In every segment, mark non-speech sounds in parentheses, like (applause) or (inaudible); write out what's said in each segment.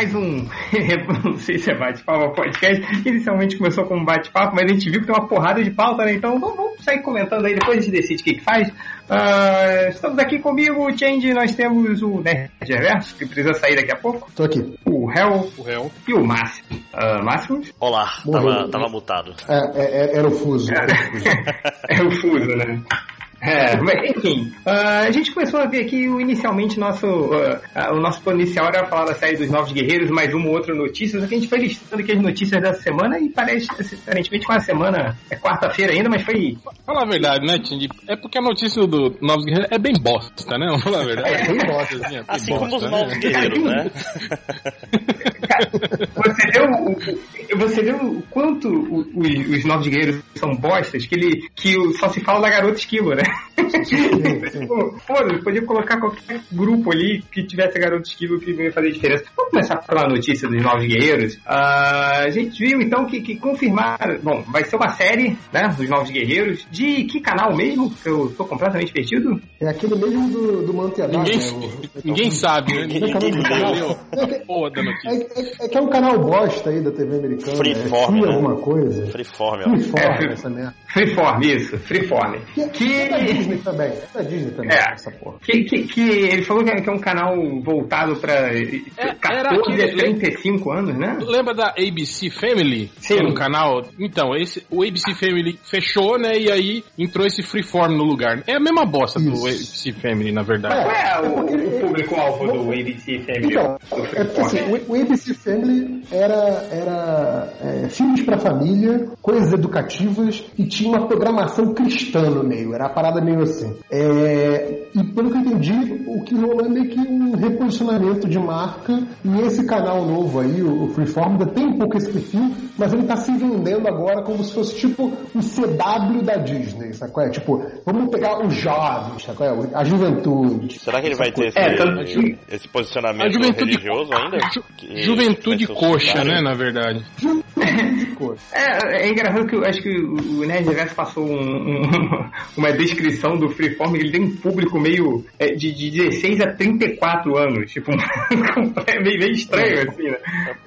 mais um. (laughs) não sei se é bate-papo podcast. Inicialmente começou como bate-papo, mas a gente viu que tem uma porrada de pauta, né? Então vamos, vamos sair comentando aí, depois a gente decide o que, que faz. Uh, estamos aqui comigo, o Change, nós temos o Nerd Reverso, que precisa sair daqui a pouco. Tô aqui. O Hell. O Hell. E o Máximo. Uh, Máximo? Olá, tava, tava mutado. É, é, é, era o fuso. Era, (laughs) é o fuso, né? É, mas, enfim, uh, a gente começou a ver aqui inicialmente nosso, uh, uh, o nosso plano inicial era falar da série dos Novos Guerreiros, mais uma ou outra notícia, só que a gente foi listando aqui as notícias dessa semana e parece, aparentemente, com a semana é quarta-feira ainda, mas foi. Fala a verdade, né, Tindy? É porque a notícia do Novos Guerreiros é bem bosta, né? Vamos falar a verdade. É bem bosta, assim. É assim bosta, como os Novos né? Guerreiros, né? (laughs) você viu o, você viu o quanto os, os Novos Guerreiros são bostas que, ele, que só se fala da garota esquilo, né? Pô, podia colocar qualquer grupo ali que tivesse garoto esquivo que ia fazer diferença. Vamos começar pela notícia dos Novos Guerreiros. Uh, a gente viu então que, que confirmaram. Bom, vai ser uma série, né? Dos Novos Guerreiros. De que canal mesmo? Que eu tô completamente perdido. É aquele mesmo do, do Manteador. Ninguém, né? o, (laughs) ninguém sabe, né? Ninguém, ninguém entendeu. É, é, é, que é um canal bosta aí da TV americana. Freeform. É, né? alguma coisa. Freeform. Freeform, é, essa merda. Freeform, isso. Freeform. Que, que... É da Disney também. É da Disney também, é. essa porra. Que, que, que ele falou que é um canal voltado pra é, 14 a 35 anos, né? Lembra da ABC Family? Sim. Era um canal... Então, esse, o ABC Family fechou, né? E aí entrou esse Freeform no lugar. É a mesma bosta Isso. do ABC Family, na verdade. Qual é o, o público-alvo do ABC Family? Então, é porque assim, o, o ABC Family era, era é, filmes pra família, coisas educativas e tinha uma programação cristã no meio. Era a parada meio assim. É, e pelo que eu entendi, o que rolou é meio que um reposicionamento de marca. E esse canal novo aí, o Freeform, ainda tem um pouco esse perfil, mas ele tá se vendendo agora como se fosse tipo o CW da Disney, sacou? É, tipo, vamos pegar os jovens, sacou? É, a juventude. Será que ele vai ter esse, é, tanto... esse posicionamento a juventude religioso ainda? Ju... Juventude coxa, né, na verdade. É, é engraçado que eu acho que o Nerd Reverso passou um, um, (laughs) uma descrição do Freeform, ele tem um público meio é, de, de 16 a 34 anos, tipo, (laughs) é meio, meio estranho, é. assim, né?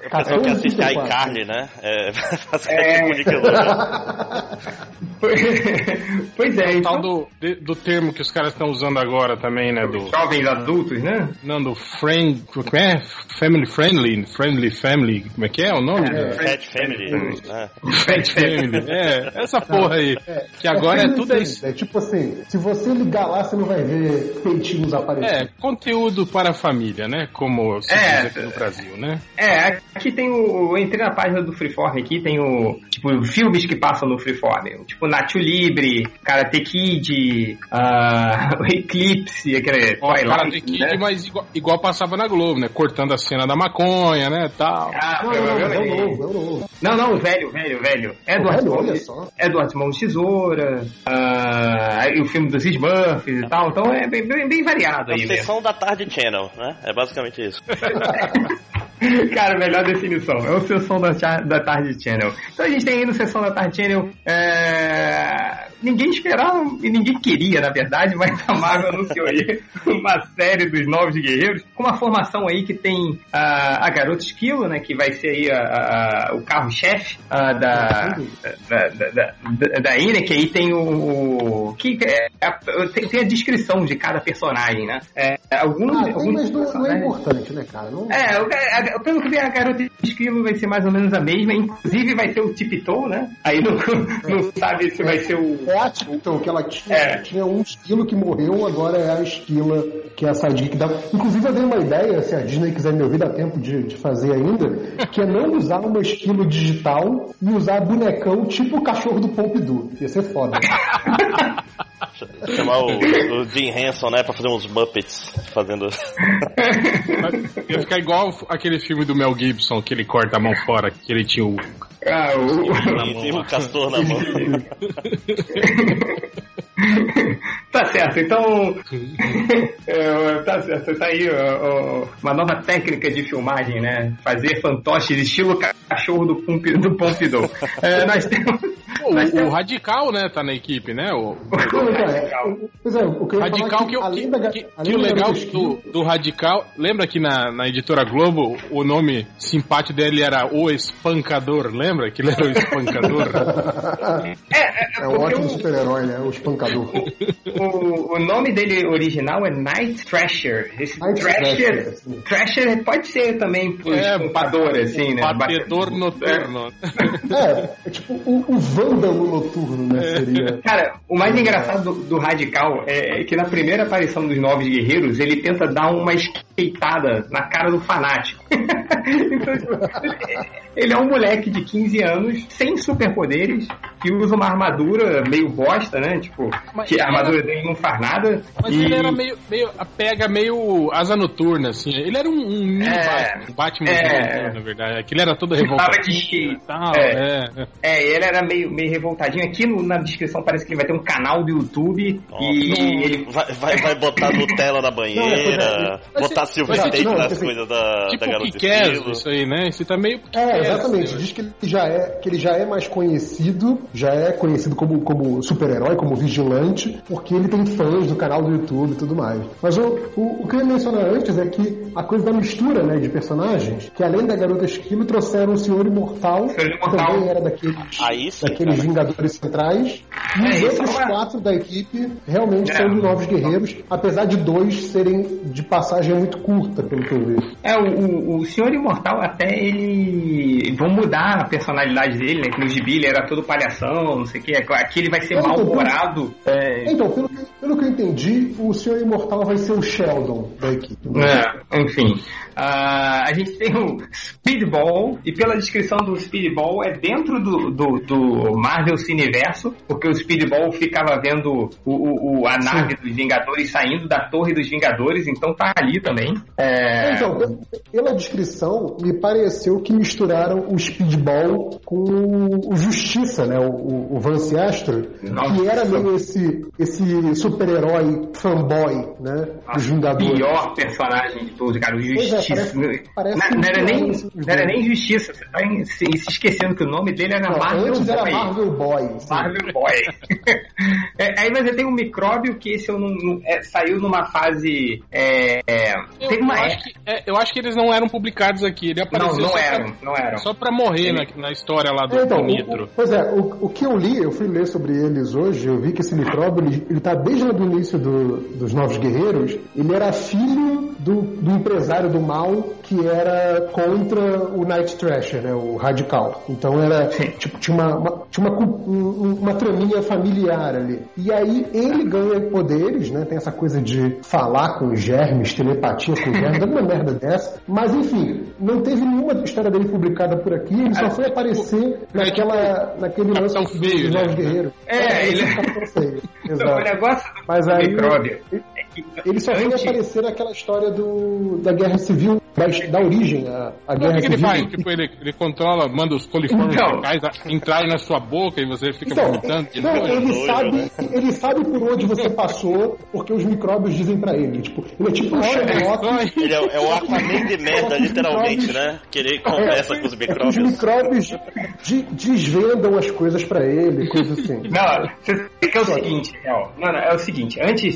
É o pessoal que assiste a iCarly, né? É, (laughs) é... (laughs) pois é, então... do, do termo que os caras estão usando agora também, né? Do, Jovens adultos, né? Não, do friend, como é? Family friendly, friendly family, como é que é o nome? É, Fat Family. É. Fat Family, é, essa porra aí. É, que agora é, é tudo isso. É tipo assim, se você ligar lá, você não vai ver peitinhos aparecendo. É, conteúdo para a família, né? Como se é, diz aqui no Brasil, né? É, aqui tem o. Eu entrei na página do Freeform aqui, tem o. Tipo, filmes que passam no Freeform. Tipo, Nacho Libre, Karate Kid, uh, (laughs) Eclipse, aquele. Ó, Karate Kid, né? mas igual, igual, passava na Globo, né? Cortando a cena da maconha, né? Tal. Ah, não, não, não, é o novo, é o novo. Não, não, o velho, velho, velho. Edward Mão, Edward Mão de Tesoura, uh, o filme dos Smurfs e tal. Então é bem, bem, bem variado aí. A sessão da tarde channel, né? É basicamente isso. (laughs) Cara, melhor definição. É o Sessão da, da Tarde Channel. Então a gente tem aí no Sessão da Tarde Channel. É... Ninguém esperava e ninguém queria, na verdade, mas a Marvel anunciou aí uma série dos Novos Guerreiros, com uma formação aí que tem a, a Garota Esquilo, né? Que vai ser aí a, a, o carro-chefe da, da, da, da, da Ina, que aí tem o. que é, tem, tem, a descrição de cada personagem, né? É, alguns, ah, alguns mas não, não, é importante, né, cara? Não... É, o, pelo que vi, a garota esquilo vai ser mais ou menos a mesma. Inclusive vai ter o Tiptoe, né? Aí não, (laughs) não sabe se vai ser o. É a Tiptoe, que ela tinha, é. tinha um esquilo que morreu, agora é a esquila, que é a sadia que dá. Inclusive eu dei uma ideia, se a Disney quiser me ouvir, dá tempo de, de fazer ainda, que é não usar uma esquilo digital e usar bonecão tipo o cachorro do Pompidou. Ia ser foda. (laughs) Chamar o, o Jim Henson, né, pra fazer uns Muppets fazendo. (laughs) Ia ficar igual aquele filme do Mel Gibson, que ele corta a mão fora, que ele tinha o. Ah, o. o castor na mão. (laughs) tá certo, então. (laughs) é, tá certo, tá aí ó, uma nova técnica de filmagem, né? Fazer fantoches estilo cachorro do, Pump, do Pompidou. É, nós temos. O, o, Radical, né, tá na equipe, né? O, (laughs) o, então, é, pois é, o que eu Radical que, que, da, que, que o legal do, do Radical, lembra que na, na editora Globo o nome simpático dele era O Espancador, lembra? Que ele era o Espancador. (laughs) é, é, é, um ótimo super-herói, né? O Espancador. O, o, nome dele original é Night Thrasher. Esse Night Thrasher, Thrasher, Thrasher pode ser também por é, assim, né? Batedor noturno. É, é tipo o, o vândalo noturno, né? Seria. Cara, o mais engraçado do, do Radical é que na primeira aparição dos Novos Guerreiros, ele tenta dar uma esqueitada na cara do fanático. (laughs) então, ele é um moleque de 15 anos, sem superpoderes, que usa uma armadura meio bosta, né? Tipo, mas que a armadura era... dele não faz nada. Mas e... ele era meio, meio. A pega meio asa noturna, assim. Ele era um, um é, Batman, é, na verdade. Aquele era todo. De... Tal, é, é. é, ele era meio, meio revoltadinho. Aqui no, na descrição parece que ele vai ter um canal do YouTube Nossa, e ele. Vai, vai, vai botar (laughs) Nutella na banheira, não, botar Silver Tape nas coisas da, tipo da garota. Que quer isso aí, né? Você tá meio. É, exatamente. Diz que ele já é, que ele já é mais conhecido, já é conhecido como, como super-herói, como vigilante, porque ele tem fãs do canal do YouTube e tudo mais. Mas o, o, o que eu ia mencionar antes é que a coisa da mistura né, de personagens, que além da garota esquilo, trouxeram o Senhor Imortal, Senhor Imortal. que também era daqueles, Aí sim, daqueles Vingadores Centrais. E é, os outros é quatro da equipe realmente é. são de novos guerreiros, apesar de dois serem de passagem muito curta, pelo que eu vi. É, o, o Senhor Imortal até ele vão mudar a personalidade dele, né? Que no gibi ele era todo palhação, não sei o que. Aqui ele vai ser então, mal-humorado. É... Então, pelo que, pelo que eu entendi, o Senhor Imortal vai ser o Sheldon da equipe. É, enfim. Uh, a gente tem o Speedball, e pela descrição do Speedball é dentro do, do, do Marvel Cineverso, porque o Speedball ficava vendo o, o a nave Sim. dos Vingadores saindo da Torre dos Vingadores, então tá ali também. É... Então, pela descrição, me pareceu que misturaram o Speedball com o Justiça, né? O, o Vance Astro, que era meio esse, esse super-herói fanboy, né? Dos Vingadores. O pior personagem de todos, cara. O Justiça. É, Parece, parece não, não, era nem, não era nem Justiça, você tá se, se, esquecendo que o nome dele era não, Marvel antes Boy. Era Marvel Boy. Sim. Marvel Boy. (laughs) é, aí você tem um micróbio que esse eu não, não é, saiu numa fase. É, é eu, eu, acho que, é, eu, acho que, eles não eram publicados aqui. Ele apareceu não, não eram, pra, não eram. Só pra morrer na, na, história lá do, então, do Nitro. O, pois é, o, o, que eu li, eu fui ler sobre eles hoje, eu vi que esse micróbio, ele, ele tá desde o início do, dos Novos Guerreiros, ele era filho do, do empresário do mal que era contra o Night Thrasher, né, o radical. Então era tipo tinha uma, uma tinha uma, uma traminha familiar ali. E aí ele ganha poderes, né? Tem essa coisa de falar com os germes, telepatia com os germes, uma (laughs) merda dessa. Mas enfim, não teve nenhuma história dele publicada por aqui. Ele só foi aparecer naquela naquele lance dos Novos Guerreiros. É, é ele (laughs) é. Exato. O negócio do Mas aí. Ele só foi aparecer naquela história do, da Guerra Civil, da, da origem à, à Guerra que Civil. Ele, faz? Tipo, ele, ele controla, manda os coliformes então, entrarem na sua boca e você fica então, vomitando. Não, ele, sabe, ele sabe por onde você passou, porque os micróbios dizem pra ele. Tipo, ele é tipo um Sherlock. Ele é, é o Aquaman de merda, literalmente, né? Que ele conversa é, com os micróbios. É os micróbios de, desvendam as coisas pra ele, coisa assim. (laughs) Não, você é o seguinte, não, não, é o seguinte, antes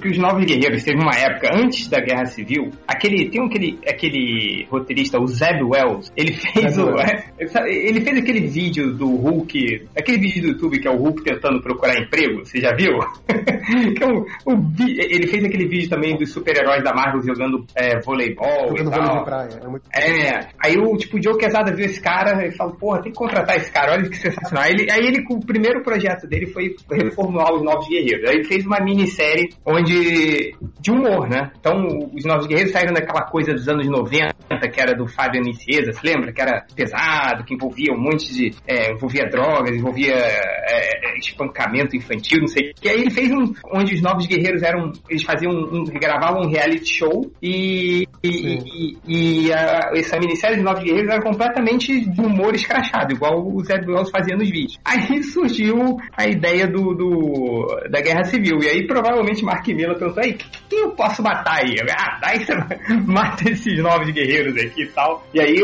que os novos guerreiros teve uma época antes da Guerra Civil, aquele tem aquele aquele roteirista, o Zeb Wells, ele fez o, (laughs) ele fez aquele vídeo do Hulk, aquele vídeo do YouTube que é o Hulk tentando procurar emprego, você já viu? (laughs) que é o, o, ele fez aquele vídeo também dos super-heróis da Marvel jogando é, voleibol jogando e tal. Praia, é, muito... é, aí o tipo o Joe Quesada viu esse cara e falou, porra, tem que contratar esse cara, olha que sensacional. Aí ele, aí ele o primeiro projeto dele foi reformular os Novos Guerreiros. Aí ele fez uma minissérie onde de humor, né? Então, os Novos Guerreiros saíram daquela coisa dos anos 90, que era do Fábio Nicieza, se lembra? Que era pesado, que envolvia um monte de... É, envolvia drogas, envolvia é, é espancamento infantil, não sei. E aí ele fez um... onde os Novos Guerreiros eram... Eles faziam um... gravavam um reality show e... E, e, e a, essa minissérie dos Novos Guerreiros era completamente de humor escrachado, igual o Zé Wells fazia nos vídeos. Aí surgiu a ideia do, do da Guerra Civil. E aí provavelmente Mark Miller pensou, aí, quem eu posso matar aí? Ah, daí você (laughs) mata esses novos guerreiros aqui e tal. E aí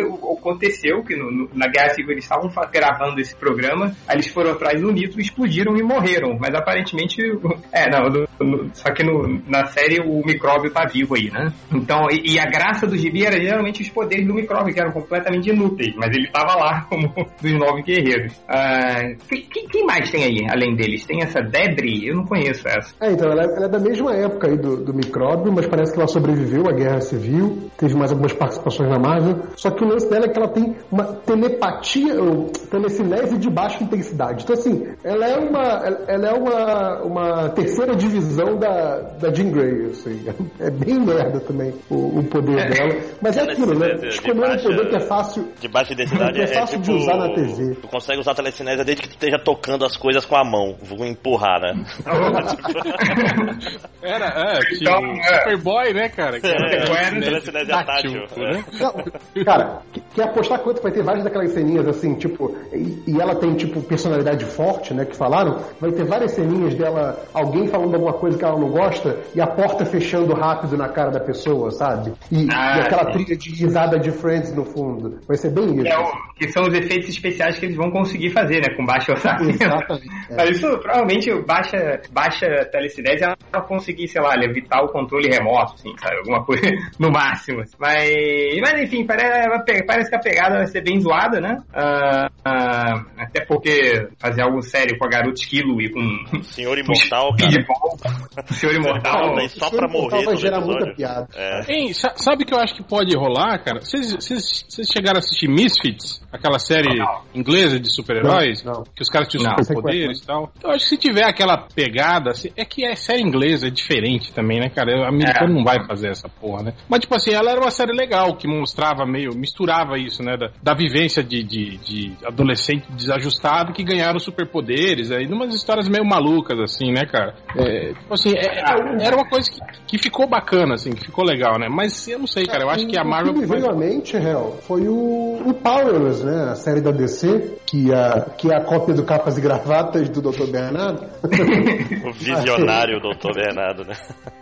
aconteceu que no, no, na Guerra Civil eles estavam gravando esse programa, aí eles foram atrás do nitro, explodiram e morreram. Mas aparentemente, é, não, no, só que na série o micróbio tá vivo aí, né? Então, e, e, a graça do gibi era geralmente os poderes do micróbio, que eram completamente inúteis, mas ele tava lá (laughs) como dos nove guerreiros. Uh, quem, quem, mais tem aí, além deles? Tem essa Debris? Eu não conheço essa. É, então, ela é, ela é da mesma época aí do, do micróbio, mas parece que ela sobreviveu à Guerra Civil, teve mais algumas participações na Marvel, só que o lance dela é que ela tem uma telepatia, ou telecinese de baixa intensidade. Então, assim, ela é uma, ela é uma, uma terceira divisão da, da Jean Grey, assim. É bem merda também o, o poder é. dela. Mas é aquilo, né? Escolher um poder que é fácil. De baixa densidade (laughs) é, é fácil tipo, de usar na TV. Tu consegue usar a telecinese desde que tu esteja tocando as coisas com a mão. Vou empurrar, né? (laughs) Era, é, tipo, então, é. Superboy, né, cara? Que era, é, telecinese tátil. Né? Não, cara, quer apostar quanto vai ter várias daquelas ceninhas assim, tipo, e, e, ela tem, tipo, personalidade forte, né, que falaram, vai ter várias ceninhas dela, alguém falando alguma coisa que ela não gosta, e a porta fechando rápido na cara da pessoa, sabe? E, ah, e aquela trilha de risada de Friends no fundo. Vai ser bem isso. É o, que são os efeitos especiais que eles vão conseguir fazer, né, com baixo orçamento. Exatamente. É. Mas isso, provavelmente, baixa, baixa telecinese, ela conseguir, sei lá, levitar o controle remoto, assim, sabe? Alguma coisa (laughs) no máximo. Mas, mas enfim, parece, parece que a pegada vai ser bem zoada, né? Uh, uh, até porque fazer algo sério com a garota esquilo e com. Senhor (laughs) Imortal, cara. Senhor Imortal. só pra morrer. Vai gerar muita piada. É. Ei, sabe o que eu acho que pode rolar, cara? Vocês chegaram a assistir Misfits? Aquela série não, não. inglesa de super-heróis? Que os caras tinham superpoderes e tal. Então, eu acho que se tiver aquela pegada, assim, é que é série inglesa, é diferente também, né, cara? O americano é. não vai fazer essa porra, né? Mas, tipo assim, ela era uma série legal, que mostrava meio, misturava isso, né? Da, da vivência de, de, de, adolescente desajustado que ganharam superpoderes, aí, umas histórias meio malucas, assim, né, cara? É, tipo assim, é, é, era uma coisa que, que ficou bacana, assim, que ficou legal, né? Mas eu não sei, cara, eu acho que a Marvel. O que me veio à mente, Hel, foi o, o Powerless, né? A série da DC, que, a, que é a cópia do Capas e Gravatas do Dr. Bernardo. (laughs) o visionário Dr. Bernardo, né?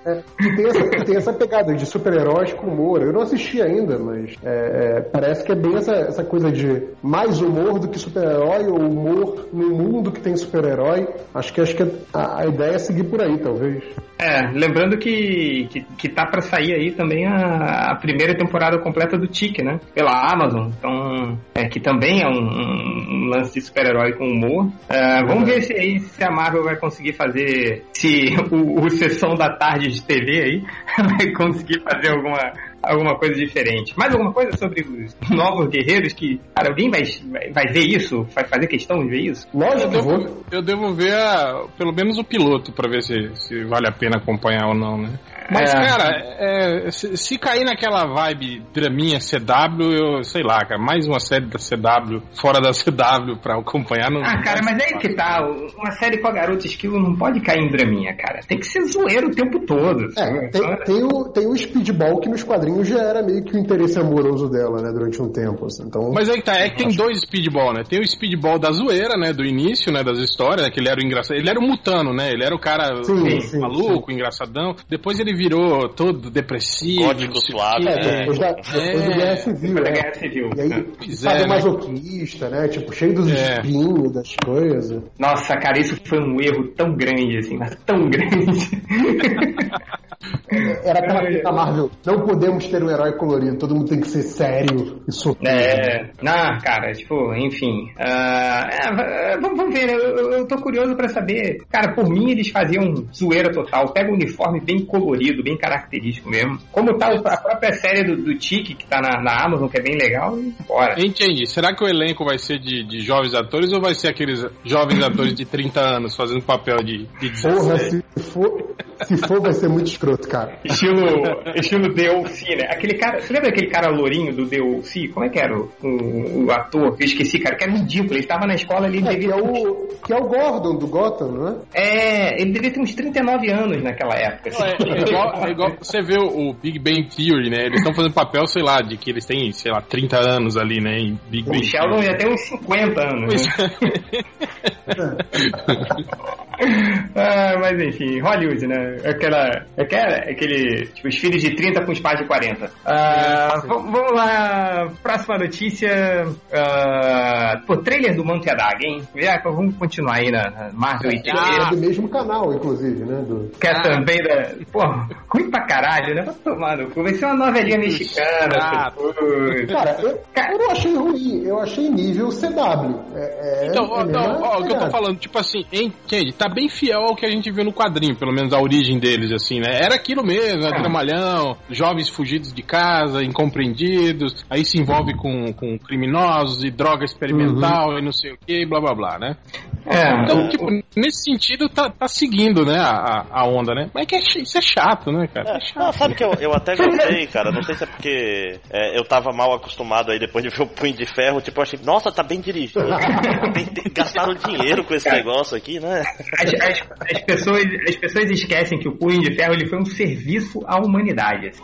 É, que tem essa, tem essa pegada de super-heróis com humor. Eu não assisti ainda, mas é, é, parece que é bem essa, essa coisa de mais humor do que super-herói ou humor no mundo que tem super-herói. Acho que acho que a, a, ideia é seguir por aí, talvez. É, lembrando que, que, que tá para sair aí também a, a, primeira temporada completa do Tic, né? Pela Amazon. Então, é, que também é um, um lance de super-herói com humor. É, vamos ver se aí se a Marvel vai conseguir fazer se o, o Sessão da Tarde de TV aí (laughs) vai conseguir fazer alguma alguma coisa diferente. Mais alguma coisa sobre os novos guerreiros que, cara, alguém vai, vai ver isso? Vai fazer questão de ver isso? Lógico, eu devo, eu devo ver a, pelo menos o piloto para ver se, se vale a pena acompanhar ou não, né? Mas, é. cara, é, se, se, cair naquela vibe draminha CW, eu sei lá, cara, mais uma série da CW, fora da CW pra acompanhar. Não, ah, cara, mas é que tá. Uma série com a garota esquilo não pode cair em draminha, cara. Tem que ser zoeiro o tempo todo. É, tem, tem, o, tem o Speedball que nos quadrinhos já era meio que o interesse amoroso dela, né, durante um tempo. Assim, então... Mas aí tá, é que tem dois Speedball, né? Tem o Speedball da zoeira, né, do início, né, das histórias, né, que ele era o engraçado. Ele era o mutano, né? Ele era o cara sim, sim, maluco, sim. engraçadão. Depois ele virou todo depressivo. Gótico suave. É, depois, da, depois da Guerra Civil. Da Guerra Civil. E aí, sabe, é, masoquista, né? Tipo, cheio dos é. espinhos, das coisas. Nossa, cara, isso foi um erro tão grande, assim, mas tão grande. (laughs) Era aquela coisa da Marvel, não podemos ter um herói colorido, todo mundo tem que ser sério e sofrido. É, não, cara, tipo, enfim. Uh, é, vamos ver, eu, eu tô curioso pra saber. Cara, por mim eles faziam zoeira total. Pega um uniforme bem colorido, bem característico mesmo. Como tá a própria série do, do Tiki, que tá na, na, Amazon, que é bem legal, e bora. Entendi. Será que o elenco vai ser de, de jovens atores ou vai ser aqueles jovens atores de 30 anos fazendo papel de, de 17? Porra, se for, se for, vai ser muito escroto, cara. Estilo, estilo né? Aquele cara, você lembra aquele cara lourinho do DLC? Como é que era o, o, o ator? Eu esqueci, cara, que era ridículo. Ele estava na escola ali. É, que, é o, que é o Gordon do Gotham, não é? É, ele devia ter uns 39 anos naquela época. Assim. É, é, igual, é igual você vê o Big Bang Theory, né? Eles estão fazendo papel, sei lá, de que eles têm, sei lá, 30 anos ali, né? Em Big o Bang Sheldon já tem uns 50 anos. Né? (laughs) ah, mas enfim, Hollywood, né? Aquela, aquela, aquele, tipo, os filhos de 30 com os pais de 40. Ah, vamos lá, próxima notícia. Uh, pô, trailer do Montedag, hein? É, vamos continuar aí na, Marvel e ah, é do mesmo canal, inclusive, né? Do... Que é ah. também da. Pô, ruim pra caralho, né? Vai tomar no cu. Vai ser uma novelinha mexicana. Ah. Cara, eu, eu não achei ruim, eu achei nível CW. É, é, então, ó, não, ó, o que eu tô falando, tipo assim, entende? Tá bem fiel ao que a gente viu no quadrinho, pelo menos a origem deles, assim, né? Era aquilo mesmo, né? Dramalhão, jovens fugidos de casa, incompreendidos, aí se envolve com, com criminosos e droga experimental uhum. e não sei o que, blá blá blá, né? É, então, tipo, nesse sentido, tá, tá seguindo, né, a, a onda, né? Mas é que é, isso é chato, né, cara? É, é chato. Não, sabe que eu, eu até gostei, cara. Não sei se é porque é, eu tava mal acostumado aí depois de ver o Punho de Ferro. Tipo, eu achei, nossa, tá bem dirigido. tem, tem, gastaram dinheiro com esse cara, negócio aqui, né? As, as, as, pessoas, as pessoas esquecem que o Punho de Ferro ele foi um serviço à humanidade. Assim.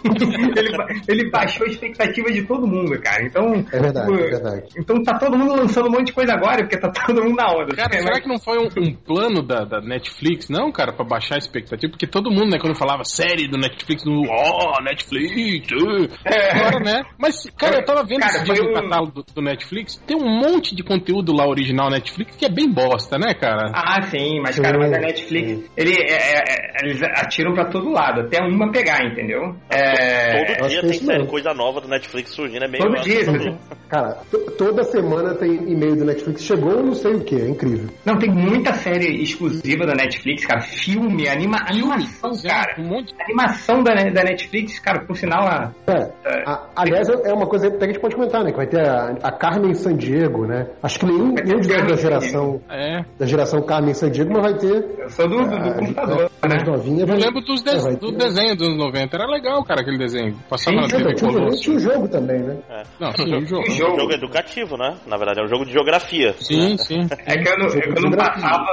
Ele, ele baixou a expectativa de todo mundo, cara. Então, é verdade, é verdade. Então tá todo mundo lançando um monte de coisa agora, porque tá (laughs) todo mundo na onda. Cara, será que não foi um, um plano da, da, Netflix, não, cara, pra baixar a expectativa? Porque todo mundo, né, quando falava série do Netflix, no oh, Netflix, uh, é. agora, né? Mas, cara, eu tava vendo cara, esse no catálogo do, do, Netflix, tem um monte de conteúdo lá original Netflix que é bem bosta, né, cara? Ah, sim, mas, cara, mas a Netflix, ele, é, é, é, eles atiram pra todo lado, até uma pegar, entendeu? É... Todo dia tem série, coisa nova do Netflix surgindo, é bem Todo dia. Cara, toda semana tem e-mail do Netflix, chegou não sei o que, é incrível. Não, tem muita série exclusiva da Netflix, cara. Filme, anima, animação, é, cara. Um monte... Animação da, da Netflix, cara, por sinal. A, é, a, aliás, é uma coisa que a gente pode comentar, né? Que vai ter a, a Carmen San Diego, né? Acho que nenhum, nenhum de da geração. É. Da geração Carmen San Diego, mas vai ter. Eu sou do, do, do computador. Né? Novinha, vai... Eu lembro dos de, é, do desenho dos anos 90. Era legal, cara, aquele desenho. Passava sim, na TV. Tinha, tinha um jogo também, né? É. Não, sim, um jogo. (laughs) Um jogo educativo, né? Na verdade, é um jogo de geografia. Sim, sim. É que eu não, eu não passava,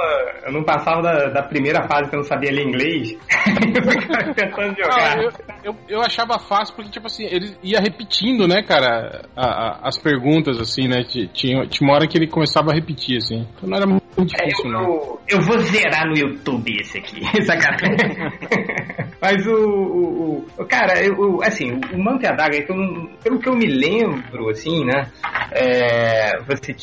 eu não passava da, da, primeira fase que eu não sabia ler inglês. (laughs) eu tentando jogar. Não, eu, eu, eu, achava fácil porque, tipo assim, ele ia repetindo, né, cara, a, a, as perguntas, assim, né? Tinha, tinha uma hora que ele começava a repetir, assim. Então não era muito difícil, é, eu, não. Eu vou zerar no YouTube esse aqui, (laughs) sacanagem. (laughs) Mas o, o, o cara, eu, assim, o Manto e a Daga, pelo que eu me lembro, assim, né? É, você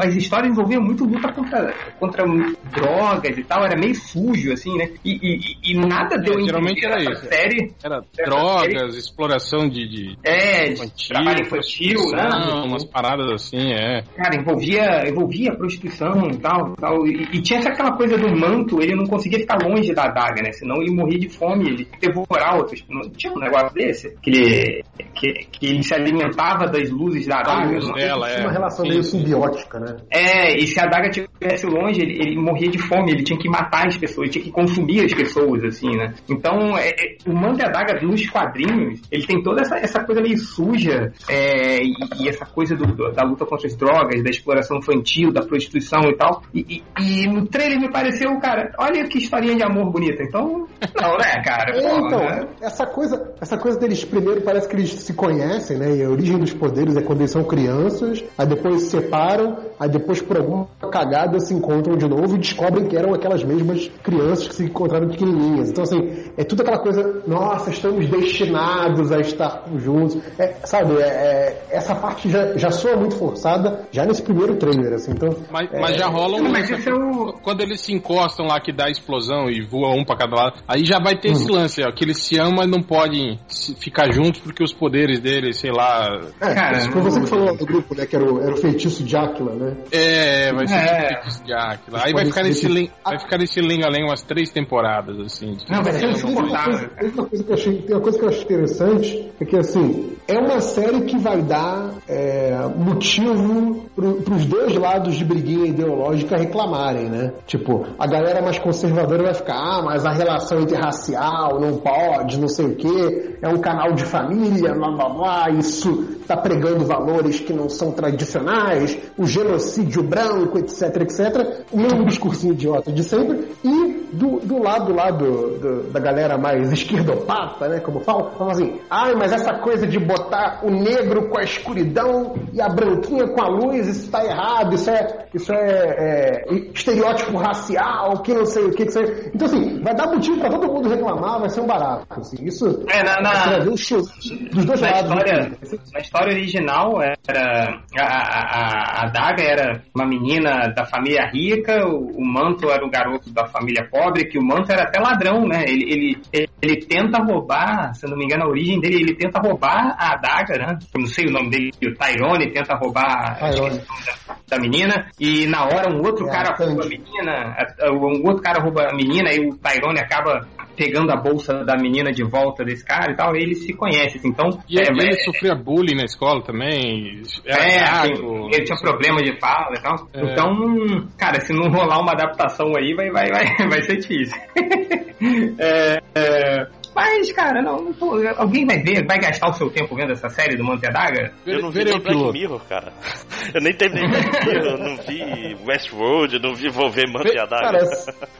as histórias envolviam muito luta contra, contra drogas e tal, era meio sujo, assim, né? E, e, e nada deu é, Geralmente era isso. Série, era drogas, série. exploração de, de. É, infantil, trabalho infantil, né? Umas paradas assim, é. Cara, envolvia, envolvia prostituição e tal. tal e, e, tinha aquela coisa do manto, ele não conseguia ficar longe da adaga, né? Senão ele morria de fome, ele devorar outros. Não tinha um negócio desse? Que ele, que, que ele se alimentava das luzes da adaga. Ah, dela, é. uma relação meio simbiótica né? É, e se a adaga estivesse longe, ele, ele, morria de fome, ele tinha que matar as pessoas, ele tinha que consumir as pessoas, assim, né? Então, é, é, o manto e a adaga nos quadrinhos, ele tem toda essa, essa coisa meio suja é, e, e, essa coisa do, da luta contra as drogas, da exploração infantil, da prostituição e tal. E, e, e no trailer me pareceu, cara, olha que historinha de amor bonita. Então, não, né, cara? (laughs) É, então, né? essa coisa, essa coisa deles primeiro parece que eles se conhecem, né? E a origem dos poderes é quando eles são crianças, aí depois se separam separam, aí depois por alguma cagada se encontram de novo e descobrem que eram aquelas mesmas crianças que se encontraram pequenininhas. Então, assim, é tudo aquela coisa, nossa, estamos destinados a estar juntos. É, sabe, é, é, essa parte já, já soa muito forçada, já nesse primeiro trailer, assim, então... Mas, mas já rola um... Mas isso é o... Quando eles se encostam lá, que dá a explosão e voa um pra cada lado, aí já vai ter uhum. esse lance, ó, que eles se amam, mas não podem ficar juntos porque os poderes deles, sei lá... É, cara, foi você que falou do grupo, né, que era o, era o feitiço de Áquila, né? É, vai ser é. Tipo de Áquila. Aí vai ficar, nesse ling, vai ficar nesse lenga-lenga umas três temporadas, assim. Não, vai ser insuportável. Uma coisa que eu achei, tem uma coisa que eu acho interessante, é que, assim, é uma série que vai dar é, motivo para os dois lados de briguinha ideológica reclamarem, né? Tipo, a galera mais conservadora vai ficar, ah, mas a relação interracial não pode, não sei o quê, é um canal de família, blá blá blá, isso tá pregando valores que não são tradicionais, o genocídio branco, etc, etc. O mesmo discursinho idiota de sempre. E do, do lado lá do, do, da galera mais esquerdopata, né? Como falam, falam assim, ai, mas essa coisa de botar o negro com a escuridão e a branquinha com a luz, isso está errado, isso é, isso é, é, estereótipo racial, que não sei o que, que sei. Então, assim, vai dar motivo para todo mundo reclamar, vai ser um barato. Assim. Isso é, na, na, você vai ver dos dois na lados. História, na história original, era a, a, a Daga era uma menina da família rica, o, o Manto era o garoto da família pobre, que o Manto era até ladrão, né? Ele, ele, ele, ele tenta roubar, se não me engano, a origem dele, ele tenta roubar a Daga, né? Eu não sei o nome dele, o Tyrone tenta roubar Tyrone. Da, da, menina, e na hora um outro é, cara rouba a menina, um outro cara rouba a menina, e o Tyrone acaba pegando a bolsa da menina de volta desse cara e tal, e eles se conhecem. Assim. Então, e é, ele é, sofria bullying na escola também? É, assim, ele tinha problema de fala e tal. É. Então, cara, se não rolar uma adaptação aí, vai, vai, vai, (laughs) vai ser difícil. (laughs) é, é, mas, cara, não, não tô, alguém vai ver, vai gastar o seu tempo vendo essa série do Monte Daga? Eu não vi nem Black Mirror, cara. (laughs) Eu nem terminei Black Mirror, não vi Westworld, não vi vou ver Monte Daga.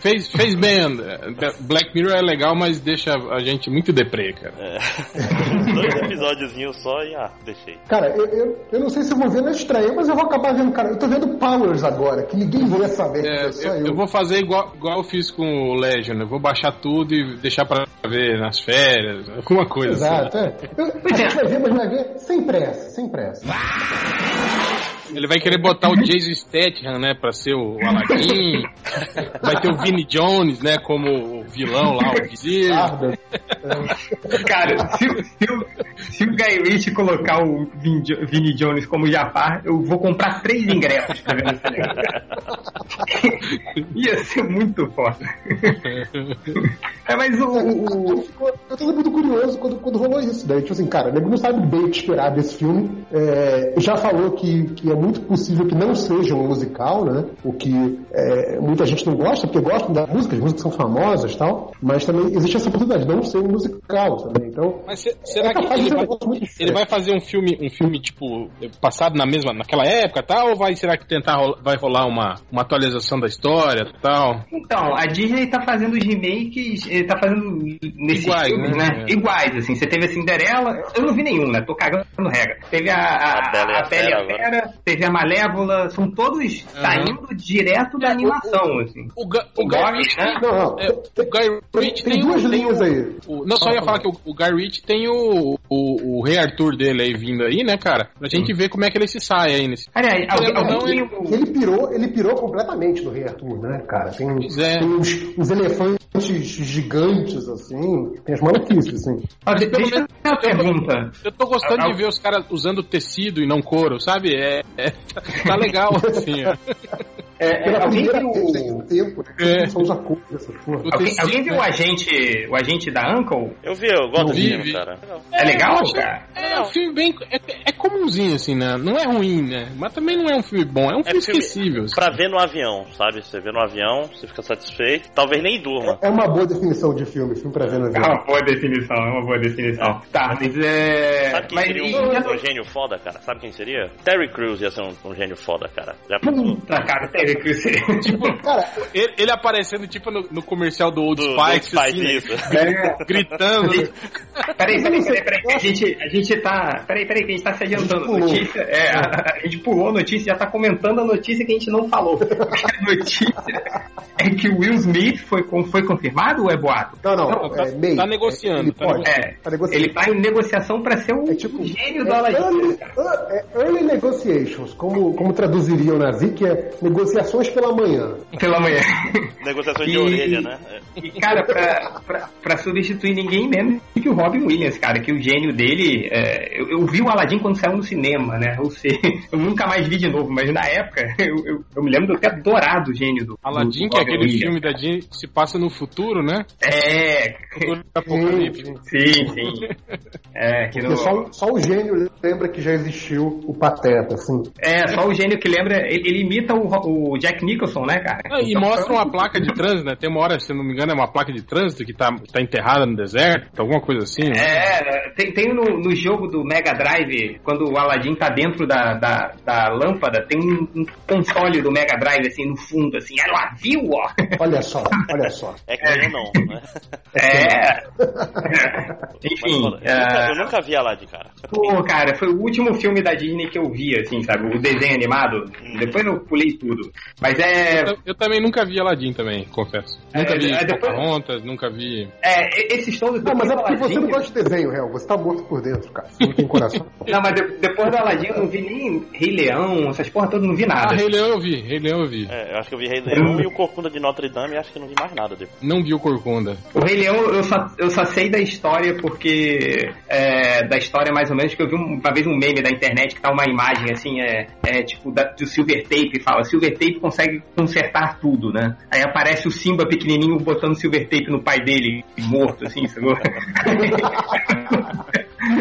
Fez, fez bem, Black Mirror é legal, mas deixa a gente muito deprê, cara. É. (laughs) Dois episódios só e ah, deixei. Cara, eu, eu, eu, não sei se eu vou ver na estreia, mas eu vou acabar vendo, cara. Eu tô vendo Powers agora, que ninguém vai saber. É, eu, eu. eu, vou fazer igual, igual eu fiz com o Legion, eu vou baixar tudo e deixar pra ver nas férias, alguma coisa. Exato, assim. é. Eu, a gente vai ver, mas vai ver sem pressa, sem pressa. Ele vai querer botar o Jason Statham, né, pra ser o Aladdin. Vai ter o Vinnie Jones, né, como o vilão lá, o vizir. Cara, se, se, o, (laughs) se o Guy Ritchie colocar o Vinnie Jones como Jafar, eu vou comprar três ingressos pra ver (laughs) Ia ser muito foda. (laughs) É, mas o. o, eu tô muito curioso quando, quando rolou isso. Daí, tipo assim, cara, o nego não sabe bem o que esperar desse filme. É, já falou que, que é muito possível que não seja um musical, né? O que é, muita gente não gosta, porque gostam da música, as músicas são famosas e tal, mas também existe essa oportunidade de não ser um musical também. Então, mas se, será é que ele vai, ele vai, fazer um filme, um filme tipo passado na mesma, naquela época, tal, ou vai será que tentar vai rolar uma, uma atualização da história, tal? Então, a Disney tá fazendo os remakes, tá fazendo nesses Iguais, filmes, né? né? É. Iguais, assim. Você teve a Cinderela, eu não vi nenhum, né? Tô cagando regra. Teve a, a, a, Bela, a, a e a Fera, teve a Malévola, são todos uhum. saindo direto da animação, assim. O, o, o, Guy Ritchie, né? Não, não. É, o Guy Ritchie tem, tem, duas linhas aí. O, não, só ia falar que o, o Guy Ritchie tem o, o, o Rei Arthur dele aí vindo aí, né, cara? Pra gente ver como é que ele se sai aí nesse. Aliás, alguém, alguém ele... ele pirou, ele pirou completamente no Rei Arthur, né, cara? Tem, é. tem uns, uns elefantes gigantes, assim. Tem as maluquices, assim. Ah, deixa eu uma pergunta. Eu tô gostando de ver os caras usando tecido e não couro, sabe? É, é tá legal, (laughs) assim. É, é, alguém viu... Tempo, né? é. alguém, alguém viu o agente, o agente da Uncle? Eu vi, eu gosto desse filme, cara. É, legal, cara? É um filme bem... É, é comunzinho, assim, né? Não é ruim, né? Mas também não é um filme bom, é um é filme, esquecível. Assim. Pra ver no avião, sabe? Você vê no avião, você fica satisfeito, talvez nem durma. É uma boa definição de filme, filme pra ver no avião. É uma boa definição, é uma boa definição. Tá, mas é... Sabe quem mas... seria um, um, gênio foda, cara? Sabe quem seria? Terry Crews ia ser um, um gênio foda, cara. Já pensou? Puta, cara, Terry tipo, (laughs) cara, ele, ele, aparecendo tipo no, no, comercial do Old do, Spice, do assim, isso. É. gritando. Peraí, peraí, peraí, peraí, a gente, a gente tá. Peraí, peraí, que a gente tá se adiantando. A notícia, é, a, a, gente pulou a notícia, já tá comentando a notícia que a gente não falou. (laughs) A notícia é que o Will Smith foi, foi confirmado ou é boato? Não, não, não tá, é, tá negociando. Ele, tá pode, é, tá negociando. ele tá em negociação pra ser o é tipo, gênio do Aladdin. Early, é, early negotiations, como, como traduziriam na que é negociações pela manhã. Pela manhã. Negociações de orelha, né? E, cara, pra, pra, pra, substituir ninguém menos que o Robin Williams, cara, que o gênio dele. É, eu, eu, vi o Aladdin quando saiu no cinema, né? Ou seja, (laughs) eu nunca mais vi de novo, mas na época (laughs) eu, eu, eu me lembro de eu ter adorado o gênio do. Aladdin, do que é aquele Williams, filme cara. da Disney que se passa no futuro, né? É. Sim, sim. É, que no... só, só o gênio lembra que já existiu o Pateta, assim. É, só o gênio que lembra. Ele, ele imita o, o o Jack Nicholson, né, cara? Ah, e então, mostra uma placa de trânsito, né? Tem uma hora, se não me engano, é uma placa de trânsito que tá, tá enterrada no deserto, alguma coisa assim. Né? É, tem, tem no, no, jogo do Mega Drive, quando o Aladdin tá dentro da, da, da lâmpada, tem um, um, console do Mega Drive, assim, no fundo, assim, ela viu, ó. Olha só, olha só. É que é. não, né? É. (laughs) (laughs) Enfim. Mas, eu, nunca, eu nunca vi Aladdin, cara. Pô, cara, foi o último filme da Disney que eu vi, assim, sabe? O desenho animado. Hum. Depois eu pulei tudo. Mas é. Eu, eu também nunca vi Aladdin também, confesso. Nunca é, vi é, depois... Pocahontas, nunca vi. É, esses todos. Não, mas é porque você não gosta de desenho, real. Você tá morto por dentro, cara. Você não tem coração. (laughs) não, mas de, depois do Aladdin eu não vi nem Rei Leão, essas porra todas, não vi nada. Ah, Rei Leão eu vi, Rei Leão eu vi. É, eu acho que eu vi Rei Leão e o Corcunda de Notre Dame e acho que não vi mais nada depois. Não vi o Corcunda. O Rei Leão eu só, eu só sei da história porque. É, da história mais ou menos, que eu vi uma vez um meme da internet que tá uma imagem assim, é, é tipo da, do Silver Tape, fala, Silver Tape consegue consertar tudo, né? Aí aparece o Simba pequenininho botando Silver Tape no pai dele, morto, assim, sacou? (laughs)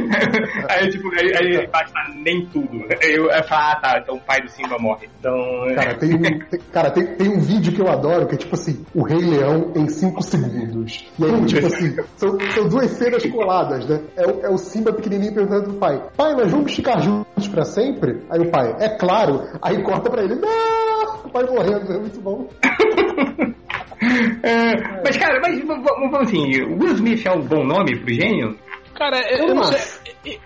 (laughs) aí, tipo, aí, aí basta nem tudo. Eu, eu falo, ah, tá, então o pai do Simba morre. Então. É. Cara, tem um, tem, cara, tem, tem um vídeo que eu adoro, que é tipo assim, o Rei Leão em 5 segundos. E aí, tipo assim, são, são duas cenas coladas, né? É o, é o Simba pequenininho perguntando pro pai, pai, nós vamos ficar juntos pra sempre? Aí o pai, é claro. Aí corta pra ele, não! O pai morrendo, é muito bom. (laughs) é, mas, cara, mas vamos assim, Will Smith é um bom nome pro gênio? Cara, eu, eu não sei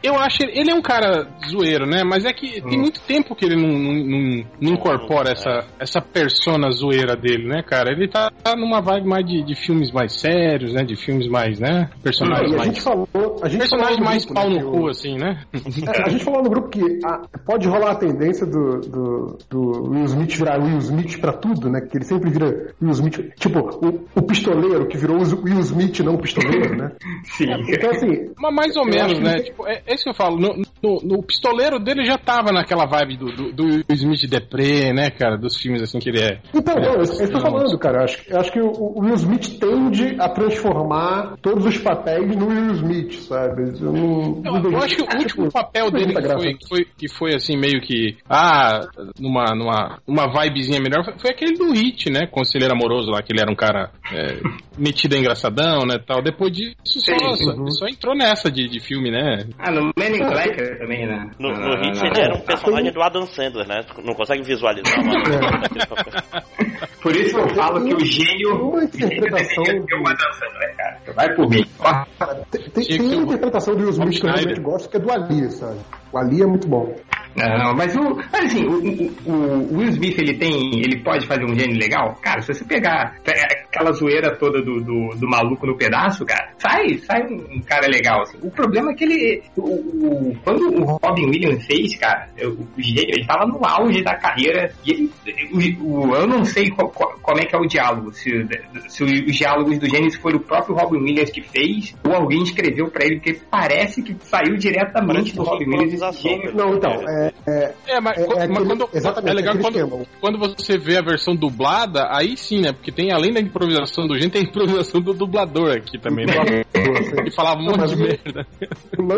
eu acho ele é um cara zoeiro, né? Mas é que hum. tem muito tempo que ele não, não, não incorpora essa, essa persona zoeira dele, né, cara? Ele tá, numa vibe mais de, de filmes mais sérios, né? De filmes mais, né? Personagens mais. A gente falou, a gente personagens mais grupo, pau né, no cu, assim, né? a gente falou no grupo que a, pode rolar a tendência do, do, do, Will Smith virar Will Smith pra tudo, né? Que ele sempre vira Will Smith. Tipo, o, o pistoleiro que virou Will Smith, não o pistoleiro, né? (laughs) Sim. Então, assim. Mas mais ou menos, né? Tipo, é, é isso que eu falo. No, no, no, pistoleiro dele já tava naquela vibe do, do, do Smith Depré, né, cara? Dos filmes assim que ele é. Então, é, eu, eu tô falando, cara. Eu acho, eu acho que o, o, Will Smith tende a transformar todos os papéis no Will Smith, sabe? Eu, não, eu, não eu acho que o último papel dele que foi, que foi, que foi assim, meio que. Ah, numa, numa uma vibezinha melhor, foi, foi aquele do Hit, né? Conselheiro amoroso lá, que ele era um cara é, metido engraçadão, né? Tal. Depois disso, só, uhum. só entrou nessa de, de filme, né? Ah, no Men in Black também, né? No, no Hit ele era um personagem do Adam Sandler, né? Não consegue visualizar, mas... (laughs) (laughs) Por isso eu falo que o gênio... Uma interpretação... Cara. Vai por mim. Tem, tem uma interpretação do Will Smith que eu realmente gosto, que é do Ali, sabe? O Ali é muito bom. Não, mas o. Mas assim, o, o, o, Will Smith ele tem. ele pode fazer um gênio legal? Cara, se você pegar aquela zoeira toda do, do, do maluco no pedaço, cara, sai, sai um, cara legal. Assim. O problema é que ele. O, o, quando o Robin Williams fez, cara, o, o gênio, ele tava no auge da carreira e ele. O, eu não sei qual, qual, como é que é o diálogo. Se, se os diálogos do Gênesis foi o próprio Robin Williams que fez, ou alguém escreveu pra ele, porque parece que saiu diretamente do Robin Williams. Não, então, é, é, é, mas, é, é mas quando, exatamente, é legal quando, quando você vê a versão dublada, aí sim, né? Porque tem, além da improvisação do gente, tem a improvisação do dublador aqui também. Né? Ele falava um monte de merda.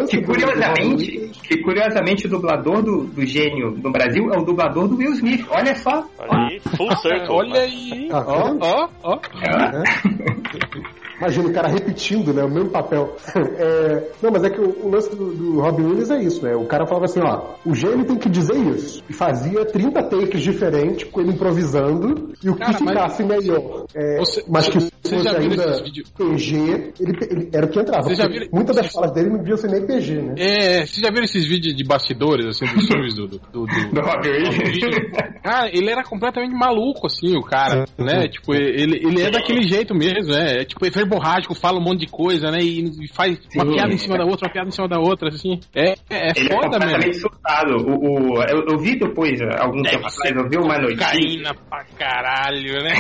Que curiosamente, que curiosamente o dublador do, do gênio no Brasil é o dublador do Will Smith. Olha só. Olha aí, full circle. Olha aí. Ah, ó, ó, ó. (laughs) Imagina o cara repetindo, né? O mesmo papel. (laughs) É, não, mas é que o, o lance do, do, Robin Williams é isso, né? O cara falava assim, ó, o gênio tem que dizer isso. E fazia 30 takes diferentes com ele improvisando e o cara, que ficasse mas... melhor. É, você, mas que você fosse ainda PG, ele, ele, era o que entrava. Viram... Muitas das falas dele não deviam ser nem PG, né? É, você já viram esses vídeos de bastidores, assim, dos filmes do, do, do, do (laughs) Robin Williams? Ah, ele era completamente maluco, assim, o cara, né? Tipo, ele, ele é daquele jeito mesmo, né? É, tipo, verborrágico, fala um monte de coisa, né? E, faz Sim, uma piada em cima da outra, uma piada em cima da outra, assim. É, é, é Ele é foda, é completamente surtado. O, o, eu, eu, vi depois, algum Deve tempo atrás, eu vi uma notícia. Cocaína pra caralho, né?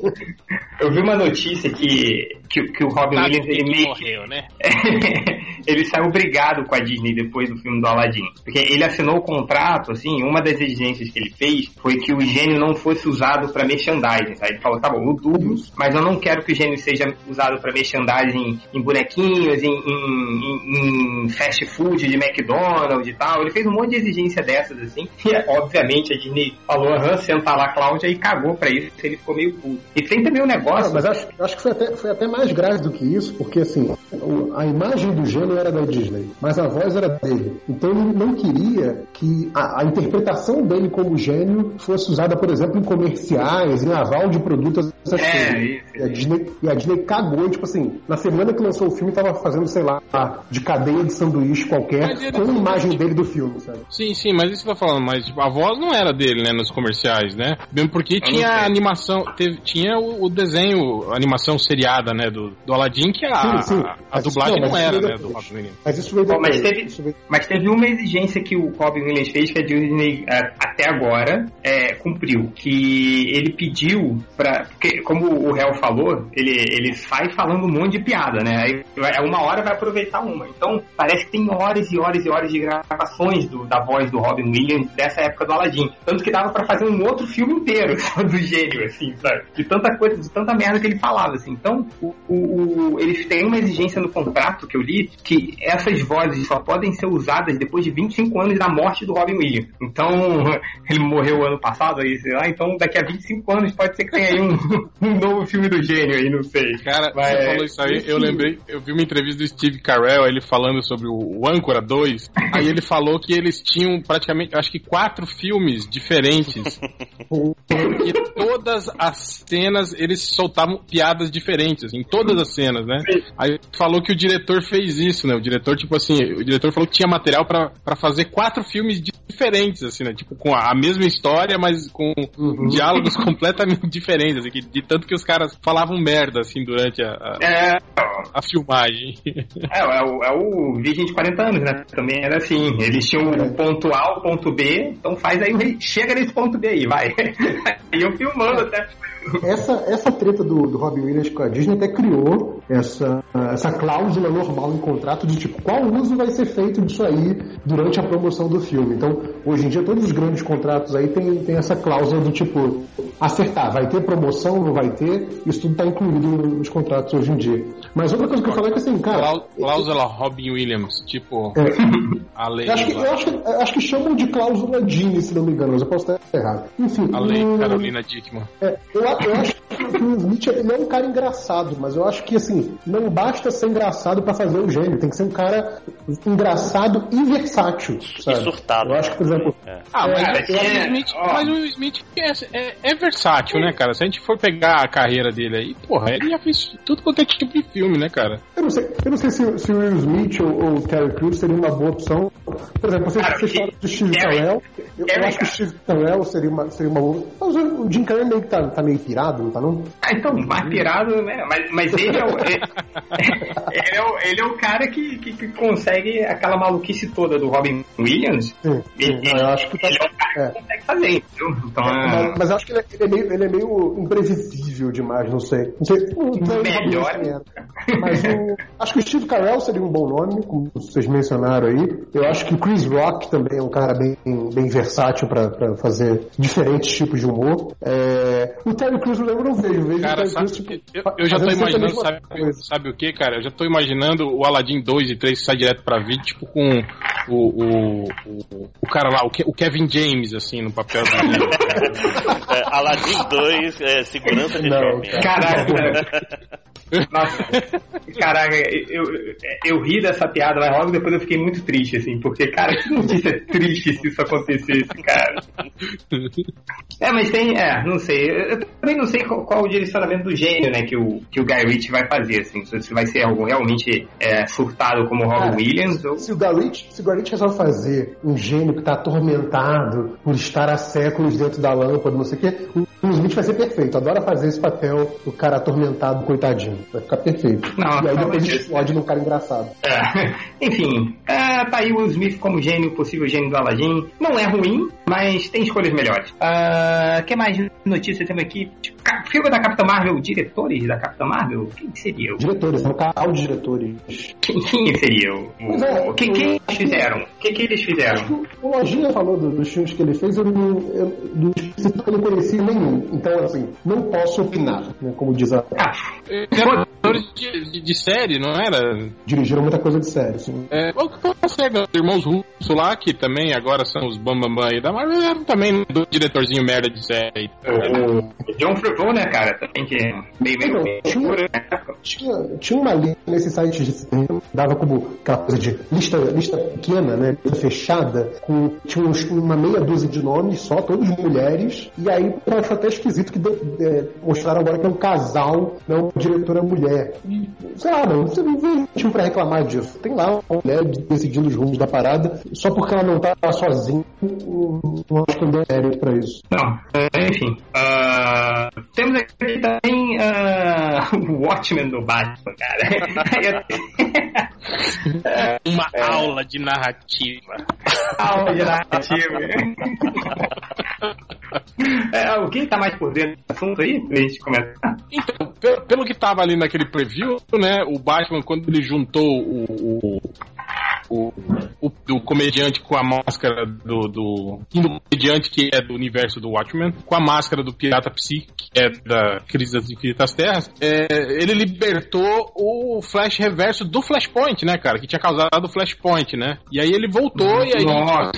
(laughs) eu vi uma notícia que que, que o Robin Williams ele meio morreu, né? (laughs) ele saiu obrigado com a Disney depois do filme do Aladdin. Porque ele assinou o contrato, assim, uma das exigências que ele fez foi que o gênio não fosse usado para merchandising. Aí ele falou, tá bom, eu dublo, mas eu não quero que o gênio seja usado para merchandising em bonequinhos, em, em, em, fast food de McDonald's e tal. Ele fez um monte de exigência dessas, assim. (laughs) E, obviamente, a Disney falou, aham, senta lá, Cláudia, e cagou pra isso. Ele ficou meio puto. E tem também um negócio... Mas acho, acho que foi até, foi até mais grave do que isso, porque, assim, a imagem do gênio era da Disney, mas a voz era dele. Então ele não queria que a, a interpretação dele como gênio fosse usada, por exemplo, em comerciais, em aval de produtos, essas é, coisas. Isso, e, a Disney, e a Disney cagou, tipo assim, na semana que lançou o filme, tava fazendo, sei lá, de cadeia de sanduíche qualquer, com a imagem dele do filme, sabe? Sim, sim, mas isso que tá falando, mas tipo, a voz não era dele, né, nos comerciais, né? Mesmo porque tinha a animação, teve, tinha o, o, desenho, a animação seriada, né, do, do Aladdin, que a, sim, sim. a, a dublagem não, não era, né, do. Mas isso veio Bom, mas, teve, mas teve uma exigência que o Robin Williams fez que a Disney, é, até agora, é, cumpriu, que ele pediu pra, porque, como o réu falou, ele, ele sai falando um monte de piada, né? Aí uma hora vai aproveitar uma. Então, parece que tem horas e horas e horas de gravações do, da voz do Robin Williams dessa época do Aladdin. Tanto que dava para fazer um outro filme inteiro (laughs) do gênio, assim, sabe? De tanta coisa, de tanta merda que ele falava, assim. Então, o, o, o, eles têm uma exigência no contrato que eu li que essas vozes só podem ser usadas depois de 25 anos da morte do Robin Williams. Então, (laughs) ele morreu ano passado, aí, sei lá, então daqui a 25 anos pode ser que tenha aí um, (laughs) um novo filme do gênio aí, não sei. Cara, Mas, você falou isso aí, eu lembrei, eu vi uma entrevista do Steve Carell, ele falando sobre o Âncora 2, aí ele falou que eles tinham praticamente, acho que quatro filmes diferentes. (laughs) e todas as cenas eles soltavam piadas diferentes, em todas as cenas, né? Aí falou que o diretor fez isso, né? O diretor, tipo assim, o diretor falou que tinha material para fazer quatro filmes diferentes, assim, né? Tipo, com a mesma história, mas com uhum. diálogos (laughs) completamente diferentes, assim, de tanto que os caras falavam merda, assim, durante a, a, é... a filmagem. É, é o, é o Virgem de 40 anos, né? Também era assim, eles tinham o ponto A, o ponto B, então faz aí, chega nesse ponto B aí, vai. (laughs) E eu filmando até essa, essa treta do, do Robin Williams com a Disney até criou essa, essa cláusula normal em contrato de tipo, qual uso vai ser feito disso aí durante a promoção do filme. Então, hoje em dia, todos os grandes contratos aí tem, tem essa cláusula do tipo, acertar, vai ter promoção, não vai ter, isso tudo está incluído nos contratos hoje em dia. Mas outra coisa que eu falei é que assim, cara. Cláusula Robin Williams, tipo, é, a lei. Eu acho, que, eu, acho que, eu acho que chamam de cláusula Dini, se não me engano, mas eu posso estar errado. Enfim. A lei Carolina Dickman. É, eu, eu acho que o Smith ele é um cara engraçado, mas eu acho que assim, não basta ser engraçado para fazer o gênio, tem que ser um cara engraçado e versátil. Sabe? E surtado. Eu acho que, por exemplo. É. Ah, mas, é, é, o Smith, mas, o Smith, é, é, versátil, né, cara? Se a gente for pegar a carreira dele aí, porra, ele já fez tudo quanto é tipo de filme, né, cara? Eu não sei, eu não sei se, se o Will Smith ou, o Terry Crews seria uma boa opção. Por exemplo, você, você fala do Steve Carell. Eu, eu, acho que o Steve Carell seria uma, seria uma boa. Mas o Jim Carrey meio que tá, tá meio pirado, não tá não? (laughs) Ah, então, mais pirado, né? Mas, mas ele, é o, ele, (laughs) ele, é o, ele é o cara que, que, que, consegue aquela maluquice toda do Robin Williams. Sim, sim. Ele, eu acho que tá, ele é o cara é. que consegue fazer, entendeu? Então, é, mas, mas, acho que ele é, ele é, meio, ele é meio imprevisível demais, não sei. Não sei. Não Melhor. Mas o, acho que o Steve Carell seria um bom nome, como vocês mencionaram aí. Eu acho que o Chris Rock também é um cara bem, bem versátil para fazer diferentes tipos de humor. É, o Terry Crews eu não vejo, vejo cara, sabe, tipo, eu, eu, já tô imaginando, sabe, sabe, o que, cara? Eu já tô imaginando o Aladdin 2 e 3 sai direto pra vídeo, tipo com o, o, o, o cara lá, o, Kevin James, assim, no papel do. (laughs) é, Aladdin 2, é, segurança de não, shopping. Caraca, (laughs) Nossa, caraca, eu, eu ri dessa piada, mas logo depois eu fiquei muito triste, assim, porque, cara, que notícia (laughs) triste se isso acontecesse, cara. É, mas tem, é, não sei, eu também não sei qual o direcionamento do gênio, né, que o, que o Guy Ritchie vai fazer, assim, se vai ser algo realmente é, surtado como o Robin Williams ou... Se o Guy Ritchie, se o Guy Ritchie resolve fazer um gênio que tá atormentado por estar há séculos dentro da lâmpada, não sei o quê, o O Smith vai ser perfeito. Adora fazer esse papel do cara atormentado, coitadinho. Vai ficar perfeito. Não, e aí depois explode num cara engraçado. É. (laughs) Enfim, é, tá aí o Smith como gênio, possível gênio do Aladdin. Não é ruim, mas tem escolhas melhores. O uh, que mais notícias temos aqui? Filme da Capitã Marvel, diretores da Capitã Marvel? Quem seria? Diretores, no canal de diretores. Quem, quem seria? O, é, quem, quem eles fizeram? O que, que eles fizeram? O Lojinha falou do, dos filmes que ele fez, eu não, eu, dos eu não conhecia nenhum. Então, assim, não posso opinar, né, como diz a. Ah, de, de, de, série, não era? Dirigiram muita coisa de série, sim. É, o que os irmãos russos lá, que também agora são os bambambam aí da Marvel, eram também do diretorzinho merda de série. O, o John Favreau, né, cara, também que é meio, meio, meio tinha, né? tinha, tinha uma lista nesse site de cinema, dava como aquela coisa de lista, lista pequena, né, fechada, com, tinha uns, uma meia dúzia de nomes só, todos mulheres, e aí eu acho até esquisito que é, mostraram agora que é um casal, não uma diretora mulher. E, sei lá, não, você não vê motivo pra reclamar disso. Tem lá uma mulher decidindo os rumos da parada, só porque ela não tá sozinha, não acho que não é pra isso. Não, é, enfim. Uh, temos aqui também uh, o Watchmen do Batman, cara. (laughs) Uma é. aula de narrativa. Aula de narrativa. (laughs) (laughs) é, alguém tá mais por dentro do assunto aí? Pra gente começar? Então, pelo, pelo que tava ali naquele preview, né? O Batman, quando ele juntou o, o o, o, do comediante com a máscara do, do, do comediante que é do universo do Watchmen, com a máscara do Pirata Psi, que é da Crise das Infinitas Terras, é, ele libertou o Flash Reverso do Flashpoint, né, cara? Que tinha causado o Flashpoint, né? E aí ele voltou e aí Nossa.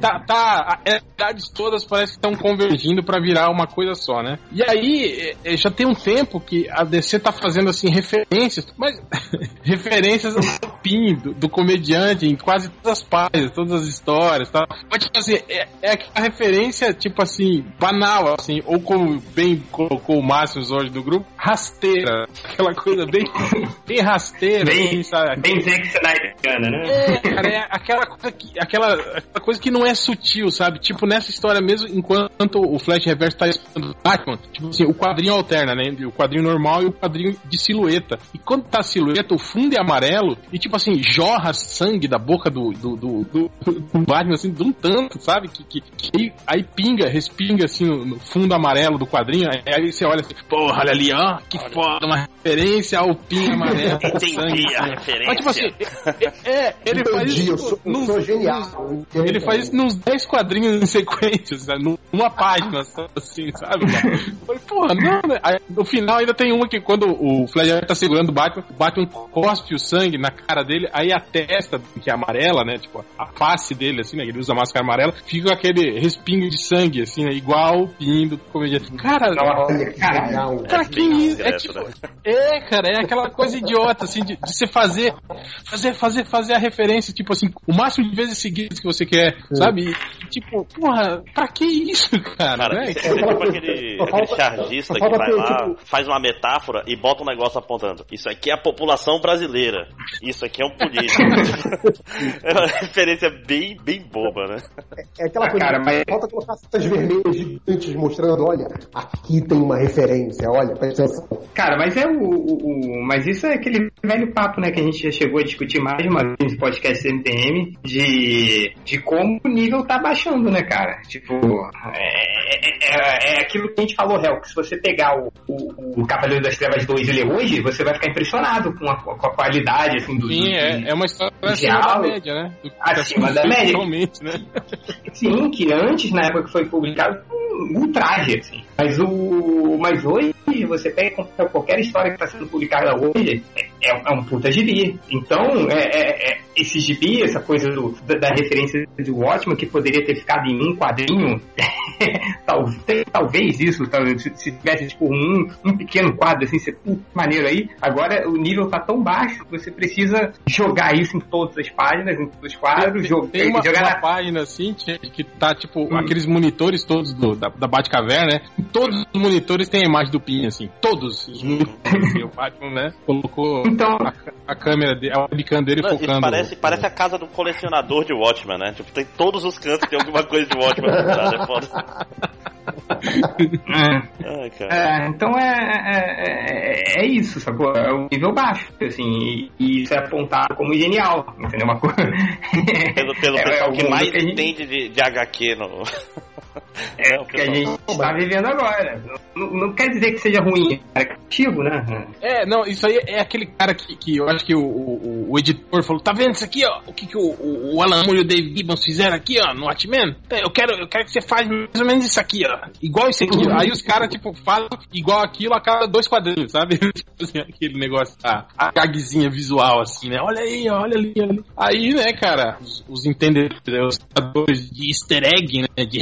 tá, tá as idades todas parece que estão convergindo para virar uma coisa só, né? E aí é, é, já tem um tempo que a DC tá fazendo assim referências, mas (laughs) referências ao PIN do, do comediante em quase todas as páginas, todas as histórias, tá? Mas, tipo assim, é, é a referência, tipo assim, banal, assim, ou como bem colocou o Márcio hoje do grupo, rasteira. (laughs) Aquela coisa bem, bem rasteira, bem, assim, sabe? Bem Zack Snyder, né? É, cara, é aquela coisa, que, aquela, aquela coisa que não é sutil, sabe? Tipo, nessa história mesmo, enquanto o Flash Reverso tá explorando Batman, tipo assim, o quadrinho alterna, né? O quadrinho normal e o quadrinho de silhueta. E quando tá silhueta, o fundo é amarelo e, tipo assim, jorra sangue sangue da boca do, do, do, do, do Batman, assim, de um tanto, sabe? Que, que, que aí pinga, respinga, assim, no, no, fundo amarelo do quadrinho. Aí você olha assim, porra, olha ali, ó, que olha. foda, uma referência ao pinga amarelo. (laughs) Entendi sangue, a referência. Mas, tipo assim, é, é ele Entendi, faz isso. Eu sou, sou genial. Ele faz isso nos 10 quadrinhos em sequência, sabe? numa página, assim, sabe? Falei, porra, não, né? Aí, no final ainda tem uma que quando o Flash tá segurando o Batman, o Batman cospe o sangue na cara dele, aí a testa que é amarela, né? Tipo, a face dele, assim, né? Ele usa máscara amarela, fica com aquele respingo de sangue, assim, né? Igual o pin do comediante. Cara, cara, cara, que isso? É, tipo, é, cara, é aquela coisa idiota, assim, de, de você fazer, fazer, fazer, fazer a referência, tipo assim, o máximo de vezes seguidas que você quer, sabe? E, tipo, porra, pra que isso, cara? Cara, né? é tipo aquele, aquele chargista que vai lá, tipo, faz uma metáfora e bota um negócio apontando. Isso aqui é a população brasileira. Isso aqui é um político. (laughs) (laughs) é uma referência bem, bem boba, né? É, é aquela coisa, cara, mas... falta colocar essas vermelhas gigantes mostrando, olha, aqui tem uma referência, olha, presta atenção. Cara, mas é o, o, o, Mas isso é aquele velho papo, né, que a gente já chegou a discutir mais uma vez no podcast MTM, de, de como o nível tá baixando, né, cara? Tipo, é, é, é, é aquilo que a gente falou, Hel, que se você pegar o, o, o Cavaleiro das Trevas 2 e ler hoje, você vai ficar impressionado com a, com a qualidade, assim, do... Sim, do, é, é uma história acima da média, né? Do, acima da média. né? Sim, que antes, na época que foi publicado, um ultraje, assim. Mas o. Mas hoje, você pega qualquer história que está sendo publicada hoje, é, é um puta gibi. Então, é, é, é, esse gibi, essa coisa do, da, da, referência do Watchmen, que poderia ter ficado em um quadrinho, (laughs) talvez, talvez isso, talvez, se, se tivesse tipo um, um pequeno quadro, assim, ser maneiro aí. Agora o nível tá tão baixo que você precisa jogar isso em todas as páginas, em todos os quadros. Tem, tem uma, jogar uma na... página assim que tá tipo hum. aqueles monitores todos do, da, da Batcaverna, né? Todos os monitores têm a imagem do Pin, assim. Todos os monitores. (laughs) o Batman, né? Colocou então, a, a câmera, dele, a webcam dele não, focando. Parece parece, a casa do colecionador de Watchmen, né? Tipo, tem todos os cantos, tem alguma coisa de Watchmen é foda. (laughs) é. é, então é, é, é, é, isso, sacou? É um nível baixo, assim, e, e, isso é apontado como genial, entendeu? Uma coisa. (laughs) Pelo, pelo é, pessoal que mais que gente... entende de, de HQ no. (laughs) É o que a gente está vivendo agora. Não, não, quer dizer que seja ruim, é criativo, né? É, não, isso aí é aquele cara que, que eu acho que o, o, o editor falou: tá vendo isso aqui, ó? O que, que o, o Alan Moore e o Dave Gibbons fizeram aqui, ó, no Watchmen? Eu quero, eu quero que você faça mais ou menos isso aqui, ó. Igual isso aqui. aí os caras, tipo, fazem igual aquilo a cada dois quadrinhos, sabe? (laughs) Tipo assim, aquele negócio, a, a gagzinha visual, assim, né? Olha aí, olha ali, olha ali. Aí, né, cara, os, os entendedores, os de easter egg, né? De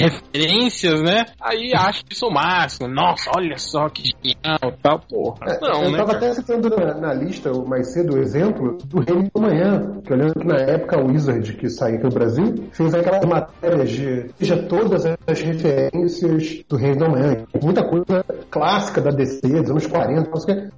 referências, né? Aí acho que o máximo. Nossa, olha só que genial tal, porra. É, não, eu né, tava cara? até citando na, na, lista mais cedo o exemplo do Reino do Manhã, que eu lembro que na época o Wizard, que saiu aqui no Brasil, fez aquelas matérias de seja todas as referências do Reino do Manhã. Muita coisa clássica da DC, dos anos 40,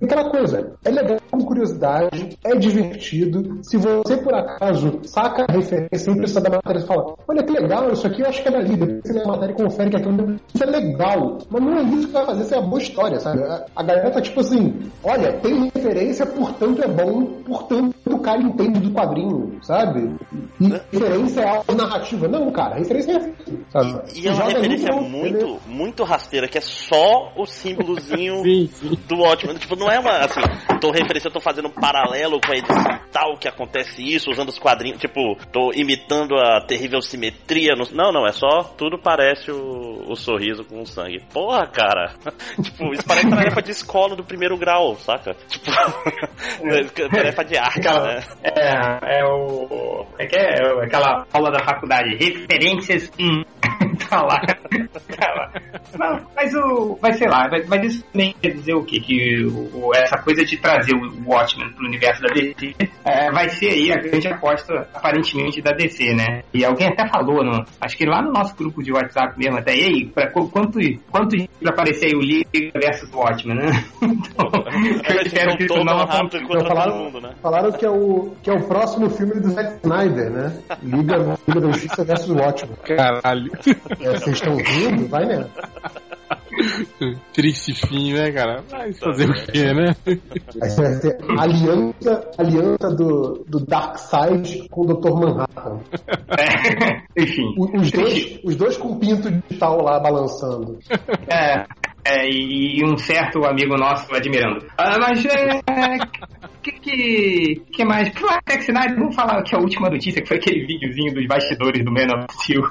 aquela coisa. É legal como curiosidade, é divertido. Se você, por acaso, saca a referência sem precisar da matéria e fala, olha que legal, isso aqui eu acho que é da Liga. Você lê a matéria e confere que aquilo isso é legal. Mas não é isso que vai fazer, isso é uma boa história, sabe? A galera tá tipo assim, olha, tem referência, portanto é bom, portanto o cara entende do quadrinho, sabe? E referência é algo narrativa. Não, cara, referência é sabe? E, e é uma referência muito, muito, muito, rasteira, que é só o símbolozinho (laughs) sim, sim. do ótimo. Tipo, não é uma, assim, tô referência, eu tô fazendo um paralelo com a edição tal que acontece isso, usando os quadrinhos, tipo, tô imitando a terrível simetria. No... Não, não, é só, tudo parece o, o sorriso com sangue. Porra, cara. (laughs) tipo, isso parece tarefa de escola do primeiro grau, saca? Tipo, (laughs) (laughs) tarefa de arte, aquela, né? É, é o. É que é, é aquela aula da faculdade, referências em. tá lá. Tá lá. Não, mas o. Mas sei lá, mas isso nem quer dizer o quê? Que o, essa coisa de trazer o Watchmen pro universo da DC é, vai ser aí a grande aposta, aparentemente, da DC, né? E alguém até falou, no, acho que lá no nosso grupo de WhatsApp mesmo, até, e aí, pra, quanto, quanto pra aparecer aí o Liga versus Watchmen, né? (laughs) Então, eu espero que isso não aconteça. Falaram, mundo, né? falaram que, é o, que é o próximo filme do Zack Snyder, né? Liga, Liga da Justiça versus Watchmen. Caralho. É, vocês estão rindo? Vai nessa. (laughs) Triste fim, né, cara? Mas fazer o quê, né? vai ter aliança, aliança do, do Darkseid com o Dr. Manhattan. É, (laughs) enfim. Os dois, os dois com pinto digital lá balançando. É. É, e um certo amigo nosso admirando. Ah, mas é, que, que, que mais? Zack Snyder, vamos falar que a última notícia, que foi aquele videozinho dos bastidores do Man of Steel,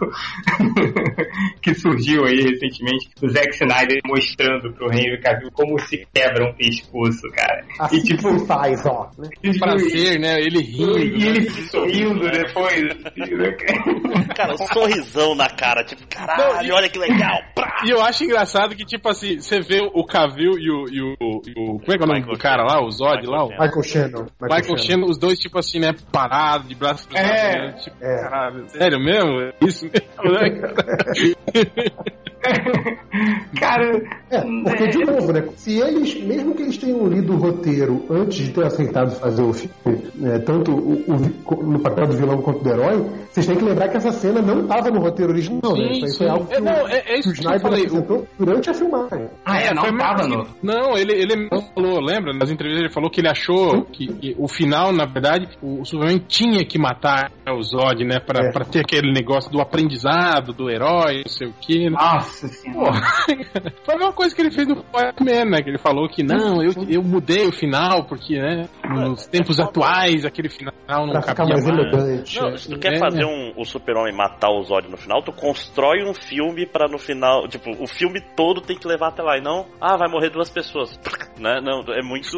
(laughs) que surgiu aí recentemente, do Zack Snyder mostrando pro Henry Cavill como se quebra um pescoço, cara. Assim e tipo, faz, ó. Né? Prazer, né? Ele rindo. E né? ele sorrindo depois. Assim, né? (laughs) cara, um sorrisão na cara, tipo, caralho, Não, olha que legal. E eu acho engraçado que, tipo assim, você vê o Cavill e o, e o, e o. Como é que é o nome do cara lá? O Zod lá? O... Michael Shannon. Michael, Michael Shannon, os dois, tipo assim, né, parados, de braços cruzados. É. Né, tipo, é. Caralho, sério mesmo? É isso mesmo, né, (laughs) (laughs) cara? Cara. É, porque, de novo, né? Se eles, mesmo que eles tenham lido o roteiro antes de ter aceitado fazer o filme, né, tanto o, o, no papel do vilão quanto do herói, vocês têm que lembrar que essa cena não estava no roteiro original, sim, né? Isso foi algo que, é, não, é, é isso que o Snyder apresentou durante a filmagem. Ah, é? Não estava no. Não, ele, ele falou, lembra? Nas entrevistas ele falou que ele achou que, que, o final, na verdade, o, o Superman tinha que matar o Zod, né? Pra, é. pra ter aquele negócio do aprendizado, do herói, não sei o que. Né? Nossa senhora. (laughs) Foi a mesma coisa que ele fez no Fireman, né? Que ele falou que não, eu, eu mudei o final, porque, né? Nos tempos atuais, aquele final não pra cabia mais. Elegante. Não, se tu quer é, fazer um, o super-homem matar o Zod no final, tu constrói um filme pra no final, tipo, o filme todo tem que levar até lá, e não, ah, vai morrer duas pessoas. (laughs) Né? Não, é muito...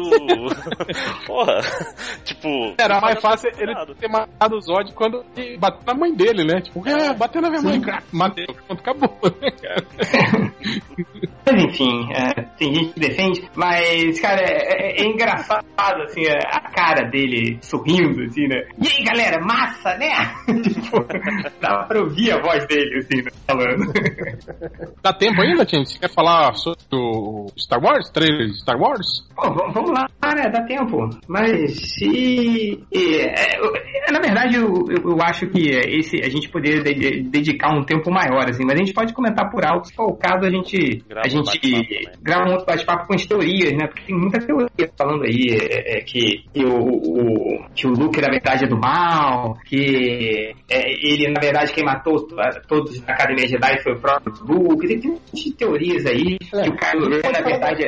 (laughs) Porra. tipo... Era mais fácil ele ter matado o Zod quando bateu na mãe dele, né? Tipo, é, bateu na minha Sim. mãe. Matei, quando acabou, (laughs) né, cara? Enfim, é, tem gente que defende, mas, cara, é, é, é engraçado, assim, é, a cara dele sorrindo, assim, né? E aí, galera, massa, né? (laughs) tipo, dá pra ouvir a voz dele, assim, né? falando. (laughs) Dá tempo ainda, gente? Você quer falar sobre o Star Wars? Trailer de Star Wars? Pô, vamos lá, né? Dá tempo. Mas se. É, É, na verdade, eu, eu, acho que esse, a gente poderia dedicar um tempo maior, assim, mas a gente pode comentar por alto, se for o caso, a gente, grava a gente grava um outro bate-papo com as teorias, né? Porque tem muita teoria falando aí é, é, que, que, o, o, que o Luke, na verdade, é do mal, que é, ele, na verdade, quem matou todos na Academia Jedi foi o próprio Luke. Tem, tem um monte de teorias aí, é, que o Kylo Ren, na verdade,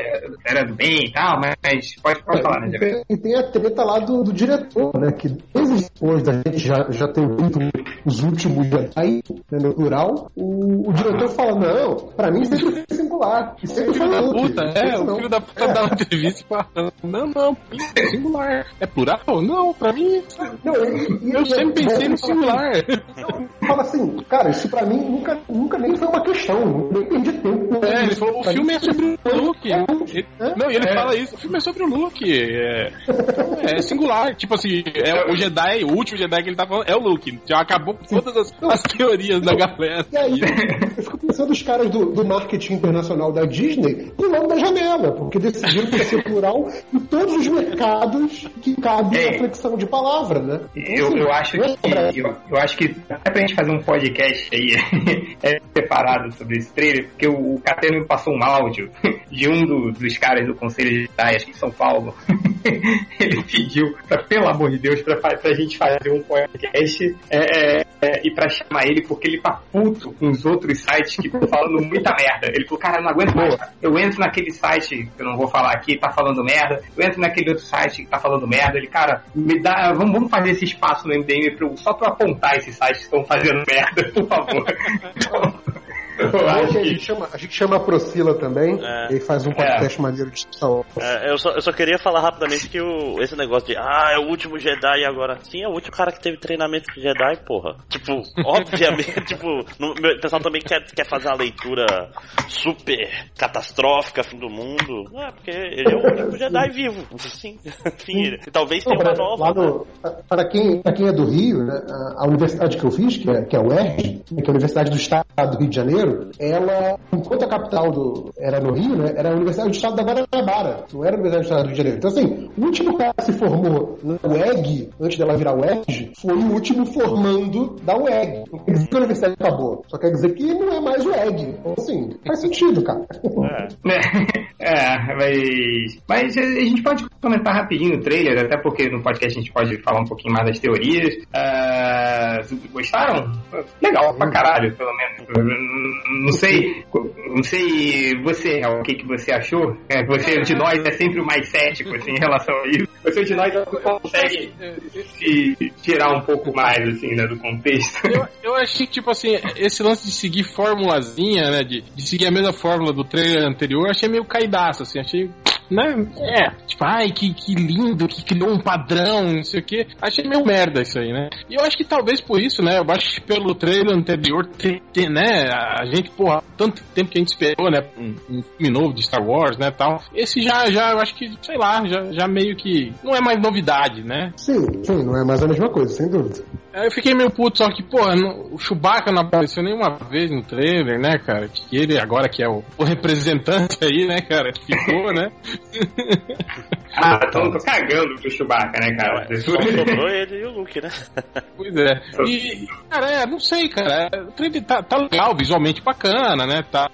era do bem e tal, mas pode, pode falar, né, E tem a treta lá do, do diretor, né? Que depois da gente já, já ter visto os últimos Jedi, né, no plural, o, o diretor fala, não, pra mim sempre foi singular. Sempre foi da puta, é, o filho da puta é. dá uma entrevista falando, não, não, é singular. É plural? Não, pra mim. Não, e, eu e, sempre pensei no singular. Fala assim, cara, isso pra mim nunca, nunca nem foi uma questão, nem perdi tempo. É, ele falou, o filme é sobre o Luke. É, não, e ele é. fala isso, o filme é sobre o Luke. É, é singular. Tipo assim, é o Jedi, o último Jedi que ele tá falando é o Luke. Já acabou todas as, as teorias da galera. E aí, eu fico pensando os caras do, do marketing internacional da Disney pulando da janela, porque decidiram que ia ser plural em todos os mercados que cabe a flexão de palavra, né? Eu, assim, eu acho é que eu, eu, acho que até pra gente fazer um podcast aí (laughs) é, separado sobre esse trailer, porque o, o Cateno me passou um áudio (laughs) de um do, dos caras do Conselho de que em São Paulo. (laughs) (laughs) Ele pediu, pra, pelo amor de Deus, pra, pra gente fazer um podcast é, é, é, e pra chamar ele, porque ele tá puto com os outros sites que estão falando muita merda. Ele falou, cara, eu não aguento mais. Eu entro naquele site, que eu não vou falar aqui, tá falando merda. Eu entro naquele outro site que tá falando merda. Ele, cara, me dá, vamos, vamos fazer esse espaço no MDM pro, só pra apontar esses sites que estão fazendo merda, por favor. então, (laughs) (laughs) a, gente chama, a gente chama a Procila também é. e faz um podcast é. maneiro de discussão. É, eu, só, eu só queria falar rapidamente que o, esse negócio de ah, é o último Jedi agora. Sim, é o último cara que teve treinamento de Jedi, porra. Tipo, (laughs) obviamente, tipo, no, o pessoal também quer, quer fazer uma leitura super catastrófica, fim do mundo. É, porque ele é o último Jedi vivo. Sim. (laughs) Enfim, talvez tenha uma nova. No, para, quem, para quem é do Rio, né, a universidade que eu fiz, que é, que é o UERJ, que é a Universidade do Estado do Rio de Janeiro, Ela, enquanto a capital do, era no Rio, né, era a Universidade do Estado da Guanabara, não era a Universidade do Estado do Rio de Janeiro. Então, assim, o último cara que se formou na UEG, antes dela virar UERJ, foi o último formando da UEG. Não quer dizer que a universidade acabou, só quer dizer que não é mais UEG. Então, assim, faz sentido, cara. É, (laughs) é mas, mas a gente pode comentar rapidinho o trailer, até porque no podcast a gente pode falar um pouquinho mais das teorias. Uh, gostaram? Legal pra caralho, pelo menos não sei, não sei você, o que, que você achou. É, você de nós é sempre o mais cético assim, em relação a isso. Você de nós consegue se tirar um pouco mais assim, né, do contexto. Eu, eu achei que, tipo assim, esse lance de seguir formulazinha, né, de, de seguir a mesma fórmula do trailer anterior, achei meio caidaço, assim, achei né? É, tipo, ai, que, que lindo, que criou um padrão, não sei o que. Achei meio merda isso aí, né? E eu acho que talvez por isso, né? Eu acho que pelo trailer anterior, tem, tem, né? A gente, porra, tanto tempo que a gente esperou, né? Um, um filme novo de Star Wars, né? Tal. Esse já, já, eu acho que, sei lá, já, já meio que. Não é mais novidade, né? Sim, sim, não é mais a mesma coisa, sem dúvida. Eu fiquei meio puto, só que, porra, o Chewbacca não apareceu nenhuma vez no trailer, né, cara? Que ele agora que é o, o representante aí, né, cara, que ficou, né? (laughs) ah, tô, tô cagando pro Chewbacca, né, cara? Só sobrou ele e o Luke, né? (laughs) Pois é. E, cara, é, não sei, cara. O trailer tá, tá legal, visualmente bacana, né? Tá,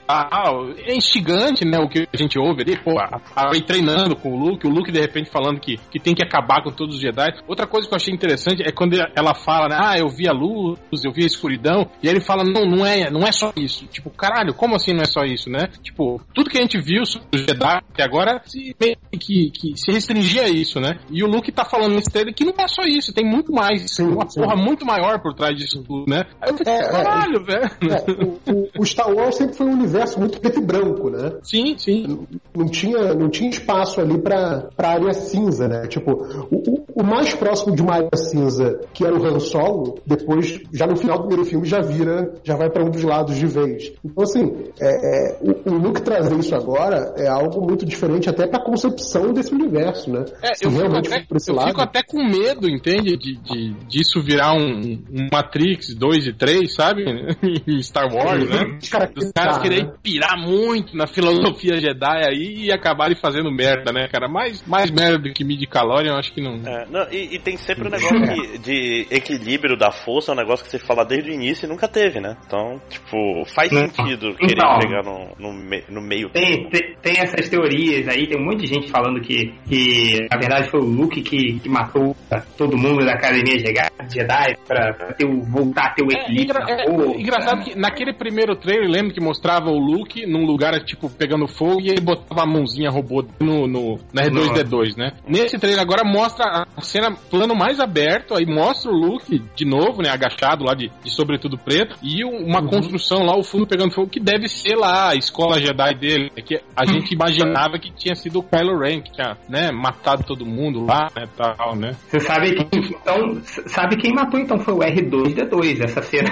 é instigante, né, o que a gente ouve ali, pô, a, a Rey treinando com o Luke, o Luke de repente falando que, que tem que acabar com todos os Jedi. Outra coisa que eu achei interessante é quando ela fala, né, ah, eu vi a luz, eu vi a escuridão, e aí ele fala, não, não é, não é só isso. Tipo, caralho, como assim não é só isso, né? Tipo, tudo que a gente viu sobre os Jedi até agora se, que, que se restringia a isso, né? E o Luke tá falando nesse trailer que não é só isso, tem muito mais, sim, uma sim. porra muito maior por trás disso tudo, né? Aí eu fiquei, é, é caralho, é, velho. É, o, o, Star Wars sempre foi um universo muito preto e branco, né? Sim, sim. Não, não tinha, não tinha espaço ali pra, pra área cinza, né? Tipo, o, o mais próximo de uma área cinza, que era o Han Solo, depois, já no final do primeiro filme, já vira, já vai para um dos lados de vez. Então, assim, é, é, o, o Luke trazer isso agora é algo muito diferente até pra concepção desse universo, né? É, eu, fico até, eu lado... fico até, com medo, entende? De, de, disso virar um, um Matrix 2 e 3, sabe? (laughs) em Star Wars, né? né? Os caras cara querem pirar muito na filosofia Jedi aí e acabarem fazendo merda, né, cara? Mais, mais merda do que midi calorian, eu acho que não. É, não e, e, tem sempre o um negócio (laughs) de, de, equilíbrio da força, é um negócio que você fala desde o início e nunca teve, né? Então, tipo, faz sentido querer então, chegar no, no, no meio. Tem, tem, tem, essas teorias aí, tem um monte de gente falando que, que na verdade foi o Luke que, que matou todo mundo da Academia Jedi pra, pra ter o, voltar a ter o é, equilíbrio. É, é, engraçado que naquele primeiro trailer, lembro que mostrava o Luke num lugar, tipo, pegando fogo e ele botava a mãozinha robô no, no, na R2D2, né? Nesse trailer agora mostra a cena plano mais aberto, aí mostra o Luke de novo, né? Agachado lá de, de sobretudo preto, e uma uhum. construção lá, o fundo pegando fogo, que deve ser lá a escola Jedi dele. É que a gente (laughs) imaginava que tinha sido o Kylo Ren, que tinha, né, matado todo mundo lá, né, tal, né? Você sabe que, então, sabe quem matou então foi o R2D2, essa cena.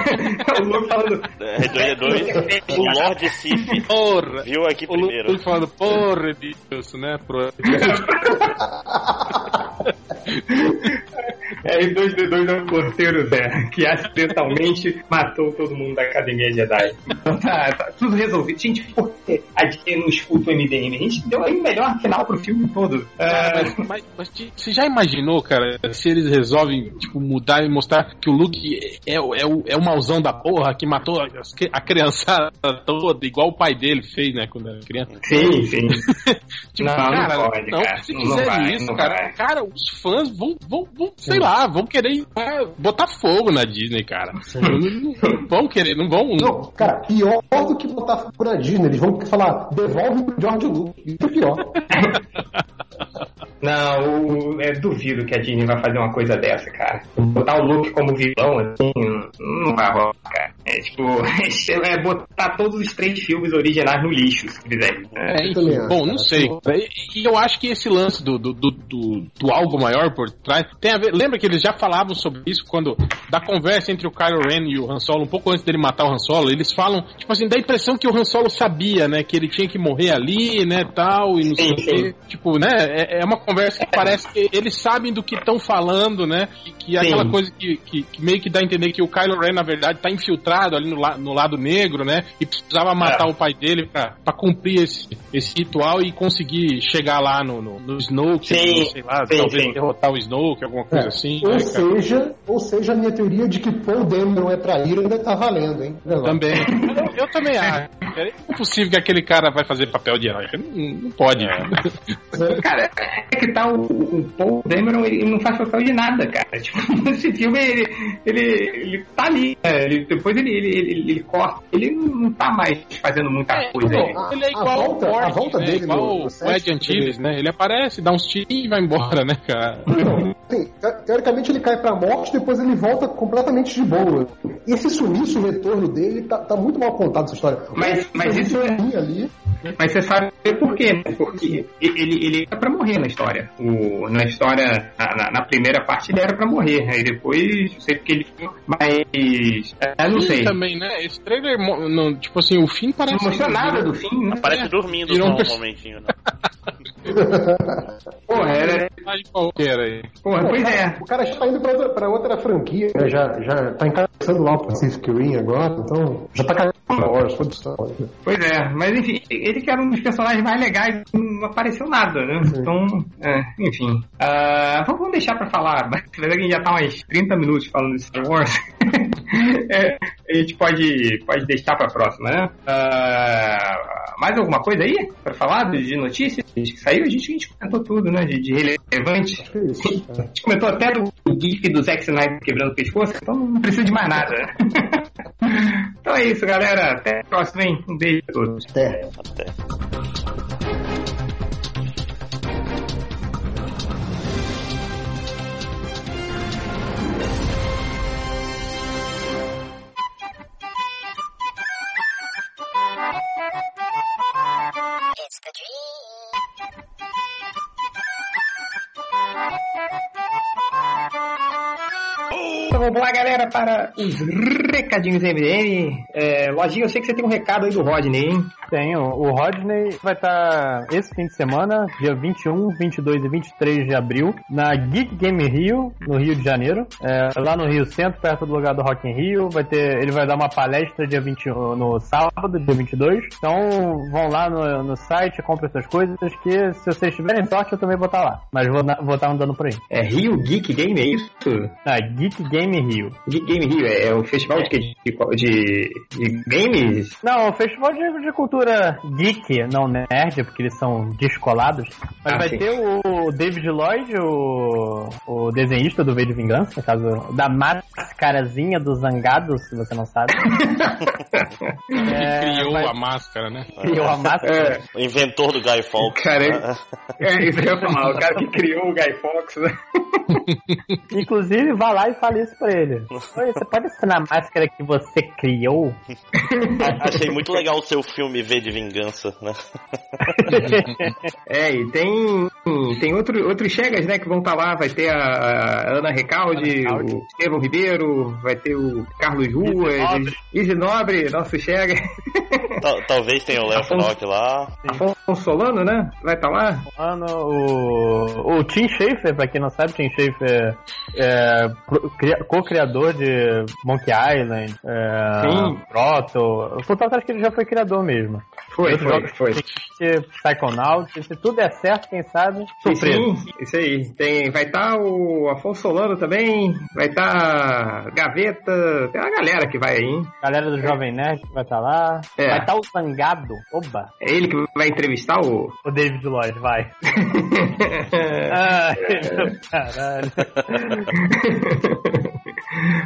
o Luke falando... R2D2, o Lord (laughs) Sif, (laughs) porra, viu aqui o primeiro. O Luke falando, porra, Deus, né, pro... R2D2 é um porteiro, Zé, que acidentalmente matou todo mundo da Academia Jedi. Então tá, tá tudo resolvido. Gente, por que a gente não escuta o MDM? A gente deu aí o melhor final pro filme todo. Cara, uh... mas, mas, mas, você já imaginou, cara, se eles resolvem, tipo, mudar e mostrar que o Luke é, é, o, é o mauzão da porra que matou a, a criançada toda, igual o pai dele fez, né, quando era criança? Sim, sim. (laughs) tipo, não, cara, não, pode, não, cara. se fizer isso, cara, cara, os fãs vão, vão, vão sei lá, vão querer é, botar fogo na Disney, cara. Não, não, vão querer, não vão. Não, cara, pior do que botar fogo na Disney, eles vão falar, devolve o George Lucas. Isso é pior. (laughs) Não, é, duvido que a Disney vai fazer uma coisa dessa, cara. Botar o Luke como vilão, assim, não vai rolar, cara. É tipo, (laughs) é botar todos os três filmes originais no lixo, se quiser. É, enfim, bom, não sei. E eu acho que esse lance do, do, do, do, do algo maior por trás tem a ver. Lembra que eles já falavam sobre isso quando, da conversa entre o Kylo Ren e o Han Solo, um pouco antes dele matar o Han Solo, eles falam, tipo assim, dá a impressão que o Han Solo sabia, né, que ele tinha que morrer ali, né, tal, e não sei o quê. Tipo, né, é, é uma conversa que parece que eles sabem do que estão falando, né? E que é aquela coisa que, que, que, meio que dá a entender que o Kylo Ren, na verdade, tá infiltrado ali no, la, no lado negro, né? E precisava matar é. o pai dele pra, pra cumprir esse, esse ritual e conseguir chegar lá no, no, no Snoke, sim, sei lá, sim, talvez sim. derrotar o Snoke, alguma coisa é. assim. Ou, né, seja, ou seja, a minha teoria de que Paul Dameron é traíra ainda tá valendo, hein? Também. eu, eu, também acho. É impossível que aquele cara vai fazer papel de herói. Não, não pode. É. (laughs) Cara, é que tá o, o Paul Dameron, ele não faz papel de nada, cara. (laughs) Tipo, esse filme, ele, ele, ele tá ali. Né? Ele, depois ele, ele, ele, ele, corta. Ele não tá mais fazendo muita é, coisa. Bom, ele é igual a volta, Morty, a volta né? dele igual no, o Ed Antilles, né? Ele aparece, dá uns tiros e vai embora, né, cara? Não, sim, teoricamente ele cai pra morte, depois ele volta completamente de boa. E esse sumiço, o retorno dele, tá, tá muito mal contado essa história. Mas, mas isso é... Ali, mas você sabe por quê, né? Porque ele, ele era pra morrer na história. O, na história, na, na primeira parte, ele era pra morrer. Aí depois, sei porque ele ficou. Mas. É, não sei. também, né? Esse trailer, não, tipo assim, o fim parece. Não mostrou nada do fim, né? Parece é. dormindo só um momentinho, né? (laughs) (laughs) Porra, era. Qualquer aí. Porra, pois é. O cara já tá indo pra outra, pra outra franquia, né? já, já tá encabeçando lá o Pacific Rim agora, então já tá caindo Wars, Pois é, mas enfim, ele que era um dos personagens mais legais, não apareceu nada, né? Sim. Então, é, enfim. Uh, vamos deixar pra falar, (laughs) mas a gente já tá uns 30 minutos falando de Star Wars. (laughs) é, a gente pode, pode deixar pra próxima, né? Uh, mais alguma coisa aí pra falar de notícias que saiu? A gente, a gente comentou tudo, né? De, de relevante. A gente comentou até do GIF do Zack Snyder quebrando o pescoço, então não precisa de mais nada. (laughs) então é isso, galera. Até a próxima, hein? Um beijo a todos. Até. Até. Vamos lá, galera, para os recadinhos MDM. É, Lojinha, eu sei que você tem um recado aí do Rodney, hein? Tenho. O Rodney vai estar tá esse fim de semana, dia 21, 22 e 23 de abril, na Geek Game Rio, no Rio de Janeiro. É, lá no Rio Centro, perto do lugar do Rock in Rio. Vai ter, ele vai dar uma palestra dia 21, no sábado, dia 22. Então vão lá no, no site, comprem essas coisas, que se vocês tiverem sorte, eu também vou estar tá lá. Mas vou, vou estar tá andando por aí. É Rio Geek Game, é isso? Ah, Geek Game Rio. Geek Game Rio é, é um festival de, de, de, de games? Não, um festival de, de cultura geek, não nerd, porque eles são descolados. Mas ah, vai sim. ter o David Lloyd, o, o desenhista do V de Vingança, no caso, da máscarazinha do Zangado, se você não sabe. (laughs) é, criou vai... a máscara, né? Criou a máscara. É. O inventor do Guy Fawkes. Cara, (laughs) é, isso que eu ia falar, o cara que criou o Guy Fawkes, né? (laughs) Inclusive, vá lá e fale isso pra ele. Oi, você pode assinar a máscara que você criou? Achei muito legal o seu filme V de Vingança, né? (laughs) é, e tem, tem outro, outros chegas, né, que vão estar tá lá. Vai ter a Ana Recalde, Recalde. o Estevão Ribeiro, vai ter o Carlos Ruas, Izzy Nobre, nosso chega. (laughs) talvez tenha o Léo Finock lá. Afonso Solano, né? Vai estar tá lá. Solano, o, o Tim Schafer, pra quem não sabe, Tim Schafer é, co-criador de Monkey Island, é, Sim. Proto. O Total acho que ele já foi criador mesmo. Foi, foi, foi. Psychonauts, se tudo der certo, quem sabe, surpresa. Sim, isso aí. Tem, vai estar tá o Afonso Solano também, vai estar tá Gaveta, tem uma galera que vai aí, hein? Galera do Jovem Nerd vai estar tá lá. É. Vai estar tá o Zangado, oba. É ele que vai entrevistar o... O David Lloyd, vai. (laughs) (laughs) Ai, caralho. (laughs)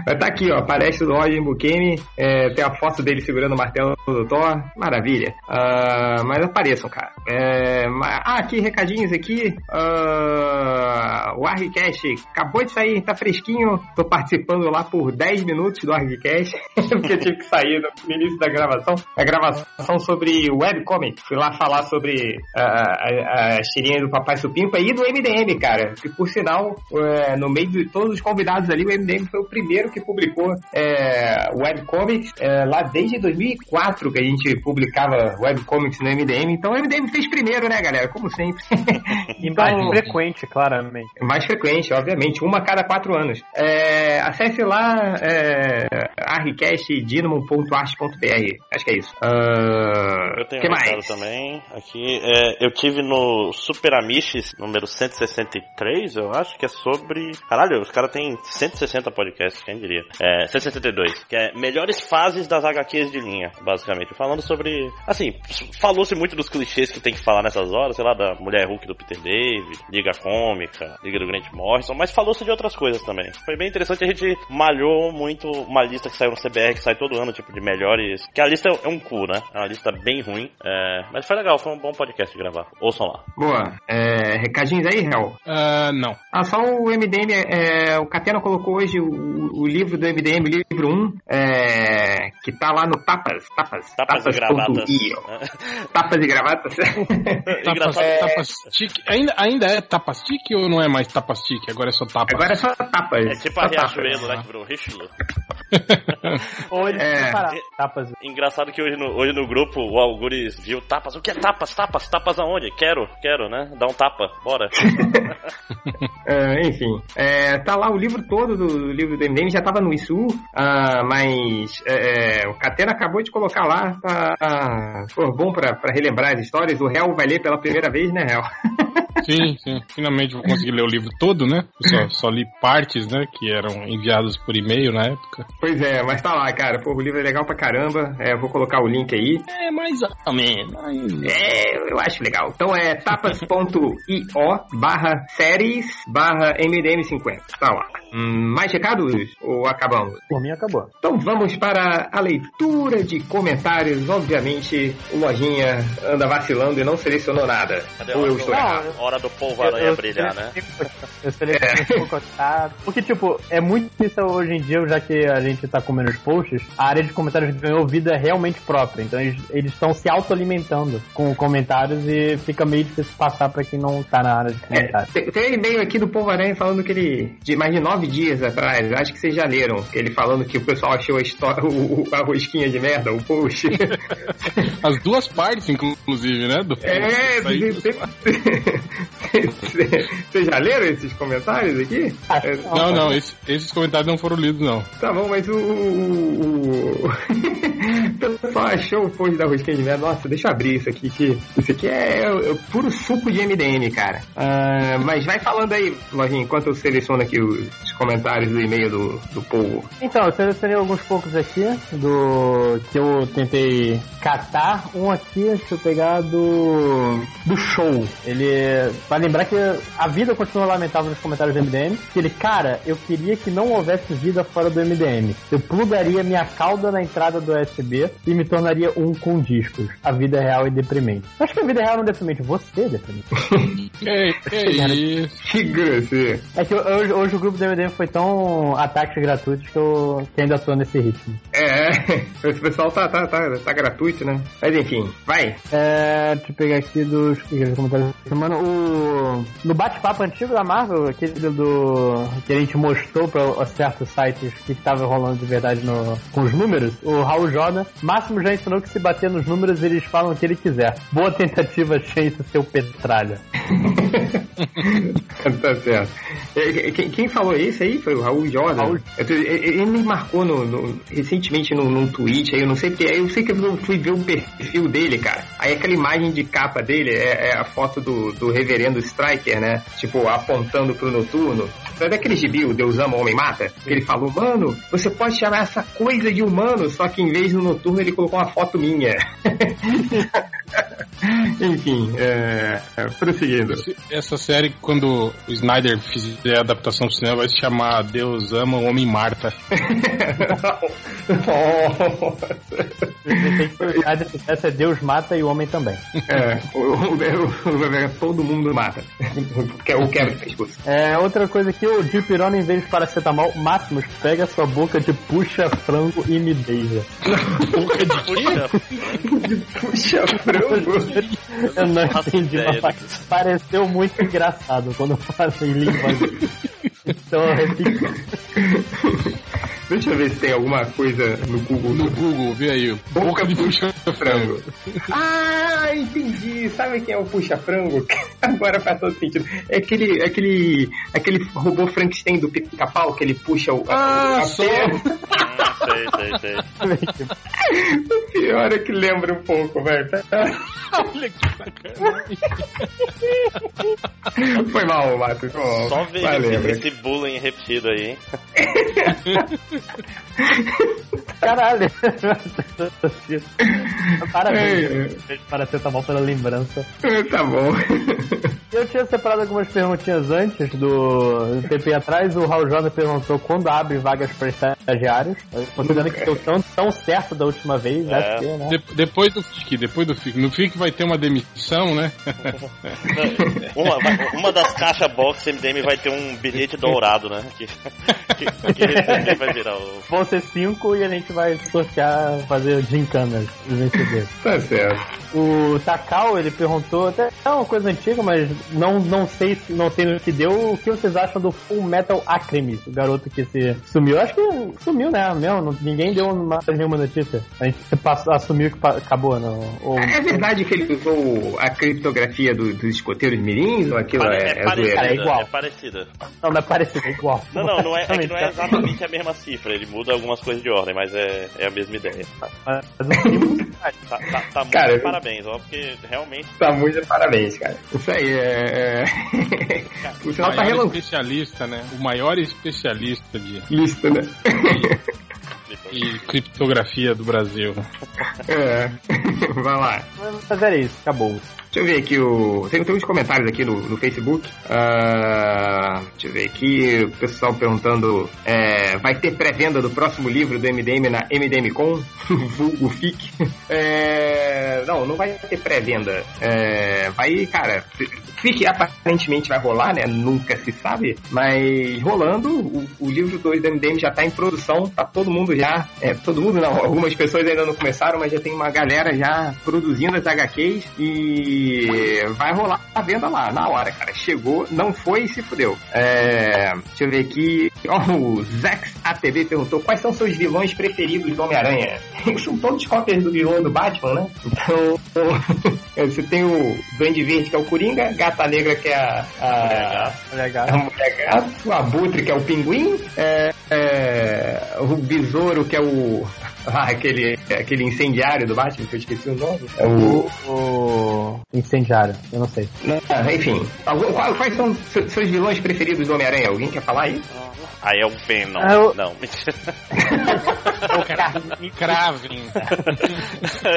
Estar tá aqui, ó. Aparece o Roger Bukemi. É, tem a foto dele segurando o martelo do Thor. Maravilha. Uh, mas apareçam, cara. É, ah, aqui, recadinhos aqui. Uh, o ArgCast acabou de sair, tá fresquinho. Tô participando lá por 10 minutos do ArgCast, (laughs) porque tive que sair no início da gravação. A gravação sobre webcomic. Fui lá falar sobre uh, a, a tirinha do Papai Supimpa e do MDM, cara. Que por sinal, uh, no meio de todos os convidados ali, o MDM foi o primeiro que publicou é, webcomics é, lá desde 2004 que a gente publicava webcomics no MDM. Então o MDM fez primeiro, né, galera? Como sempre. (laughs) e então, mais frequente, claramente. Mais frequente, obviamente. Uma a cada quatro anos. É, acesse lá é, arricastdinamo.art.br. Acho que é isso. Uh, eu tenho que mais? também. Aqui, é, eu tive no Super Amish número 163, eu acho, que é sobre... Caralho, os caras têm 160 podcasts, quem diria. É, 162, que é melhores fases das HQs de linha, basicamente. Falando sobre. Assim, falou-se muito dos clichês que tem que falar nessas horas, sei lá, da Mulher Hulk do Peter David, Liga Cômica, Liga do Grant Morrison, mas falou-se de outras coisas também. Foi bem interessante, a gente malhou muito uma lista que saiu no CBR, que sai todo ano, tipo, de melhores. Que a lista é um cu, né? É uma lista bem ruim. É... Mas foi legal, foi um bom podcast de gravar. Ouçam lá. Boa. É... Recadinhos aí, Hel? Uh, não. Ah, só o MDM, é... o Catena colocou hoje o, o livro do MDM, livro 1, é, que tá lá no Tapas. Tapas. Tapas, tapas e gravatas. (laughs) tapas e gravatas. (laughs) tapas, é... tapas ainda, ainda é Tapas Tique ou não é mais Tapas Tique? Agora é só Tapas? Agora é só Tapas. É tipo a Riachuelo, né? Que virou Richelieu. Hoje é. tapas. Engraçado que hoje no, hoje no grupo o Algures viu tapas. O que é tapas? Tapas? Tapas aonde? Quero, quero, né? Dá um tapa, bora. (laughs) é, enfim, é, tá lá o livro todo do, livro do MDM, já tava no ISU, uh, mas é, é, o Catena acabou de colocar lá, tá uh, bom pra, pra relembrar as histórias. O réu vai ler pela primeira vez, né, réu? (laughs) Sim, sim. Finalmente vou conseguir ler o livro todo, né? Eu só, só li partes, né? Que eram enviados por e-mail na época. Pois é, mas tá lá, cara. Pô, o livro é legal pra caramba. É, vou colocar o link aí. É, mais ou menos. É, eu acho legal. Então é tapas.io barra séries barra MDM50. Tá lá. Hum, mais recados? Ou acabamos? Por mim acabou. Então vamos para a leitura de comentários. Obviamente, o Lojinha anda vacilando e não selecionou nada. Cadê Ou eu estou errado? Hora do povo aranha brilhar, né? Eu selecionei é. Porque, tipo, é muito difícil hoje em dia, já que a gente tá comendo os posts, a área de comentários ganhou vida realmente própria. Então eles estão se autoalimentando com comentários e fica meio difícil passar pra quem não tá na área de é, comentários. É, tem um e-mail aqui do Povo Aranha falando que ele, de mais de nove dias atrás, acho que vocês já leram, ele falando que o pessoal achou a história, o, a rosquinha de merda, o post. As duas partes, inclusive, né? Do é, (laughs) vocês já leram esses comentários aqui? Não, não, esses, esses comentários não foram lidos, não. Tá bom, mas o. o, o (laughs) pessoal achou o post da rosquinha de merda. Nossa, deixa eu abrir isso aqui, que isso aqui é, é, é puro suco de MDM, cara. Uh, mas vai falando aí, Lojinha, enquanto eu seleciono aqui os comentários do e-mail do, do povo. Então, eu selecionei alguns poucos aqui do que eu tentei catar. Um aqui, deixa eu pegar do do show. Ele vai lembrar que a vida continua lamentável nos comentários do MDM. Que ele, cara, eu queria que não houvesse vida fora do MDM. Eu plugaria minha cauda na entrada do USB e me tornaria um com discos. A vida é real e deprimente. Acho que a vida é real não é deprimente, você é deprimente. (laughs) que, (laughs) que isso? Que grosseiro. É que hoje, hoje, o grupo do MDM foi tão ataques gratuitos que eu que ainda tô nesse ritmo. É, esse pessoal tá, tá, tá, tá gratuito, né? Mas enfim, vai. É, deixa eu pegar aqui dos comentários da semana. O, no bate-papo antigo da Marvel, aquele do que a gente mostrou para certos sites que tava rolando de verdade no, com os números, o Raul Jordan, Máximo já ensinou que se bater nos números eles falam o que ele quiser. Boa tentativa, Chance, seu petralha. (laughs) tá certo. É, quem, quem, falou isso aí foi o Raul Jordan. Raul. Ele me marcou no, no, recentemente num, num tweet aí, eu não sei porque. Eu sei que eu fui ver o perfil dele, cara. Aí aquela imagem de capa dele é, é a foto do, do reverendo Striker, né? Tipo, apontando pro noturno. Sabe daquele gibi, o Deus ama, o homem mata? Que ele falou, mano, você pode chamar essa coisa de humano, só que em vez do noturno ele colocou uma foto minha. Enfim, é, é, prosseguindo. Essa série, quando o Snyder fizer a adaptação do cinema, vai se chamar Deus Ama o Homem Marta. Essa é Deus mata e o homem também. É, o, o, o, todo mundo mata. É o quebra pescoço. É, outra coisa que o Dipirona, em vez de paracetamol, Máximos, pega sua boca de puxa frango e me beija. boca de puxa? de (laughs) puxa frango? Eu não entendi, mas pareceu muito engraçado quando eu falei língua. (laughs) então eu repito. Deixa eu ver se tem alguma coisa no Google. No Google, vê aí. Boca, Boca de puxa-frango. ah, entendi. Sabe quem é o puxa-frango? (laughs) Agora faz todo sentido. É aquele, aquele, aquele robô Frankenstein do pica-pau que ele puxa o. Ah, a, a só! sei, sei, sei. O pior é que lembra um pouco, velho. Olha que sacanagem. Foi mal, Mato. Só ver esse, esse bullying repetido aí. (laughs) Caralho. Parabéns. Para ser tá bom pela lembrança. Tá bom. Eu tinha separado algumas perguntinhas antes do, do TP atrás. O Raul Jordan perguntou quando abre vagas para estagiários. Considerando que deu tão, tão certo da última vez, é. acho que, né? De, depois do FIC, depois do FIC. No FIC vai ter uma demissão, né? (laughs) uma, uma das caixas box MDM vai ter um bilhete dourado, né? Que, que, que vai virar o. Vão ser cinco e a gente vai sortear, fazer gincanas dos vencedores. Tá certo. O Takao, ele perguntou, até é uma coisa antiga, mas não, não sei se não tem no que deu, o que vocês acham do Full Metal Alchemist, o garoto que se sumiu? Acho que sumiu, né? Mesmo, ninguém deu mais nenhuma notícia. A gente passou, assumiu que acabou, não. Ou... É verdade que ele usou a criptografia do, dos escoteiros mirins ou aquilo é, é, é, parecida, é, igual. É parecida. Não, não é parecido, é igual. Não, não, não é, é, não é exatamente a mesma cifra, ele muda algumas coisas de ordem, mas é, é a mesma ideia. Mas tá, tá, tá muito cara, parabéns, ó, porque realmente. Tá muito parabéns, cara. Isso aí é. Cara, (laughs) o sinal tá especialista, né? O maior especialista de. Lista, né? (laughs) e criptografia do Brasil. É, (laughs) vai lá. Mas era isso, acabou. Deixa eu ver aqui o. Tem, tem uns comentários aqui no, no Facebook. Uh, deixa eu ver aqui. O pessoal perguntando: é, vai ter pré-venda do próximo livro do MDM na MDM Com? (laughs) vulgo FIC. É, não, não vai ter pré-venda. É, vai, cara, fique aparentemente vai rolar, né? Nunca se sabe, mas rolando, o, o livro 2 do MDM já tá em produção, tá todo mundo já, é, todo mundo não, algumas pessoas ainda não começaram, mas já tem uma galera já produzindo as HQs e vai rolar a venda lá, na hora, cara. Chegou, não foi e se fudeu. É, deixa eu ver aqui. o Zex ATV perguntou quais são seus vilões preferidos do Homem-Aranha. (laughs) São todos cópias do vilão do Batman, né? Então, (laughs) você tem o Duende Verde, que é o Coringa, Gata Negra, que é a, a, mulher gato, a mulher gato, o Abutre, que é o Pinguim, é, é, o Besouro, que é o ah, (laughs) aquele, aquele incendiário do Batman, que eu esqueci o nome. É o... o... Incendiário, eu não sei. Ah, enfim, quais são seus vilões preferidos do Homem-Aranha? Alguém quer falar aí? Aí é o Venom. Ah, eu... Não, (laughs) o Kraven.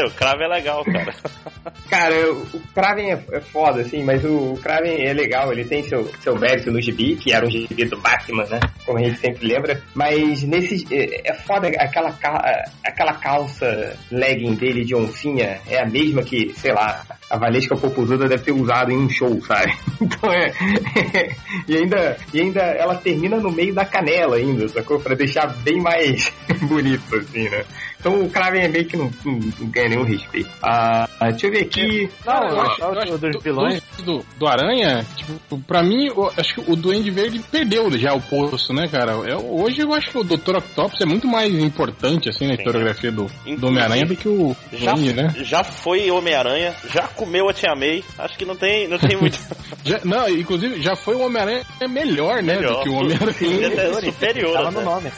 o Kraven é legal, cara. Cara, o Kraven é, é foda, assim, mas o Kraven é legal. Ele tem seu, seu verso no gibi, que era um gibi do Batman, né? Como a gente sempre lembra. Mas nesse. É, é foda aquela, aquela calça legging dele de oncinha. É a mesma que, sei lá, a Valesca Popozuda deve ter usado em um show, sabe? (laughs) Então é. e, ainda, e ainda ela termina no meio da canela ainda, sacou? Pra deixar bem mais (laughs) bonito, Egipto, assim, né? Então o Kraven é meio que não, não, não ganha nenhum respeito. Ah, deixa eu ver aqui. Não, eu acho, eu acho dos vilões. Do, do Aranha, tipo, pra mim, eu acho que o Duende Verde perdeu já o posto, né, cara? Eu, hoje eu acho que o Dr. Octopus é muito mais importante, assim, na historiografia do, do Homem-Aranha do que o já, Duende, né? Já foi Homem-Aranha, já comeu a Tia May, acho que não tem, não tem muito. (laughs) já, não, inclusive, já foi o Homem-Aranha melhor, né, melhor. do que o Homem-Aranha. Superior. Tava no nome.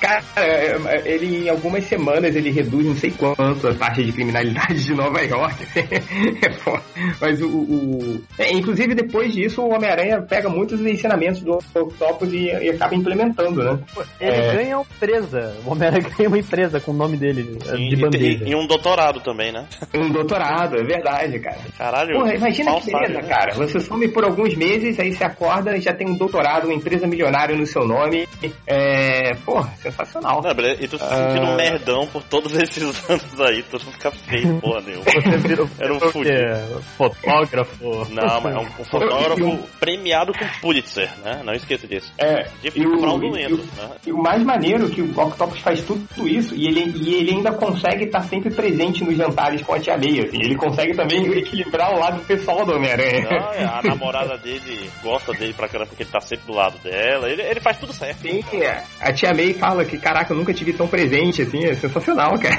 Cara, ele em algumas semanas ele reduz não sei quanto a taxa de criminalidade de Nova York. (laughs) é foda. Mas o. o... É, inclusive, depois disso, o Homem-Aranha pega muitos ensinamentos do Octopus e, e acaba implementando, né? Ele é... ganha uma empresa. O Homem-Aranha (laughs) ganha uma empresa com o nome dele Sim, de bandeja. E, e, um doutorado também, né? Um doutorado, é verdade, cara. Caralho. Porra, imagina que beleza, né? cara. Você some por alguns meses, aí você acorda e já tem um doutorado, uma empresa milionária no seu nome. É. Porra, sensacional. Não, e tu se sentindo uh... um merdão por todos esses (laughs) anos aí, mundo fica feio, porra nenhuma. Você virou Era um fudido. Fotógrafo. Não, mas é um, um fotógrafo eu, eu, premiado com Pulitzer, né? Não esqueça disso. É. De fraudulento, né? E o mais maneiro é que o Octopus faz tudo isso e ele, e ele ainda consegue estar sempre presente nos jantares com a tia May, assim. Ele consegue também equilibrar o lado pessoal do Homem-Aranha. É, a namorada dele gosta dele pra caramba porque ele tá sempre do lado dela. Ele, ele faz tudo certo. Sim, é. A tia May fala que, caraca, eu nunca tive tão presente, assim, é sensacional, cara.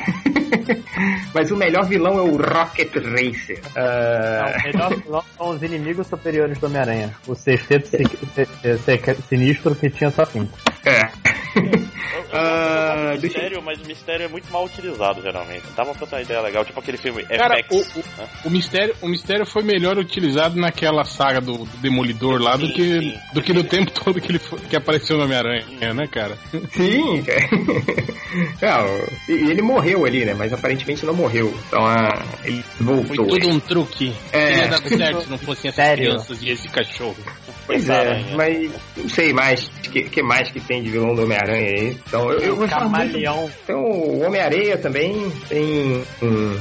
(laughs) Mas o melhor vilão é o Rocket Racer. Uh... Não, o melhor vilão são os inimigos superiores do Homem-Aranha. O sexteto sinistro que tinha só cinco. É. Uh, o mistério, mas o mistério é muito mal utilizado, geralmente. Dava pra ter uma ideia legal, tipo aquele filme Cara, FX. O, o, né? o, mistério, o mistério foi melhor utilizado naquela saga do, do Demolidor lá sim, do que sim. do que no tempo todo que ele foi, que apareceu no Homem-Aranha, né, cara? Sim, (laughs) cara. Não, e ele morreu ali, né? Mas aparentemente não morreu. Então ah, ele voltou. Foi tudo um truque. É. Teria dado certo se não fossem essas Sério? crianças e esse cachorro. Pois é, mas não sei mais o que, que, mais que tem de vilão do Homem-Aranha aí. Então eu, eu vou Camaleão. Tem o Homem-Areia também, tem. (laughs) Hum...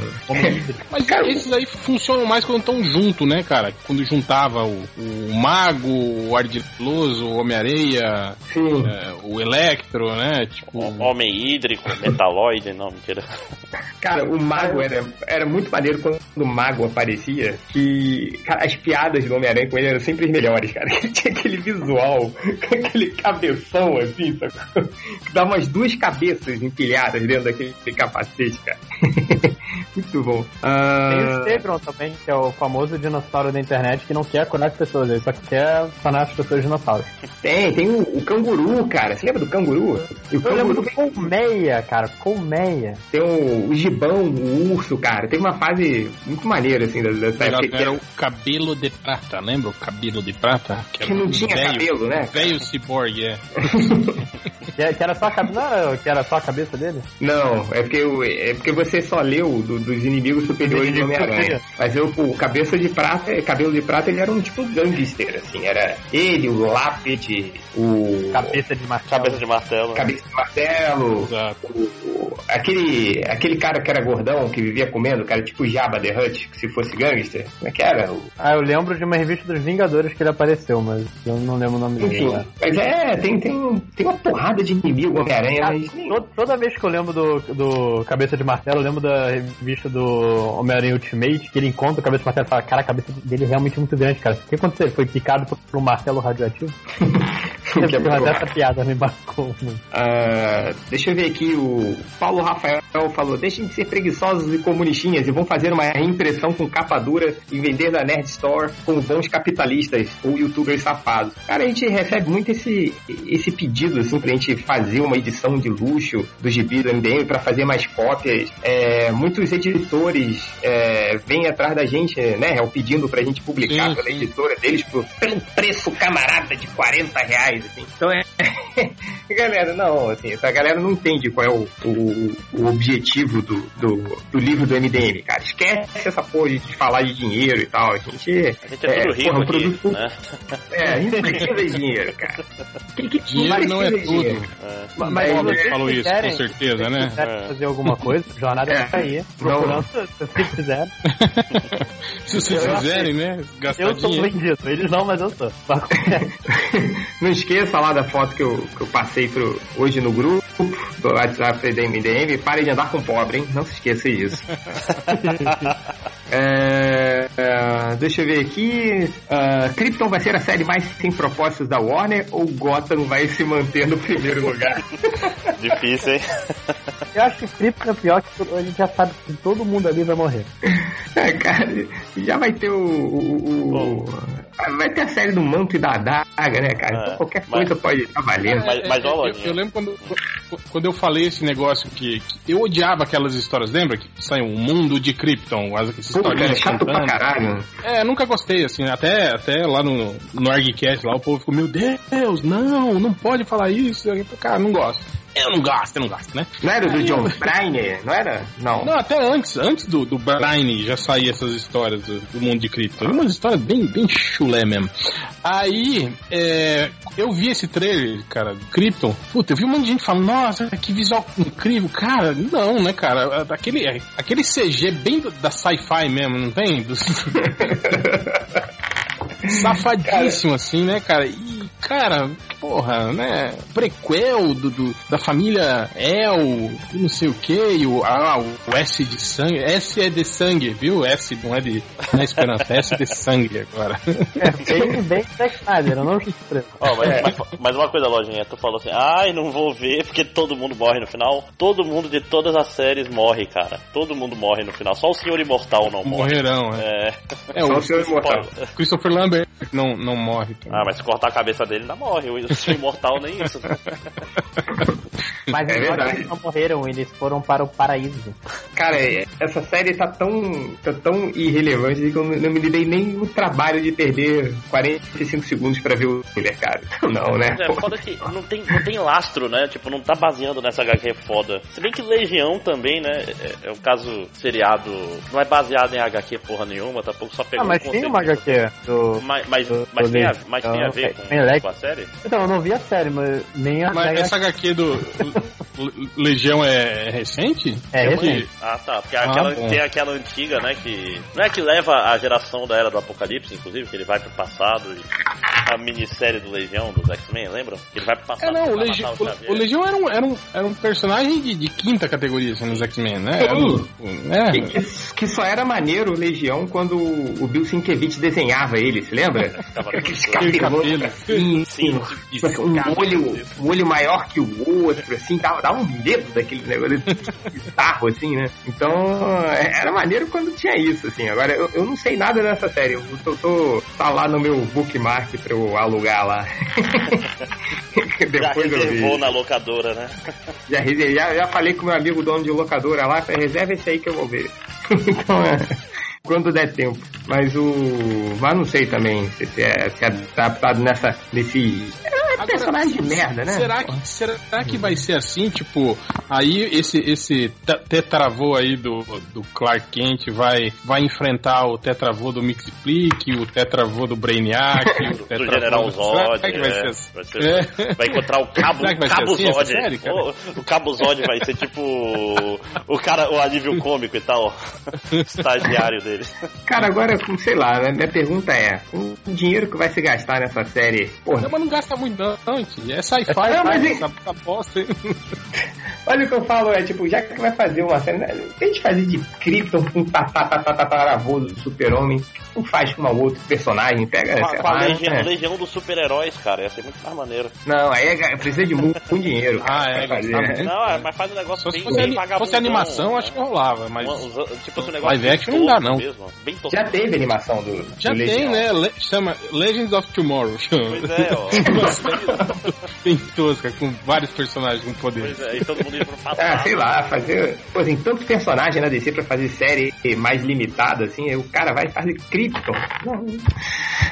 mas cara, esses aí funcionam mais quando estão juntos, né, cara? Quando juntava o, o Mago, o Ardiloso, o Homem-Areia, é, o Electro, né? Tipo... O Homem Hídrico, Metaloide, não, mentira. (laughs) Cara, o Mago era, era muito maneiro quando o Mago aparecia, que cara, as piadas do Homem-Aranha com ele eram sempre as melhores, cara. Ele (laughs) tinha aquele visual, aquele cabeção assim, sabe? Que dá umas duas cabeças empilhadas dentro daquele capacete, cara. (laughs) Muito bom. Uh... Tem o Stegron também, que é o famoso dinossauro da internet que não quer curar as pessoas, ele só quer sanar as pessoas dinossauros. Tem, tem o, o, canguru, cara. Você lembra do canguru? E o Eu canguru lembro do colmeia, cara. Colmeia. Tem o, o gibão, o urso, cara. Tem uma fase muito maneira, assim, dessa época. Era o cabelo de prata, lembra o cabelo de prata? Que, que não tinha véio, cabelo, né? Veio cyborg, é. (laughs) que, era só a cabeça. Que era só a cabeça dele? Não, é porque, é porque você só leu do, dos inimigos superiores do Homem-Aranha. Mas eu, o cabeça de prata, cabelo de prata, ele era um tipo gangster, assim. Era ele, o Lápide, o. Cabeça de martelo. Cabeça de martelo. Cabeça de martelo. O, o, aquele, aquele cara que era gordão, que vivia comendo, cara, tipo Jabba the Hutt, que se fosse gangster. Como é que era? Ah, eu lembro de uma revista dos Vingadores que ele apareceu, mas eu não lembro o nome dele. Né? Mas é, tem, tem, tem uma porrada de inimigo Homem-Aranha, ah, mas. Toda vez que eu lembro do, do Cabeça de Martelo, eu lembro da revista do Homem-Aranha Ultimate, que ele encontra o Cabeça de Martelo e fala: Cara, a cabeça dele é realmente muito grande, cara. O que aconteceu? Ele foi picado por um martelo radioativo? (laughs) (laughs) que é essa piada me marcou. Uh, deixa eu ver aqui, o Paulo Rafael falou: Deixem de ser preguiçosos e comunistinhas e vão fazer uma reimpressão com capa dura e vender na Nerd Store como bons capitalistas ou youtubers safados. Cara, a gente recebe muito esse, esse pedido, assim, pra gente fazer uma edição de luxo do gibi do MDM para fazer mais cópias. É, muitos editores é, vêm atrás da gente, né, é pedindo pra gente publicar sim, pela editora deles por, pelo preço camarada de 40 reais, assim. Então é. (laughs) galera, não, assim, essa galera não entende qual é o, o, o objetivo do, do, do, livro do MDM, cara. Esquece essa porra de falar de dinheiro e tal. A gente. A gente é, é tudo rico porra, aqui, produto, né? (laughs) É, a gente precisa de dinheiro, cara. Que, que dinheiro não é tudo. É. Mas, mas você falou isso, querem, com certeza, né? Se é. fazer alguma coisa, jornada é. vai cair. Procurando se vocês quiserem. (laughs) se vocês quiserem, né? Gastar eu sou vendido, eles não, mas eu sou. não esqueça lá da foto que eu, que eu passei pro, hoje no grupo do WhatsApp da MDM. Pare de andar com pobre, hein? Não se esqueça disso. (laughs) É, é, deixa eu ver aqui. Uh, Krypton vai ser a série mais sem propósitos da Warner ou Gotham vai se manter no primeiro lugar? (laughs) Difícil, hein? Eu acho que Krypton é pior que a gente já sabe que todo mundo ali vai morrer. É, cara, já vai ter o. o, o vai ter a série do manto e da adaga, né, cara? Então qualquer mas, coisa pode estar valendo. Mas, mas, eu, eu, lembro quando, quando eu falei esse negócio que, que, eu odiava aquelas histórias, lembra? Que saiu um mundo de Krypton, as, cara, é chato pra caralho. É, nunca gostei, assim, até, até lá no, no ArgCast, lá o povo ficou, meu Deus, não, não pode falar isso. Cara, não gosto. Eu não gosto, eu não gosto, né? Não era do John Bryan, não era? Não. Não, até antes, antes do, do Bryan já saía essas histórias do, do mundo de cripto. Umas histórias bem, bem chulé mesmo. Aí, é, eu vi esse trailer, cara, do Krypton. Puta, eu vi um monte de gente falando, nossa, que visual incrível. Cara, não, né, cara? Aquele, aquele CG bem da sci-fi mesmo, não tem? (laughs) Safadíssimo, assim, né, cara? E, cara, porra, né? Prequel do, do da família El, não sei o que, o, ah, o S de sangue. S é de sangue, viu? S não é de não é esperança, S é de sangue agora. É, bem, bem Zack Snyder, eu não oh, mas, mas, mas, uma coisa, lojinha, tu falou assim, ai, não vou ver porque todo mundo morre no final. Todo mundo de todas as séries morre, cara. Todo mundo morre no final. Só o Senhor Imortal não morre. Morrerão, é. É, é o, o Senhor Imortal. Christopher Lambert não, não morre. Também. Ah, mas se cortar a cabeça dele, ainda morre. O Senhor Imortal nem isso. (laughs) Mas é eles não morreram, eles foram para o paraíso. Cara, essa série tá tão, tá tão irrelevante que eu não me dei nem o trabalho de perder 45 segundos pra ver o trailer, cara. (laughs) Não, né? É, foda que não tem, não tem lastro, né? Tipo, não tá baseando nessa HQ foda. Se bem que Legião também, né? É, é um caso seriado. Não é baseado em HQ porra nenhuma, tá pouco só pegando. Ah, mas tem uma HQ do. Mas, mas, do, mas, do tem, a, mas tem a ver com, com, a série? Então, eu não vi a série, mas nem a. Mas essa HQ do Legião é recente? É recente. Ah, tá. Porque ah, aquela, tem aquela antiga, né? Que. Não é que leva a geração da era do Apocalipse, inclusive, que ele vai pro passado e a minissérie do Legião, dos X-Men, lembram? Que ele vai pro passado. É, não, o, Legi o, o, Legião era um, era um, era um personagem de, de quinta categoria assim, nos X-Men, né? Era um, é. que, que, só era maneiro o Legião quando o Bill Sienkiewicz desenhava ele, se lembra? (laughs) Aqueles cabelos assim, sim, sim, um, olho, um olho maior que o outro, assim, dá, dá um medo daquele negócio bizarro, assim, né? Então, era maneiro quando tinha isso, assim. Agora, eu, eu não sei nada dessa série. Eu tô, tô tá lá no meu bookmark pra eu alugar lá. (laughs) Depois já reservou na locadora, né? (laughs) Já, já, já falei com meu amigo dono de locadora lá, reserva esse aí que eu vou ver. (laughs) então, é... quando der tempo. Mas o. Mas não sei também se, se, é, se é adaptado nessa. nesse. É personagem de merda, né? Será que, será que vai ser assim? Tipo, aí esse, esse tetravô aí do, do Clark Kent vai, vai enfrentar o tetravô do Mixplick, o tetravô do Brainiac, (laughs) o tetravô do General Zod. Será que vai é, ser assim? vai, ser, é. vai encontrar o (laughs) Cabo, Cabo assim, Zod. série, o, o Cabo Zod vai ser tipo o, o cara, o alívio cômico e tal, (laughs) estagiário dele. (laughs) Cara, agora, sei lá, né? minha pergunta é: o dinheiro que vai se gastar nessa série. Porra, Não, mas não gasta muito não, antes. É sci-fi, Não, mas tá? essa, essa bosta aí. olha o que eu falo, é tipo, já que vai fazer uma série, né? Tente fazer de Krypton com tataravô do super-homem, não faz com um outro personagem, pega, Com com a legião, né? legião dos super-heróis, cara, ia ser muito mais maneiro. Não, aí é- precisa de muito, muito dinheiro. Ah, cara, é, pra fazer, tá né? Não, é, mas faz um negócio se bem, fosse, bem vagabundão, fosse animação, né? acho que rolava, mas. Uma- tipo esse negócio Live action não dá, não. Mesmo, bem tosco. Já teve animação do. Já do tem, né? Le- chama Legends of Tomorrow. Pois é, ó. (laughs) Tem tosca, com vários personagens com poder. Pois é, e todo mundo indo pro passado. Ah, sei lá, fazer. Pô, tem tanto personagem na DC pra fazer série mais limitada, assim, aí o cara vai fazer Krypton. Não.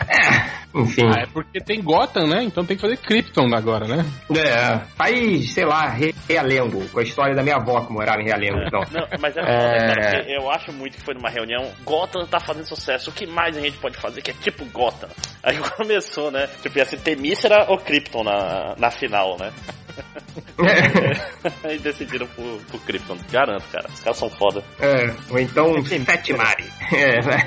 É, enfim. Ah, é porque tem Gotham, né? Então tem que fazer Krypton agora, né? É, faz, sei lá, Re- Realengo, com a história da minha avó que morava em Realengo, então. (laughs) Não, mas é, É. foda, cara, porque eu acho muito que foi numa reunião. Gotham tá fazendo sucesso. O que mais a gente pode fazer que é tipo Gotham? Aí (laughs) começou, né? Tipo, ia ser Temícera ou Krypton na, na final, né? (laughs) Aí decidiram por, por Krypton. Garanto, cara. Os caras são foda. É, ou então Setmari. É, vai.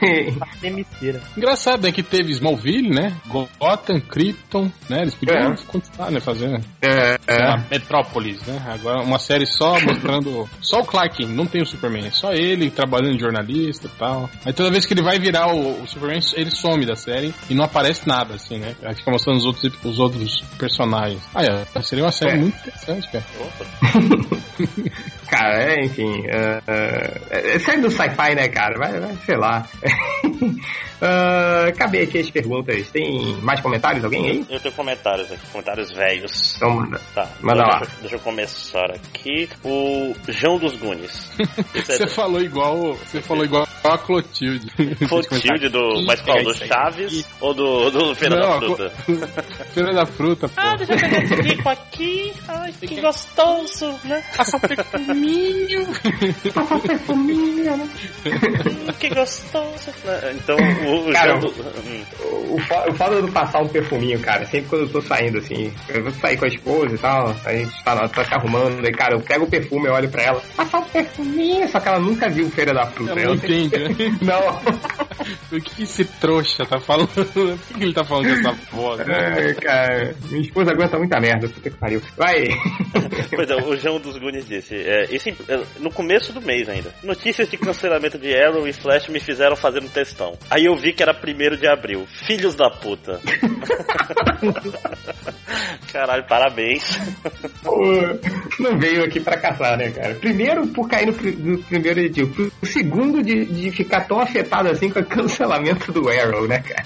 Engraçado, né? Que teve Smallville, né? Gotham, Krypton, né? Eles podiam É. continuar, né? Fazendo É, é. Metrópolis, né? Agora uma série só mostrando. só o Clark, não tem o Superman, é só ele trabalhando de jornalista e tal. Aí toda vez que ele vai virar o, o Superman, ele some da série e não aparece nada, assim, né? Aí fica mostrando os outros, os outros personagens. Ah, é, seria uma série É. muito interessante, cara. Opa. (laughs) Cara, é, enfim. É, é, é série do sci-fi, né, cara? Vai, vai, sei lá. (laughs) Ah, acabei aqui as perguntas. Tem mais comentários? Alguém aí? Eu tenho comentários aqui, comentários velhos. Então manda. Tá, Manda então lá. Deixa, deixa eu começar aqui. O João dos Gunes. Esse é Você falou igual. Você falou igual a Clotilde. (laughs) Clotilde do. Mas qual? Do. Chaves ou do, do Feira Não, da Fruta? (laughs) Feira da fruta, pô. Ah, deixa eu pegar esse bico aqui. Ai, que gostoso, né? Perfuminho. Hum, (laughs) que gostoso. né? Então, o, o Cara, do... hum, O, o foda do passar um perfuminho, cara, sempre quando eu tô saindo, assim, eu vou sair com a esposa e tal, a gente tá, tá se arrumando, aí, cara, eu pego o perfume, eu olho pra ela, passar um perfuminho, só que ela nunca viu Feira da Fruta. Ela não Ela entende, né? (laughs) Não. (laughs) O que esse trouxa tá falando? Por que ele tá falando dessa né? É, cara, minha esposa aguenta muita merda, puta que pariu. Vai. Pois é, o João dos Gunes disse. É, esse, é, no começo do mês ainda. Notícias de cancelamento de Arrow e Flash me fizeram fazer um textão. Aí eu vi que era primeiro de abril. Filhos da puta. (laughs) Caralho, parabéns. Pô, não veio aqui pra caçar, né, cara? Primeiro, por cair no, no primeiro dia. O segundo, de, de ficar tão afetado assim com o cancelamento do Arrow, né, cara?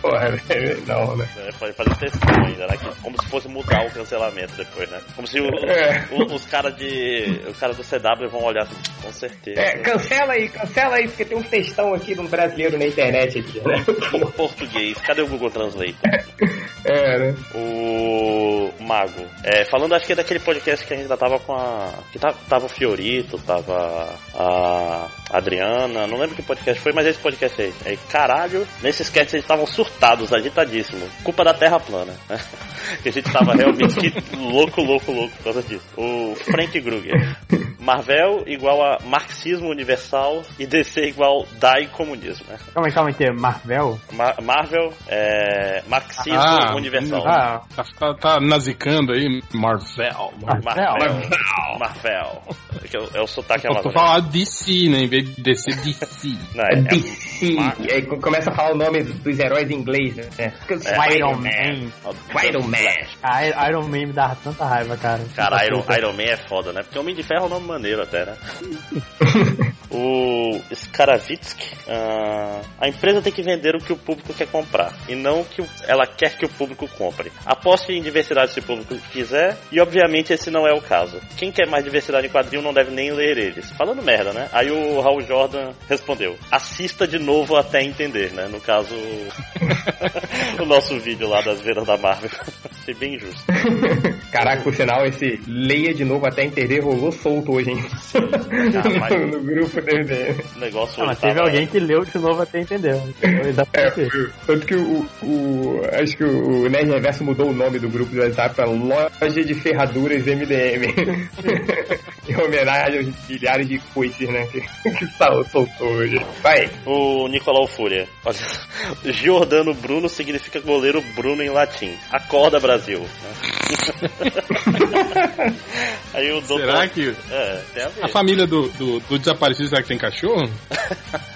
Porra, velho, não, né? É, Pode fazer textão ainda, né? Como se fosse mudar o cancelamento depois, né? Como se o- É. o- os caras de. Os caras do CW vão olhar assim, com certeza. É, cancela aí, cancela aí, porque tem um textão aqui de um brasileiro na internet aqui, né? Em português. Cadê o Google Translate? (laughs) É, né? O Mago. É, falando, acho que é daquele podcast que a gente ainda tava com a. Que tava, tava o Fiorito, tava a Adriana, não lembro que podcast foi, mas esse podcast aí. É, caralho, nesses casts eles estavam surtados, agitadíssimos. Culpa da Terra plana. (laughs) que a gente tava realmente (laughs) louco, louco, louco por causa disso. O Frank Gruger. Marvel igual a marxismo universal e DC igual DAI comunismo. Né? Calma aí, calma aí, que é Marvel? Ma- Marvel é marxismo Ah, universal. Ah, Tá, tá, tá nazicando aí, Marvel. Marvel. Marvel. Marvel. É, que é, o- é o sotaque amazônico. falar DC, né? Em vez de DC, DC. Não, é, é, DC. E aí começa a falar o nome dos heróis em inglês, né? É. Iron Man. Iron Man. A Iron Man me dava tanta raiva, cara. Cara, Iron, Iron Man é foda, né? Porque Homem de Ferro é um nome maneiro até, né? (laughs) O Skaravitsky, uh, a empresa tem que vender o que o público quer comprar e não o que ela quer que o público compre. Aposte em diversidade se o público quiser e obviamente esse não é o caso. Quem quer mais diversidade em quadrinho não deve nem ler eles. Falando merda, né? Aí o Raul Jordan respondeu: assista de novo até entender, né? No caso, (laughs) o nosso vídeo lá das vendas da Marvel. Achei bem justo. Caraca, por sinal, esse leia de novo até entender rolou solto hoje, hein? Ah, (laughs) no, no, grupo dele. Negócio ah, mas teve alguém que leu de novo até entender. é, tanto que o, o, Acho que o Nerd Reverso mudou o nome do grupo do WhatsApp pra Loja de Ferraduras MDM. (laughs) em homenagem aos milhares de coices, né? Que, soltou hoje. Vai. O Nicolau Fúria. (laughs) Giordano Bruno significa goleiro Bruno em latim. Acorda, Brasil. (laughs) Aí o doutor... Será que é, a, a, família do, do, do, desaparecido será que tem cachorro?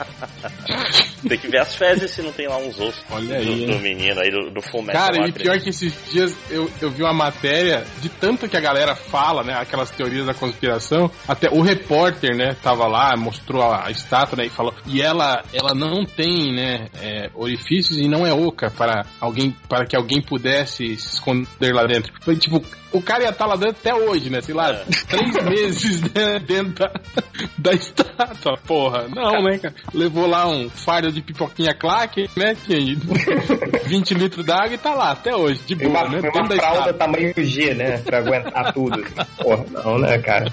(laughs) tem que ver as fezes se não tem lá uns ossos Olha aí, do, do menino aí do, do Cara, e pior que esses dias eu, eu vi uma matéria de tanto que a galera fala, né? Aquelas teorias da conspiração. Até o repórter, né, tava lá, mostrou a, a estátua, né, e falou. E ela, ela não tem, né, é, orifícios e não é oca para alguém, para que alguém pudesse se esconder lá dentro. Foi tipo, o cara ia estar tá lá dentro até hoje, né? Sei lá, é. (laughs) três meses né, dentro da, da estátua, porra. Não, né, cara? Levou lá um fardo de pipoquinha claque, né? Tinha 20 (laughs) litros d'água e tá lá até hoje, de boa, uma, né? Uma dentro fralda da tamanho G, né? Pra aguentar tudo. (laughs) Porra, não, né, cara?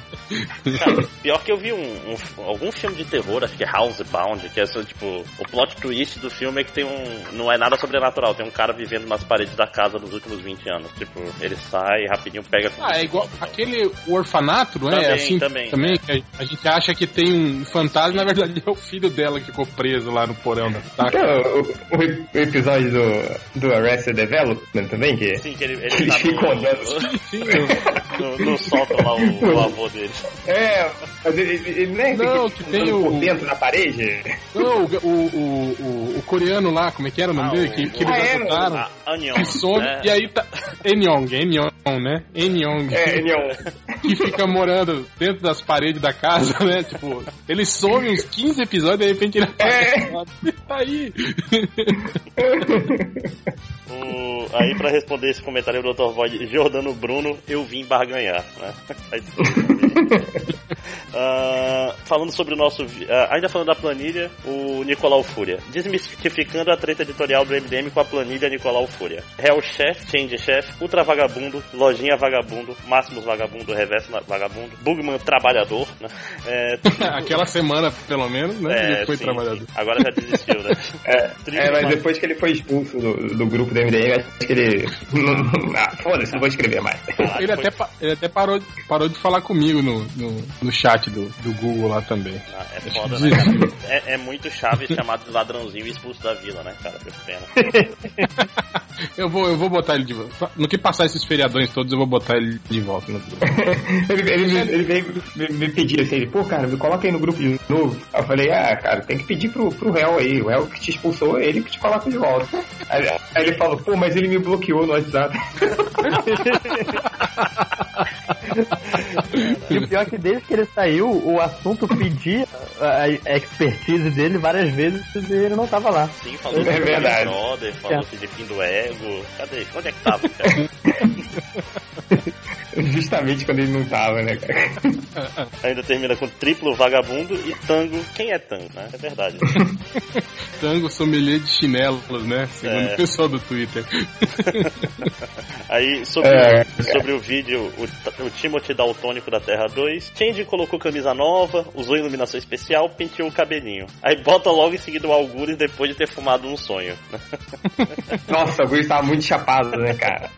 cara? Pior que eu vi um, um, algum filme de terror, acho que é Housebound, que é tipo, o plot twist do filme é que tem um. Não é nada sobrenatural, tem um cara vivendo nas paredes da casa nos últimos 20 anos. Tipo, ele sai rapidinho rapidinho pega. Ah, é igual aquele orfanato, não é? Também, assim, também. também é. a gente acha que tem um fantasma, na verdade é o filho dela que ficou preso lá no porão da taca. o, o, episódio do, do Arrested Development também, que, sim, que ele, ele, ele tá ficou no, no, no, sótão lá o, o, avô dele. É, mas ele, ele nem não, que tem o dentro na parede. Não, o, o, o, o, coreano lá, como é que era o nome ah, dele? Que, que eles ah, adotaram. Que some, é. e aí tá. Enyong, Enyong, né? Enyong. É, Enyong. (laughs) que fica morando dentro das paredes da casa, né? Tipo, ele some uns 15 episódios e de repente ele aparece. É. (laughs) Tá aí. (laughs) o, aí, pra responder esse comentário do Dr. Void, Jordano Bruno, eu vim barganhar, né? Uh, (laughs) falando sobre o nosso. Uh, ainda falando da planilha, o Nicolau Fúria. Desmistificando a treta editorial do MDM com a planilha Nicolau Fúria. Hell Chef, Change Chef, Ultra Vagabundo, Lojinha Vagabundo, Máximos Vagabundo, Reverso Vagabundo, Bugman Trabalhador, né? É, (laughs) Aquela semana, pelo menos, né? É, foi sim, trabalhador. Sim. Agora já desistiu, né? (laughs) É, é mas depois que ele foi expulso do, do grupo do MDM, acho que ele. ah, foda-se, não vou escrever mais. ele, até, ele até parou, parou de falar comigo no, no, no chat do, do Google lá também. Ah, é foda, né, cara? É, é muito chave chamado de ladrãozinho e expulso da vila, né, cara? Que pena. (laughs) eu, vou, eu vou botar ele de volta. No que passar esses feriadões todos, eu vou botar ele de volta no grupo. (laughs) ele, ele, ele, veio me, me pedir assim, ele, pô, cara, me coloca aí no grupo de novo. Aí eu falei, ah, cara, tem que pedir pro, pro réu aí. O réu que te expulsou, ele que te coloca de volta. Aí, aí ele falou, pô, mas ele me bloqueou no WhatsApp. (laughs) e o pior é que desde que ele saiu, o assunto pedia a expertise dele várias vezes e ele não tava lá. Sim, falou é verdade. Brother, falou é. de fim do ego. Cadê? Onde é que tava, cara? (laughs) (laughs) Justamente quando ele não tava, né, cara? (laughs) Ainda termina com triplo vagabundo e tango. Quem é tango, né? É verdade. (laughs) tango sommelier de chinelos, né? Segundo é. o pessoal do Twitter. Aí, sobre, é, sobre o vídeo, o, o Timothy Daltônico da Terra 2, Change colocou camisa nova, usou iluminação especial, penteou o cabelinho. Aí bota logo em seguida o Algures depois de ter fumado um sonho. Nossa, o Algures tava muito chapado, né, cara?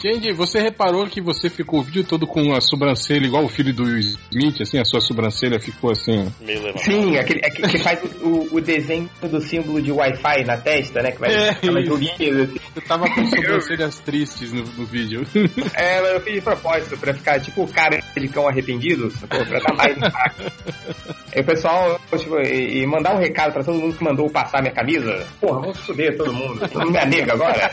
Change, você reparou que você ficou vídeo todo com a sobrancelha igual o filho do Will Smith, assim, a sua sobrancelha ficou assim. Meio Sim, aquele, aquele que faz o, o, desenho do símbolo de Wi-Fi na testa, né? Que vai é, assim. Você tava com sobrancelhas tristes no, no vídeo. É, eu fiz de propósito, pra ficar tipo o cara de cão arrependido, pra dar mais impacto. E o pessoal, tipo, e, e, mandar um recado pra todo mundo que mandou passar minha camisa. Porra, vamos foder todo mundo. Não me nega agora.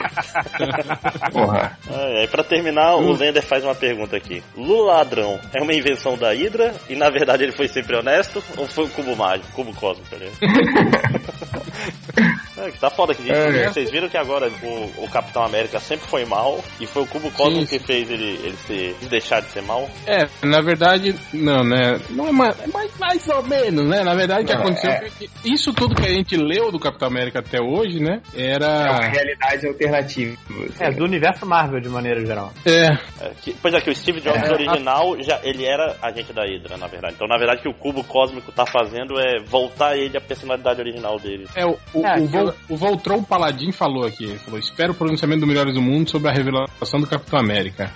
Porra. É, e pra terminar, hum. o Lender faz uma pergunta aqui. Lula Ladrão é uma invenção da Hydra e na verdade ele foi sempre honesto ou foi o cubo mágico, cubo cósmico, tá (laughs) É, tá foda que é. vocês viram que agora o, o, Capitão América sempre foi mal e foi o Cubo Cósmico que fez ele, ele se deixar de ser mal? É, na verdade, não, né? Não é mais, é mais, mais ou menos, né? Na verdade, o que aconteceu é... que isso tudo que a gente leu do Capitão América até hoje, né? Era. É uma realidade alternativa. É, do universo Marvel de maneira geral. É. é que, pois é, que o Steve Jobs é, original, já, ele era agente da Hydra, na verdade. Então, na verdade, o que o Cubo Cósmico tá fazendo é voltar ele à personalidade original dele. É, o, o, é, o, O Voltron Paladin falou aqui, falou, espero o pronunciamento do Melhores do Mundo sobre a revelação do Capitão América.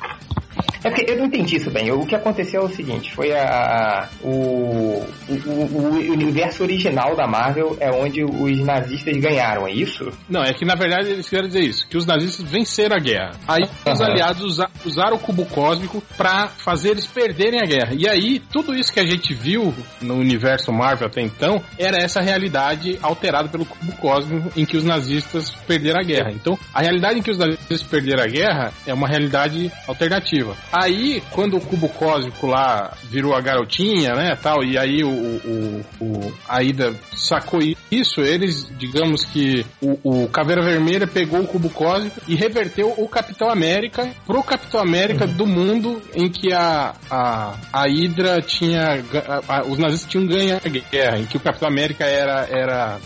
É porque eu não entendi isso bem. O que aconteceu é o seguinte: foi a, o, o, o, universo original da Marvel é onde os nazistas ganharam, é isso? Não, é que na verdade eles querem dizer isso: que os nazistas venceram a guerra. Aí uhum. os aliados usa, usaram o cubo cósmico para fazer eles perderem a guerra. E aí, tudo isso que a gente viu no universo Marvel até então era essa realidade alterada pelo cubo cósmico em que os nazistas perderam a guerra. Então, a realidade em que os nazistas perderam a guerra é uma realidade alternativa. Aí, quando o cubo cósmico lá virou a garotinha, né, tal, e aí o, o, o a Ida sacou isso, eles, digamos que o, o Caveira Vermelha pegou o cubo cósmico e reverteu o Capitão América pro Capitão América uhum. do mundo em que a, a, a Hydra tinha. A, a, os nazistas tinham ganho a guerra, em que o Capitão América era, era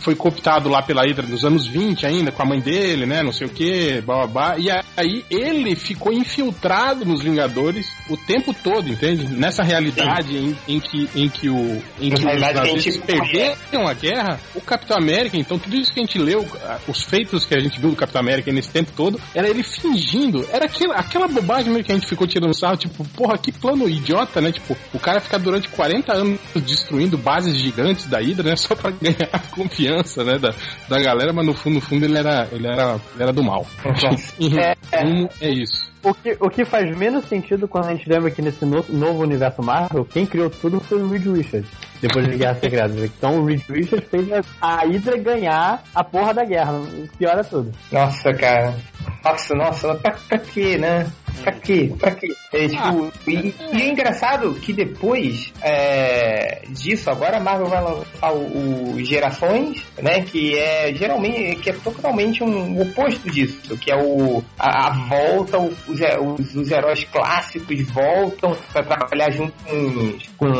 foi cooptado lá pela Hydra nos anos 20 ainda, com a mãe dele, né? Não sei o que, babá. E aí ele ficou infiltrado nos Vingadores o tempo todo, entende? Nessa realidade em, em, que, em que o em que os nazistas perderam a guerra, o Capitão América, então tudo isso que a gente leu, os feitos que a gente viu do Capitão América nesse tempo todo, era ele fingindo, era aquela, aquela bobagem mesmo que a gente ficou tirando sarro, tipo, porra, que plano idiota, né? Tipo, o cara ficar durante 40 anos destruindo bases gigantes da Hydra, né? (laughs) Só pra ganhar confiança confiança, né, da, da galera, mas no fundo, no fundo ele era, ele era, ele era do mal. (laughs) é, é, é isso. O que, o que faz menos sentido quando a gente lembra que nesse no, novo universo Marvel, quem criou tudo foi o Reed Richards. Depois de Guerra Secreta. Então o Reed Richards fez a Hydra ganhar a porra da guerra. O pior é tudo. Nossa, cara. Nossa, nossa, pra, pra quê, né? Pra quê? Pra quê? É, tipo, ah, e, e, é engraçado que depois é, disso, agora a Marvel vai lançar o, o, Gerações, né? Que é geralmente, que é totalmente um oposto disso, que é o, a, a volta, os, os, os, heróis clássicos voltam para trabalhar junto com, com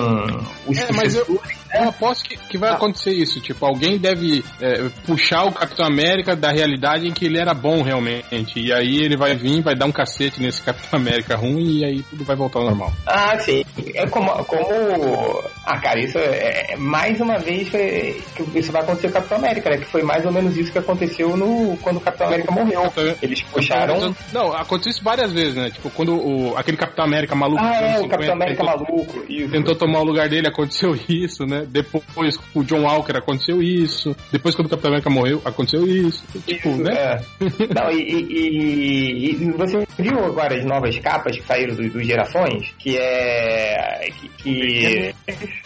os é, mas eu, eu aposto que, que vai acontecer isso, tipo, alguém deve é, puxar o Capitão América da realidade em que ele era bom realmente, e aí ele vai vir, vai dar um cacete nesse Capitão América ruim e aí tudo vai voltar ao normal. Ah, sim. É como. como... Ah, cara, isso é, é mais uma vez que isso vai acontecer com o Capitão América, né? Que foi mais ou menos isso que aconteceu no, quando o Capitão América morreu. Eles puxaram. Não, aconteceu isso várias vezes, né? Tipo, quando o, aquele Capitão América maluco. Ah, é, o Capitão América tentou, maluco. Isso. Tentou tomar o lugar dele, aconteceu (laughs) isso, né? Depois com o John Walker aconteceu isso. Depois quando o Capitão América morreu, aconteceu isso. Tipo, isso, né? É. (laughs) Não, e, e, e, você viu agora as novas capas que saíram dos do Gerações? Que é. Que, que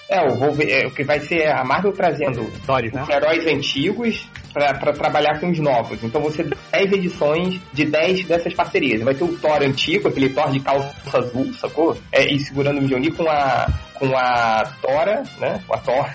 é, o, é, o que vai ser a Marvel trazendo Histórias, né? heróis antigos para trabalhar com os novos. Então você 10 edições de 10 dessas parcerias. Vai ter o Thor antigo, aquele Thor de calça azul, sacou? É, e segurando o Mjolnir com a com a Tora, né? Com a Thor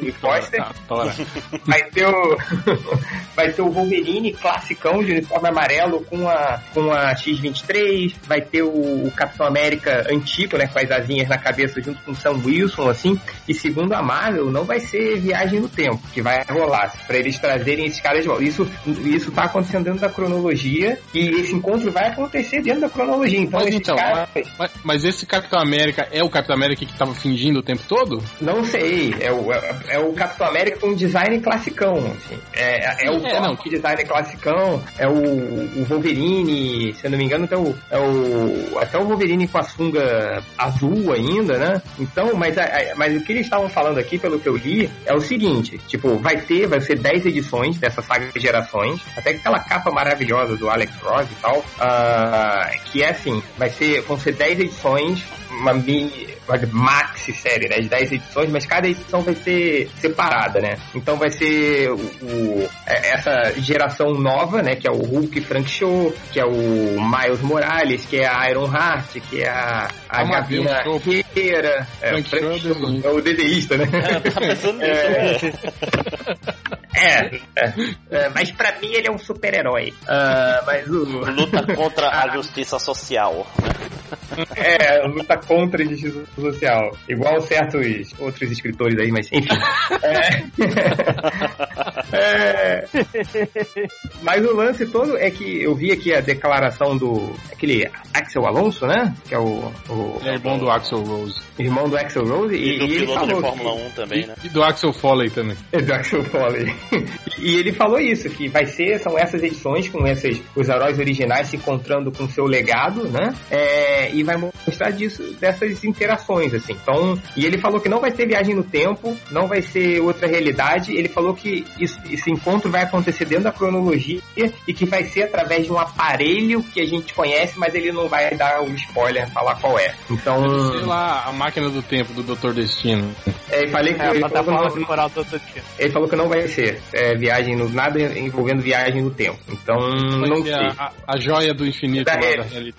de (laughs) Foster. (laughs) vai ter o (laughs) vai ter o Wolverine classicão de uniforme amarelo com a com a X23, vai ter o, o Capitão América antigo, né, com as asinhas na cabeça junto com o Sam Wilson assim. E segundo a Marvel, não vai ser viagem no tempo que vai rolar para eles trazerem esses caras de volta. Isso isso tá acontecendo dentro da cronologia e esse encontro vai acontecer dentro da cronologia. Então, mas, então caras... mas, mas, esse Capitão América é o Capitão América que tava fingindo fingindo o tempo todo? Não sei. É o, é, é o Capitão América com design classicão. Assim. É, é o é, não, que... design classicão. É o, o Wolverine, se eu não me engano, até o, é o, até o Wolverine com a sunga azul ainda, né? Então, mas, mas o que eles estavam falando aqui, pelo que eu li, é o seguinte: tipo, vai ter, vai ser 10 edições dessa saga de gerações, até aquela capa maravilhosa do Alex Ross e tal, uh, que é assim, vai ser, vão ser 10 edições, uma mini maxi série, né? De 10 edições, mas cada edição vai ser separada, né? Então vai ser o, o é, essa geração nova, né? Que é o Hulk Frank Show, que é o Miles Morales, que é a Iron Heart, que é a, a ah, Gavina Guerreira. É, Frank Frank Show, é o DDista, né? É, tá (laughs) é, é, é, mas pra mim ele é um super-herói. Uh, mas o... Luta contra a (laughs) justiça social. (laughs) É, luta contra a justiça social. Igual certos outros escritores aí, mas enfim. (laughs) É... (laughs) é... Mas o lance todo é que eu vi aqui a declaração do aquele Axel Alonso, né? Que é o. o é irmão do Axel Rose. Irmão do Axel Rose. E, e do e piloto ele falou de Fórmula que... 1 também, né? E do Axel Foley também. É do Axel Foley. e ele falou isso, que vai ser, são essas edições com esses, os heróis originais se encontrando com seu legado, né? É, e vai mostrar disso, dessas interações, assim. Então, e ele falou que não vai ter viagem no tempo, não vai ser outra realidade. Ele falou que isso, esse encontro vai acontecer dentro da cronologia e que vai ser através de um aparelho que a gente conhece, mas ele não vai dar o spoiler, falar qual é. Então. Sei lá, a máquina do tempo do Dr. Destino. É, falei que é, ele, falou que não, ele falou que não vai ser é, viagem no, nada envolvendo viagem no tempo. Então, não sei. A, a, joia do infinito. Da,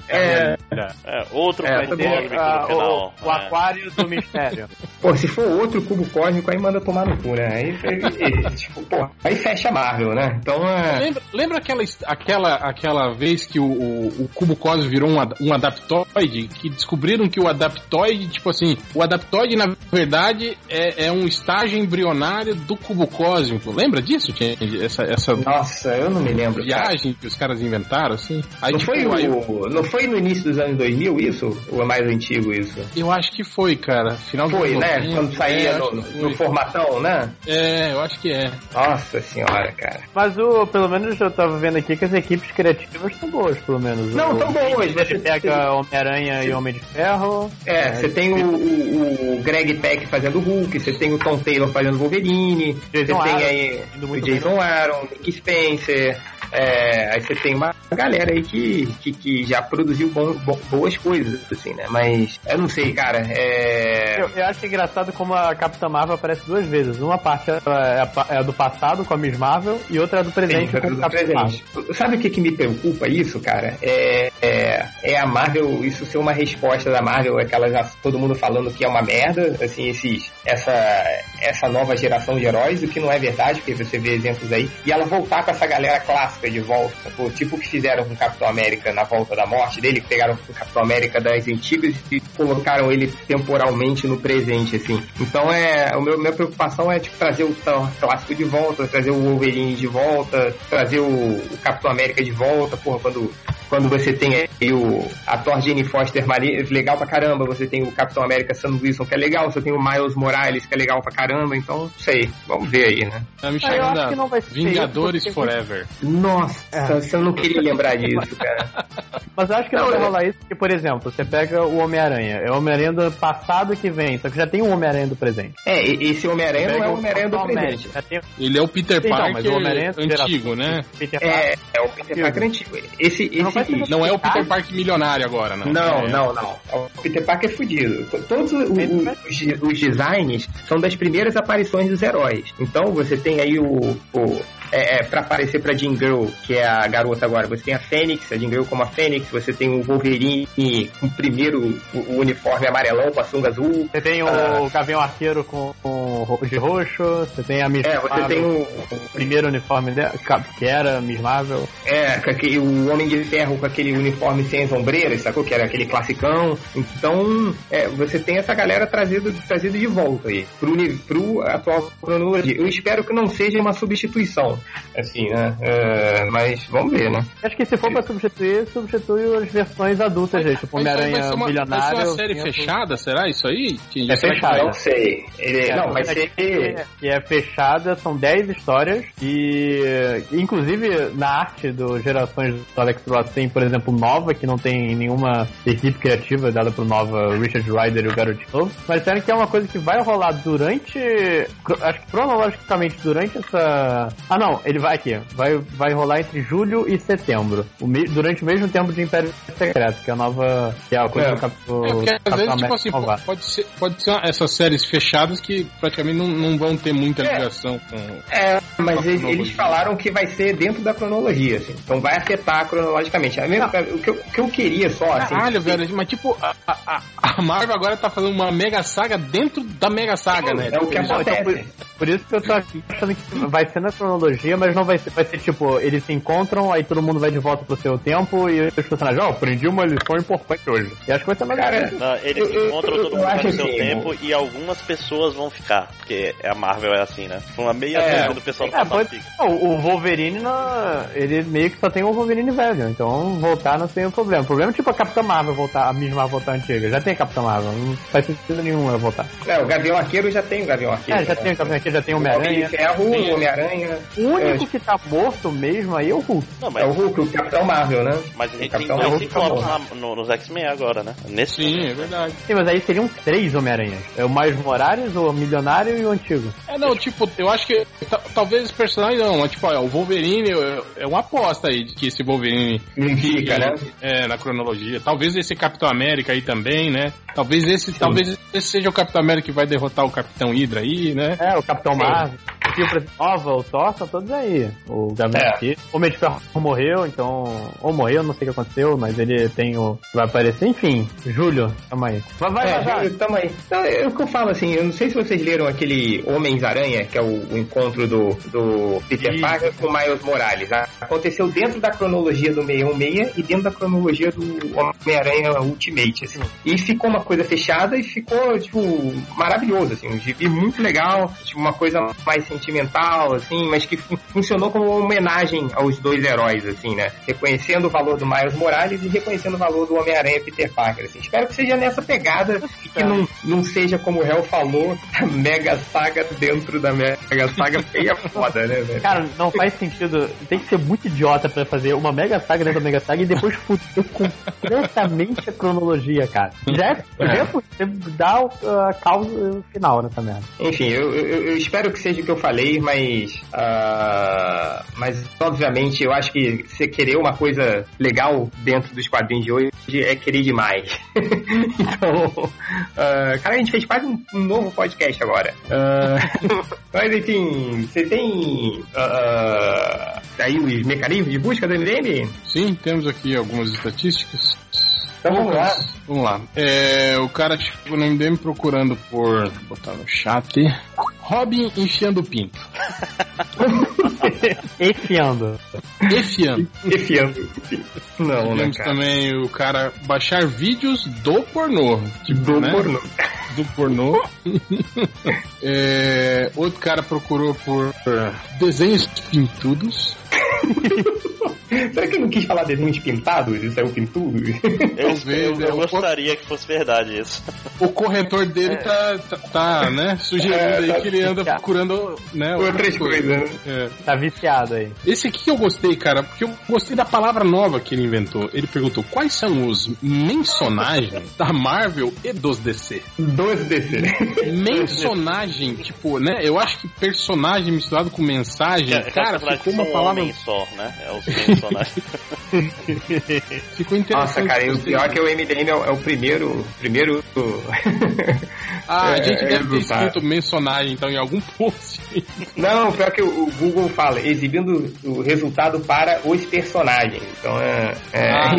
é, é, é, outro é, técnico no final. O, o aquário do mistério. (laughs) Pô, se for outro cubo cósmico, aí manda tomar no cu, né? Aí, aí, (laughs) tipo, pô, aí fecha a Marvel, né? Então, é... lembra, lembra aquela, aquela, aquela vez que o, o, o cubo cósmico virou um, um adaptoide? Que descobriram que o adaptoide, tipo assim, o adaptoide, na verdade, é, é um estágio embrionário do cubo cósmico. Lembra disso, Essa, essa Nossa, eu não me lembro. Viagem cara. que os caras inventaram, assim. Aí, não, tipo, foi o, não foi no início dos anos 2000 isso? Ou é mais antigo isso? Eu acho que foi, cara. Final foi, né? Quando saía é, no, no, formatão, né? É, eu acho que é. Nossa senhora, cara. Mas o, pelo menos eu tava vendo aqui que as equipes criativas estão boas, pelo menos. Não, estão boas. Você pega Homem-Aranha e Homem de Ferro. É, é você tem o, o, o, Greg Peck fazendo Hulk, você tem o Tom Taylor fazendo Wolverine, Jason você tem aí o Jason Aaron, Nick Spencer, é, aí você tem uma galera aí que, que, que já produziu bom, bo, boas coisas, assim, né? Mas eu não sei, cara. É... Eu, eu, acho engraçado como a Capitã Marvel aparece duas vezes. Uma parte é, é, é do passado com a Miss Marvel e outra é do presente Sim, com a Capitã Marvel. Sabe o que, que me preocupa isso, cara? É, é, é, a Marvel, isso ser uma resposta da Marvel, aquela já todo mundo falando que é uma merda, assim, esses, essa, essa nova geração de heróis, o que não é verdade, porque você vê exemplos aí, e ela voltar com essa galera clássica de volta, tipo o que fizeram com o Capitão América na volta da morte dele, que pegaram o Capitão América das antigas e colocaram ele temporalmente no presente, assim. Então é, meu, minha preocupação é tipo trazer o clássico de volta, trazer o Wolverine de volta, trazer o, o Capitão América de volta, porra, quando quando você tem aí o a Thor Jane Foster legal pra caramba, você tem o Capitão América Sam Wilson, que é legal, você tem o Miles Morales, que é legal pra caramba, então, sei, vamos ver aí, né? Tá me chamando Vingadores Forever. Nossa, é. eu não queria lembrar disso, (laughs) cara. Mas eu acho que não, não vai rolar isso, porque, por exemplo, você pega o Homem-Aranha, é o Homem-Aranha do passado que vem, só que já tem um Homem-Aranha do presente. É, esse Homem-Aranha não é o Homem-Aranha do presente. Ele é o Peter Parker mas o Homem-Aranha antigo, né? Peter é, é o Peter Parker antigo. Esse, esse não é o Peter Parker milionário agora, não. Não, é. não, não. O Peter Parker é fudido. Todos os, os, os, designs são das primeiras aparições dos heróis. Então você tem aí o, o é, é para aparecer pra Jean Girl, que é a garota agora. Você tem a Fênix, a Jean Girl como a Fênix, você tem o Wolverine com o primeiro o, o uniforme amarelão com a sunga azul. Você tem o uh, Gavião Arqueiro com, com de roxo, você tem a Miss É, você Marvel, tem o, o primeiro uniforme dela, que era Miss Marvel. É, aquele, o Homem de Ferro com aquele uniforme sem ombreiras, sacou? Que era aquele classicão. Então, é, você tem essa galera trazida trazida de volta aí pro, pro atual cronologia. Eu espero que não seja uma substituição Então, assim, né? Uh, mas vamos ver, né? Acho que se for pra substituir, substitui as versões adultas, gente. Tipo Homem-Aranha Milionário. Vai ser uma série fechada, será isso aí? Que é fechada. Não sei. Ele, é, não, vai ser... Que é fechada, são 10 histórias e, inclusive, na arte do Gerações do Alex Ross tem, por exemplo, Nova, que não tem nenhuma equipe criativa dada pro Nova Richard Ryder e o Garrett Clove, mas disseram que é uma coisa que vai rolar durante, acho que cronologicamente durante essa... Ah não, ele vai aqui, vai, vai rolar entre julho e setembro, o me... durante o mesmo tempo de Império Secreto, que é a nova, que é a coisa é. do Capitão... É, porque às vezes, tipo assim, pode ser, pode ser essas séries fechadas que praticamente não, não vão ter muita é. ligação com... É, mas eles, eles, falaram que vai ser dentro da cronologia, assim, então vai afetar cronologicamente. É mesmo, o, que eu, o que eu queria só, assim... Caralho, velho, mas tipo, a, a, a Marvel agora tá fazendo uma mega saga dentro da mega saga, né? É o que acontece. Então, por, por, isso que eu tô achando que vai ser na cronologia, mas não vai ser, vai ser tipo, eles se encontram, aí todo mundo vai de volta pro seu tempo e os personagens, ó, oh, aprendi uma lição importante hoje. E acho que vai ser melhor. Cara, não, eles se encontram todo mundo no seu assim, tempo e algumas pessoas vão ficar, porque a Marvel é assim, né? Uma meia é, do pessoal é, pode, O Wolverine, ele meio que só tem o Wolverine velho, então voltar não tem um problema. O problema é tipo a Capitã Marvel voltar, a mesma voltar antiga. Já tem a Capitã Marvel, não faz sentido nenhum ela voltar. É, o Gavião Arqueiro já tem o Gavião Arqueiro. É, já tem o Gavião Arqueiro, já tem o Homem-Aranha. Ferro, o Homem-Aranha. O único é. que tá morto mesmo aí é o Hulk. Não, mas... É o Hulk, o Capitão Marvel, né? Mas a gente tem dois ciclopes no, nos X-Men agora, né? Nesse Sim, é verdade. Sim, mas aí seriam três Homem-Aranhas. É o Miles Morales, o Milionário e o Antigo. É, não, tipo, eu acho que talvez os personagens não, mas tipo, ó, o Wolverine é uma aposta aí de que esse Wolverine fica, né? É, na cronologia. Talvez esse Capitão América aí também, né? Talvez esse, talvez esse seja o Capitão América que vai derrotar o Capitão Hydra aí, né? É, o Capitão Marvel. O Nova, o Thor, estão todos aí. O Gabriel é. aqui. O Homem de Ferro morreu, então. Ou morreu, não sei o que aconteceu, mas ele tem o. Vai aparecer, enfim. Júlio, tamo aí. Vai, vai, é, vai. Tamo aí. Então, é o que eu falo assim, eu não sei se vocês leram aquele Homens-Aranha, que é o, o, encontro do, do Peter Parker com Miles Morales. Aconteceu dentro da cronologia do 616 e dentro da cronologia do Homem-Aranha Ultimate, assim. E ficou uma coisa fechada e ficou, tipo, maravilhoso, assim. Um gibi muito legal, tipo, uma coisa mais sentimental, assim, mas que funcionou como uma homenagem aos dois heróis, assim, né? Reconhecendo o valor do Miles Morales e reconhecendo o valor do Homem-Aranha Peter Parker, assim. Espero que seja nessa pegada e que não, não seja, como o Hell falou, a mega saga dentro da mega saga feia foda, né, velho? Cara, não faz sentido. Tem que ser muito idiota pra fazer uma mega saga dentro da mega saga e depois fuder completamente a cronologia, cara. Já é, é. já é dar a causa final nessa merda. Enfim, eu, eu, eu, espero que seja o que eu falei, mas. Uh, mas, obviamente, eu acho que você querer uma coisa legal dentro dos quadrinhos de hoje é querer demais. (laughs) então, uh, cara, a gente fez quase um, um novo podcast agora. Uh, (laughs) mas, enfim, você tem aí os mecanismos de busca do MDM? Sim, temos aqui algumas estatísticas. Então vamos lá. Vamos lá. É, o cara chegou no MDM procurando por. Vou botar no chat. Robin enfiando o pinto. (laughs) Enfiando. Enfiando. Enfiando. Não, né, Temos também o cara baixar vídeos do pornô. Tipo, do né? pornô. Do pornô. (laughs) é, outro cara procurou por desenhos pintudos. (laughs) Será que ele não quis falar desenhos pintados e saiu pintudo? Eu, eu, eu gostaria que fosse verdade isso. O corretor dele é. tá, tá, tá, né, sugerindo é, aí tá que ele anda procurando, né, outras coisas. Né? É. Tá viciado aí. Esse aqui eu gostei, cara, porque eu gostei da palavra nova que ele inventou. Ele perguntou quais são os mensonagens da Marvel e dos DC. Dos DC. Mensonagem, tipo, né, eu acho que personagem misturado com mensagem, é, cara, ficou uma palavra... só, né, é os personagens. (laughs) ficou interessante. Nossa, cara, e o pior é que o MDM é o, é o primeiro, primeiro (laughs) ah, a gente é, deve ter escrito mencionagem então em algum post. (laughs) Não, pior que o Google fala, exibindo o resultado para os personagens. Então é. é ah,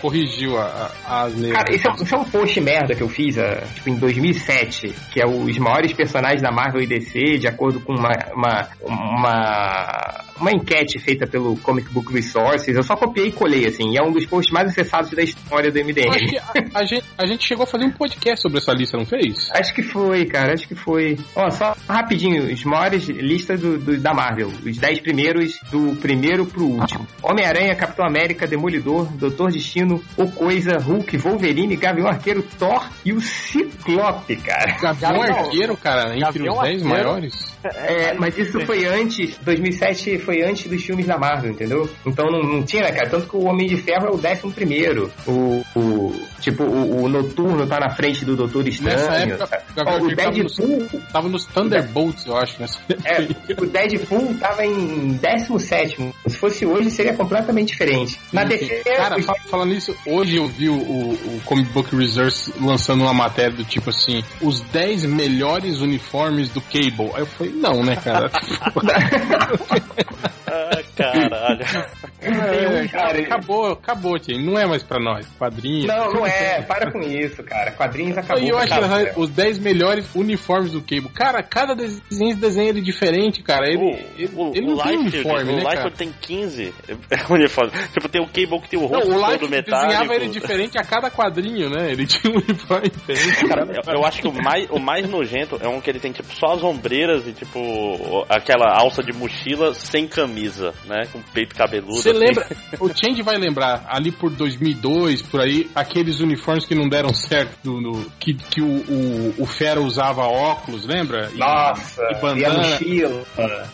corrigiu a, a, as Cara, esse é, esse é, um post merda que eu fiz uh, tipo, em 2007, que é os maiores personagens da Marvel e DC, de acordo com uma, uma, uma, uma enquete feita pelo Comic Book Research Sources, eu só copiei e colei, assim, e é um dos posts mais acessados da história do MDM. Acho que a, a, gente, a gente chegou a fazer um podcast sobre essa lista, não fez? Acho que foi, cara, acho que foi. Ó, só rapidinho, os maiores listas do, do, da Marvel, os 10 primeiros do primeiro pro último. Homem-Aranha, Capitão América, Demolidor, Doutor Destino, O Coisa, Hulk, Wolverine, Gavião Arqueiro, Thor e o Ciclope, cara. Gavião Arqueiro, cara, entre Gavião os 10 maiores? É, mas isso foi antes, 2007 foi antes dos filmes da Marvel, entendeu? Então não, não tinha, né, cara? Tanto que o Homem de Ferro é o décimo primeiro. O, o tipo, o, o, Noturno tá na frente do Doutor Estranho. Nessa época, Ó, o Deadpool... Tava nos, tava nos Thunderbolts, eu acho, nessa É, o Deadpool tava em 17 Se fosse hoje, seria completamente diferente. Na DC... Cara, os... falando nisso, hoje eu vi o, o, o Comic Book Reserve lançando uma matéria do tipo assim, os 10 melhores uniformes do Cable. Aí eu falei, não, né, cara? (laughs) (laughs) ah, caralho. É, cara, acabou, acabou, Tim. Não é mais pra nós. Quadrinhos. Não, não é. Para com isso, cara. Quadrinhos acabou. E eu acho que os 10 melhores uniformes do Cable. Cara, cada desenho desenha ele diferente, cara. Ele, o, ele, o, ele não o tem Life, uniforme, o né, Life tem 15 (laughs) uniformes. Tipo, tem o Cable que tem o rosto não, o todo metálico. desenhava ele diferente a cada quadrinho, né? Ele (laughs) tinha um uniforme diferente. Cara, eu, eu, acho que o mais, o mais nojento é um que ele tem, tipo, só as ombreiras e, tipo, aquela alça de mochila sem camisa, né? Com peito cabeludo. Você lembra? O Change vai lembrar, ali por 2002, por aí, aqueles uniformes que não deram certo, no que, que o, o, o Fera usava óculos, lembra? E, Nossa, e, bandana. e a mochila.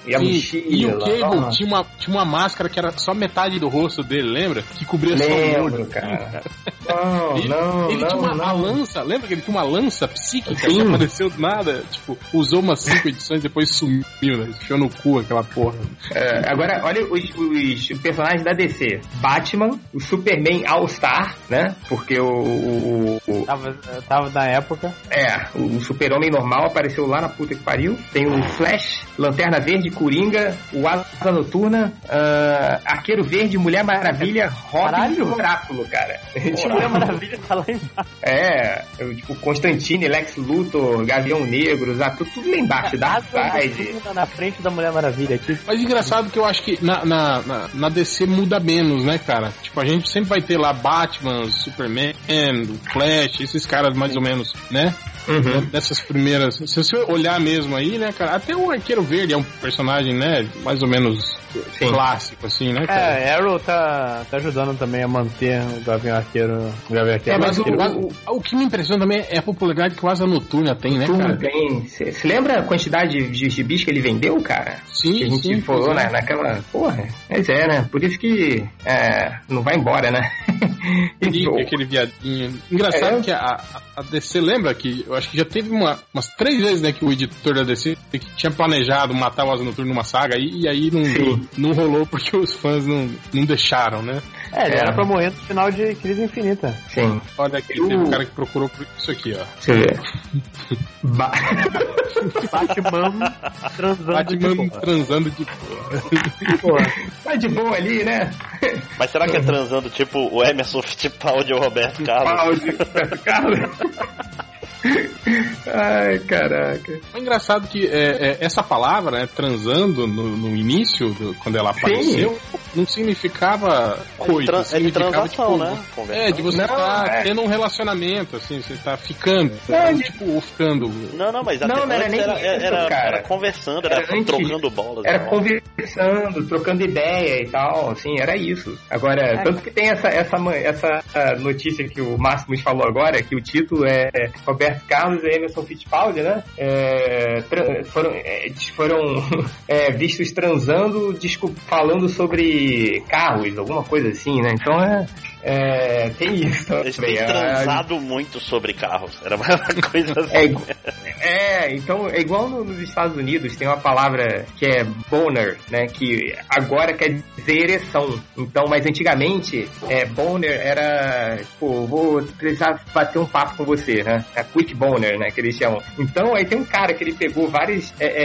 E a e, mochila. E o Cable tinha uma, tinha uma máscara que era só metade do rosto dele, lembra? Que cobria Lembro, só o olho. cara. (laughs) Não, ele, não, ele não, tinha uma não. lança, lembra que ele tinha uma lança psíquica Sim. que apareceu do nada? Tipo, usou umas cinco edições depois sumiu, né? Enfiou no cu aquela porra. É, agora, olha os, os personagens da DC. Batman, o Superman All-Star, né? Porque o... o, o tava, tava na época. É, o Super-Homem normal apareceu lá na puta que pariu. Tem o Flash, Lanterna Verde, Coringa, o Asa Noturna, uh, Arqueiro Verde, Mulher Maravilha, Robin Caralho. e Oráculo, cara. (laughs) Mulher Maravilha tá lá embaixo. É, eu, tipo, Constantine, Lex Luthor, Gavião Negro, tudo, tudo lá embaixo, Darkseid. Tá na frente da Mulher Maravilha aqui. Mas engraçado que eu acho que na, na, na, na DC muda menos, né, cara? Tipo, a gente sempre vai ter lá Batman, Superman, Flash, esses caras mais ou menos, né? Uhum. Dessas primeiras. Se você olhar mesmo aí, né, cara? Até o Arqueiro Verde é um personagem, né? Mais ou menos Sim. clássico, assim, né, cara? É, Arrow tá, tá ajudando também a manter o Gavião Arqueiro. O Gavião Arqueiro. É, mas o, o, o, que me impressiona também é a popularidade que o Asa Noturna tem, né, cara? tem. Você lembra a quantidade de gibis que ele vendeu, cara? Sim, Que a gente sim, falou é. naquela. Porra, mas é, né? Por isso que é, não vai embora, né? (laughs) Rico, aquele viadinho. Engraçado é. que a, a, DC lembra que eu acho que já teve uma, umas três vezes né, que o editor da DC que tinha planejado matar o Asa Noturno numa saga e, e aí não, não rolou porque os fãs não, não deixaram, né? É, ele é. era pra morrer no final de Crise Infinita. Sim. Olha aqui, teve um cara que procurou por isso aqui, ó. Deixa eu ver. Ba (laughs) Batman transando Batman de transando de boa. Tá de boa ali, né? Mas será que é transando tipo o Emerson Fittipaldi ou o Roberto Carlos? Roberto Carlos? (laughs) Ai, caraca. É engraçado que é, é, essa palavra, né, transando no, no início, do, quando ela apareceu, Sim. não significava coisa. Tran significava, transação, tipo, né? É, de você estar tá é. tendo um relacionamento, assim, você tá ficando. Não, tipo, ficando. Não, não, mas não, não era, nem era, isso, era, cara. era conversando, era, era trocando bolas. Era conversando, trocando ideia e tal, assim, era isso. Agora, é. tanto que tem essa, essa, essa notícia que o Máximo falou agora, que o título é Roberto Carlos e Emerson Fittipaldi, né? É, foram é, foram (laughs) é, vistos transando, falando sobre carros, alguma coisa assim, né? Então é, é, tem isso também. Eles têm transado muito sobre carros. Era uma (laughs) coisa assim. É, é então, é igual no, nos Estados Unidos, tem uma palavra que é boner, né? Que agora quer dizer ereção. Então, mas antigamente, é, boner era, tipo, vou precisar bater um papo com você, né? É quick boner, né? Que eles chamam. Então, aí tem um cara que ele pegou vários é, é,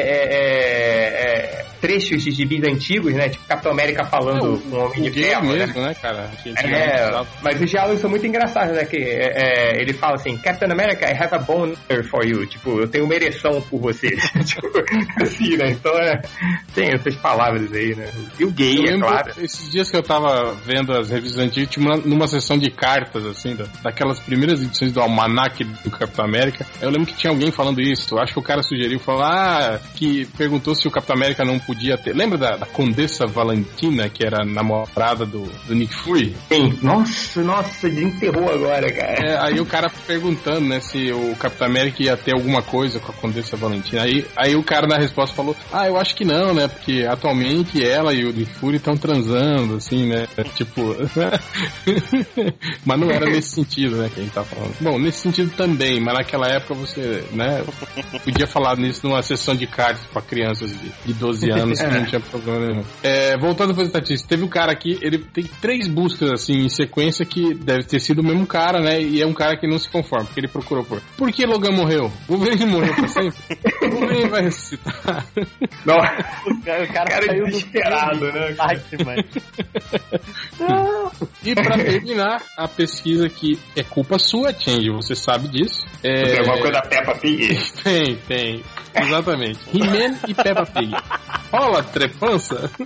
é, trechos de gibis antigos, né? Tipo Capitão América falando com o Homem de Ferro. Né? mesmo, né, né cara? É, mas os diálogos são muito engraçados, né? Que é, é, ele fala assim, Captain America, I have a boner for you. Tipo, eu tenho uma ereção por você. (laughs) tipo, assim, né? Então é, tem essas palavras aí, né? E o gay, é claro. Esses dias que eu tava vendo as revistas antigas, tinha uma, numa sessão de cartas, assim, da, daquelas primeiras edições do Almanac do Capitão América, eu lembro que tinha alguém falando isso. Eu acho que o cara sugeriu, falou, ah, que perguntou se o Capitão América não podia ter. Lembra da, da Condessa Valentina, que era namorada do, do Nick Fury? Sim. Nossa, nossa, desenterrou agora, cara. É, aí o cara perguntando, né, se o Capitão América ia ter alguma coisa com a Condessa Valentina. Aí, aí o cara na resposta falou, ah, eu acho que não, né, porque atualmente ela e o Nick Fury estão transando, assim, né, (laughs) tipo... (laughs) mas não era nesse sentido, né, que a gente tá falando. Bom, nesse sentido também, mas naquela época você, né, podia falar nisso numa sessão de cards para crianças de, de 12 (laughs) anos que não tinha problema nenhum. É, voltando para estatística, teve um cara aqui, ele tem três buscas assim em sequência que deve ter sido o mesmo cara, né? E é um cara que não se conforma, porque ele procurou por. Por que Logan morreu? O Wolverine morreu pra sempre? (laughs) o Wolverine vai ressuscitar. Não, o cara, o cara, cara saiu desesperado, né? e pra terminar, a pesquisa que é culpa sua, Change, você sabe disso. É... Tem alguma coisa da Peppa Pig? (laughs) Tem, tem. Exatamente. He-Man e Peppa Pig. Rola trepança? (laughs)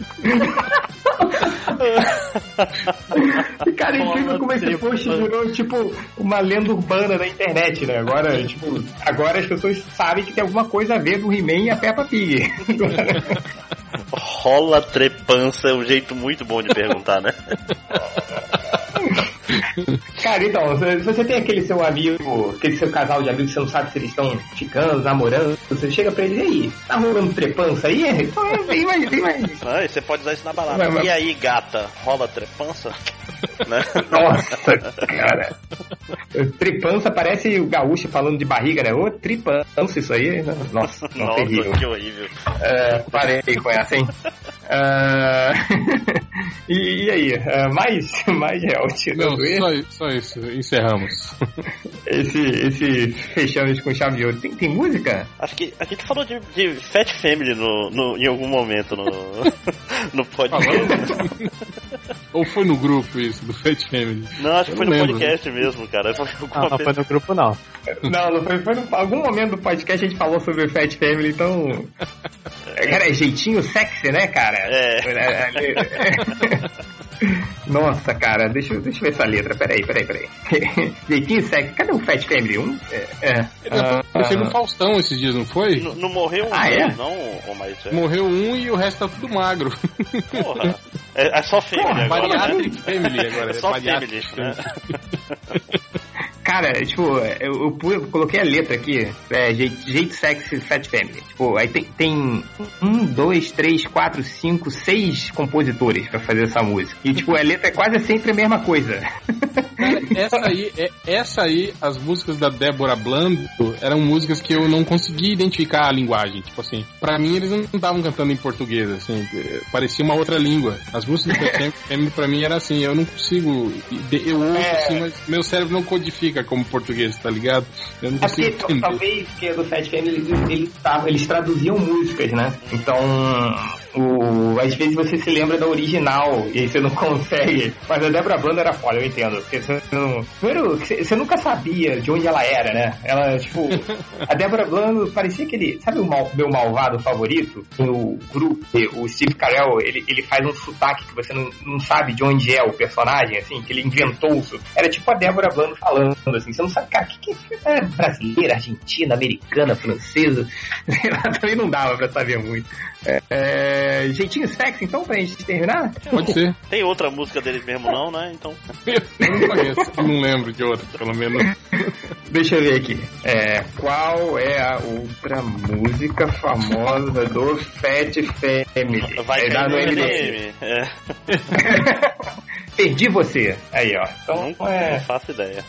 Cara, é incrível como esse post virou, tipo, uma lenda urbana da internet, né? Agora, tipo, agora as pessoas sabem que tem alguma coisa a ver do He-Man e a Peppa Pig. Rola trepança é um jeito muito bom de perguntar, né? (laughs) Cara, então, se você tem aquele seu amigo, aquele seu casal de amigos, você não sabe se eles estão ficando, namorando, você chega pra eles e aí, tá rolando trepança aí? (laughs) Então, vem mais, vem mais. Ah, você pode usar isso na balada. Mas, mas... E aí, gata, rola trepança? (laughs) né? Nossa, cara. Tripança parece o gaúcho falando de barriga, né? Ô, tripança, isso aí. Né? Nossa, não, (laughs) Nossa terrível. que horrível. É, parei com essa, hein? Uh... e, e, aí? Uh, mais, mais real Não, só, só, isso. Encerramos. esse, esse fechamos com chave de ouro. Tem, tem música? Acho que a gente falou de, de Fat Family no, no, em algum momento no, (laughs) no podcast. Ou foi no grupo isso, do Fat Family? Não, acho que foi no lembro. podcast mesmo, cara. Foi não, não foi no grupo, não. Não, não foi, foi no, algum momento do podcast a gente falou sobre o Fat Family, então. (laughs) Cara, é jeitinho sexy, né, cara? É. é, é, é. (laughs) Nossa, cara, deixa, deixa eu ver essa letra. Peraí, peraí, peraí. (laughs) Jeitinho sexy. Cadê o Fat Family 1? É. é. Ele apareceu uh, no Faustão esses dias, não foi? N não morreu um, ah, é? não, ou mais é. Morreu um e o resto tá tudo magro. Porra. É, é só Family Porra, agora. Bariatric né? Family agora. É só Family, né? (laughs) Cara, tipo, eu, eu, coloquei a letra aqui, é, jeito, jeito sexy Fat Family. Tipo, aí tem, tem um, dois, três, quatro, cinco, seis compositores pra fazer essa música. E, tipo, a letra é quase sempre a mesma coisa. Cara, essa aí, é, essa aí, as músicas da Débora Blando eram músicas que eu não conseguia identificar a linguagem. Tipo assim, pra mim eles não estavam cantando em português, assim, parecia uma outra língua. As músicas do Fat Family pra mim era assim, eu não consigo, eu ouço é... assim, mas meu cérebro não codifica como português, tá ligado? Eu não é porque, talvez, porque do Fat Family eles, eles, eles traduziam músicas, né? Então, o, às vezes você se lembra da original e aí você não (laughs) consegue. Mas a Débora Blando era foda, eu entendo. Porque você, não, primeiro, você nunca sabia de onde ela era, né? Ela, tipo, (laughs) a Débora Blando parecia aquele. Sabe o mal, meu malvado favorito? O grupo, o Steve Carell, ele, ele faz um sotaque que você não, não sabe de onde é o personagem, assim, que ele inventou isso. Era tipo a Débora Blando falando, assim. Você não sabe, cara, o que, que é brasileira, argentina, americana, francesa? (laughs) Também não dava pra saber muito. É, é, jeitinho sexy, então, pra gente terminar? Pode ser. (laughs) Tem outra música deles mesmo, não, né? Então. Eu não conheço, não lembro de outra, pelo menos. (laughs) Deixa eu ver aqui. É, qual é a outra música famosa do Fat Family? Vai é, cair no MDM. É. (laughs) Perdi você. Aí, ó. Então, não, é... não faço ideia.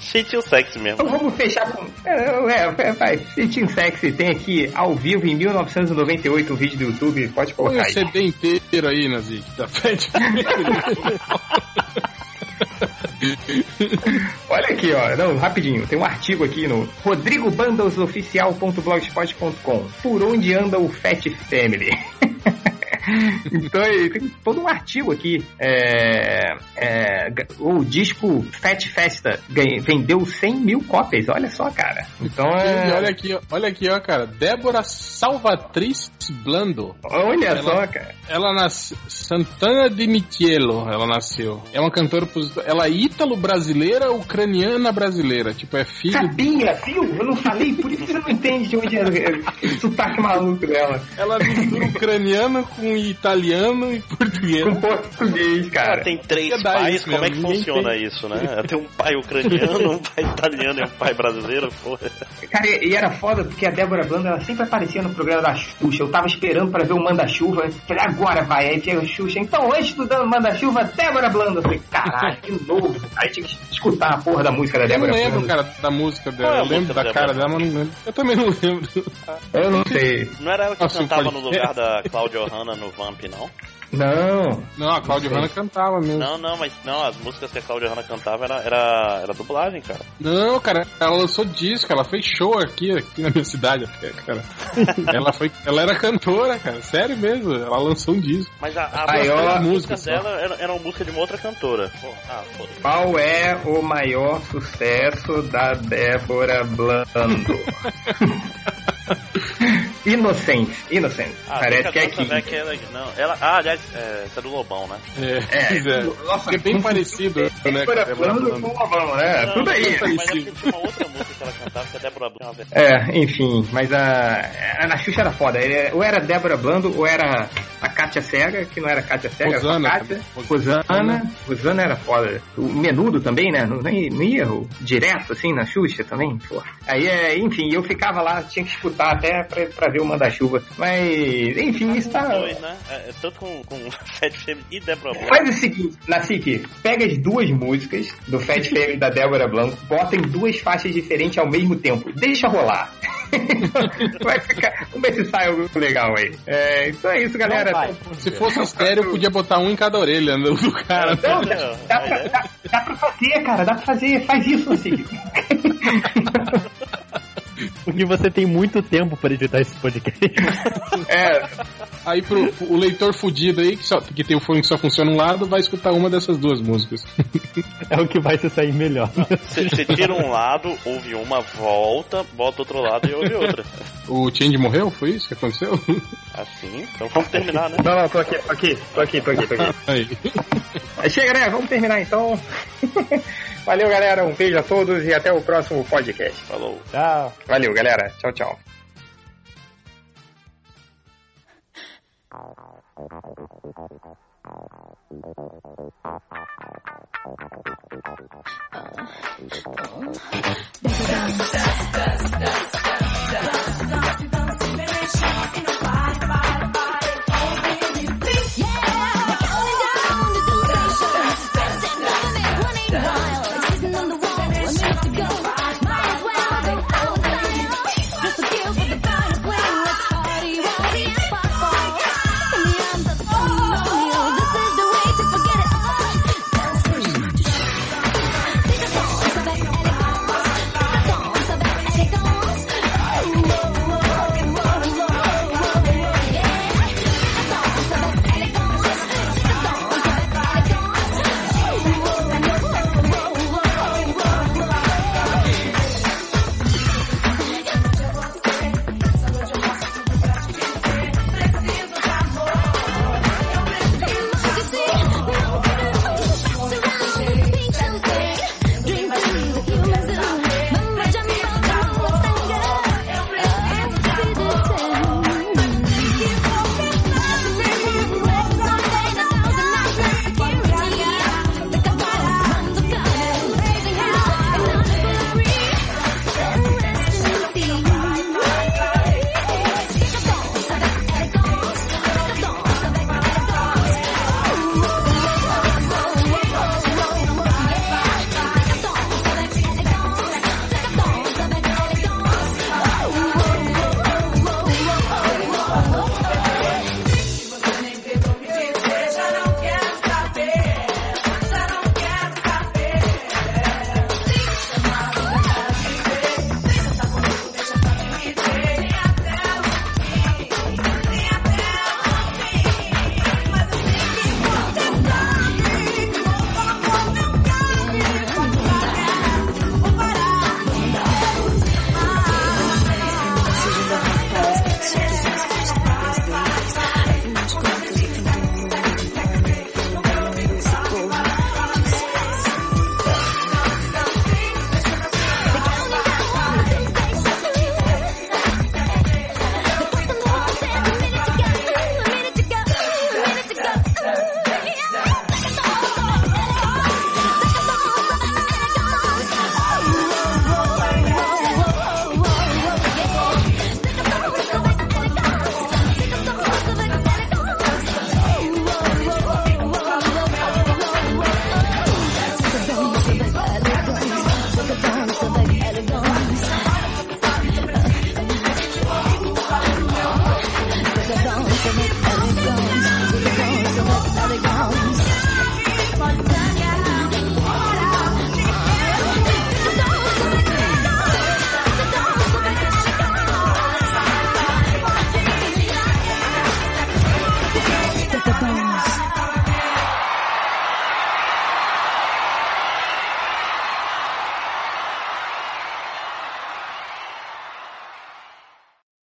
Jeitinho (laughs) sexy mesmo. Então vamos fechar com. É, é, vai. Jeitinho sexy tem aqui ao vivo em 1998 o vídeo do YouTube. Pode colocar Põe aí. CD inteiro aí, Nazik, da Fat (laughs) Olha aqui, ó. Não, rapidinho. Tem um artigo aqui no rodrigobandalsoficial.blogspot.com Por onde anda o Fat Family? (laughs) então tem todo um artigo aqui. É, é, o disco Fat Festa vendeu 100 mil cópias, olha só, cara. Então é... olha aqui, olha aqui, ó, cara. Débora Salvatriz Blando. Olha ela, só, cara. Ela nasceu. Santana de Michielo, ela nasceu. É uma cantora. Ela é ítalo-brasileira, ucraniana brasileira. Tipo, é filho. Sabia, viu? Eu não falei, por isso você não entende de onde é o sotaque maluco dela. Ela mistura ucraniano com italiano e português. Com português, cara. Tem três pais, como é que funciona tem. isso, né? Tem um pai ucraniano, um pai italiano e um pai brasileiro, porra. Cara, e era foda porque a Débora Blanda, ela sempre aparecia no programa da Xuxa. Eu tava esperando pra ver o Manda-Chuva. Falei, agora vai. Aí tinha o Xuxa. Então, hoje estudando Manda-Chuva, Débora Blanda. Eu falei, caralho, que novo. Aí tinha que escutar a porra da música da Débora Blanda. Eu não lembro, cara, da música dela. É eu lembro da cara dela, mas não lembro. Eu também não lembro. Eu não sei. Não era ela que Nossa, cantava no lugar da Claudia Hanna no Vamp, não? Não. Não, a Claudia Hanna cantava mesmo. Não, não, mas não, as músicas que a Claudia Hanna cantava era, era, era dublagem, cara. Não, cara, ela lançou disco, ela fez show aqui, aqui na minha cidade, cara. (laughs) ela, foi, ela era cantora, cara, sério mesmo, ela lançou um disco. Mas a, a maior música dela era, era uma música de uma outra cantora. Pô, ah, Qual é o maior sucesso da Débora Blando? (laughs) Inocente, inocente. Ah, Parece que é aqui. Que ela, não, ela, ah, aliás, é, essa é do Lobão, né? É, é, (laughs) é. Nossa, é bem parecido, né? Débora Blando com Lobão, né? Não, Tudo aí. Mas é tinha uma outra música que ela cantava, que é Débora Blando. É, enfim, mas a, a na Xuxa era foda. Ou era Débora Blando, ou era a Kátia Cega, que não era Kátia Cega, Rosana, era Kátia. Rosana. Rosana era foda. O Menudo também, né? Não, não ia direto, assim, na Xuxa também, pô. Aí, é, enfim, eu ficava lá, tinha que escutar até pra, pra ver o manda-chuva. Mas, enfim, isso tá. Dois, né? É, é, tanto com, com (laughs) Fat Fame e Débora Blanco. Faz o seguinte, Nacique, pega as duas músicas do Fat (laughs) Fame e da Débora Blanco, bota em duas faixas diferentes ao mesmo tempo. Deixa rolar. (laughs) vai ficar. Vamos ver se sai algo legal aí. É, então é isso, galera. Se fosse estéreo, podia botar um em cada orelha né, do cara. Não, dá, dá, pra, dá, dá pra fazer, cara. Dá pra fazer. Faz isso, assim. Porque você tem muito tempo para editar esse podcast. É. Aí pro, o leitor fudido aí, que, só, que tem o fone que só funciona um lado, vai escutar uma dessas duas músicas. (laughs) É o que vai se sair melhor. Você tira um lado, ouve uma, volta, bota outro lado e ouve outra. O Change morreu? Foi isso que aconteceu? Assim? Então vamos terminar, né? Não, não, tô aqui, tô aqui, tô aqui, tô aqui, tô aqui. Aí. Chega, né? Vamos terminar então. Valeu, galera. Um beijo a todos e até o próximo podcast. Falou. Tchau. Valeu, galera. Tchau, tchau. Dance, dance, dance, dance, dance, dance, dance, dance, dance, dance, dance, dance, dance,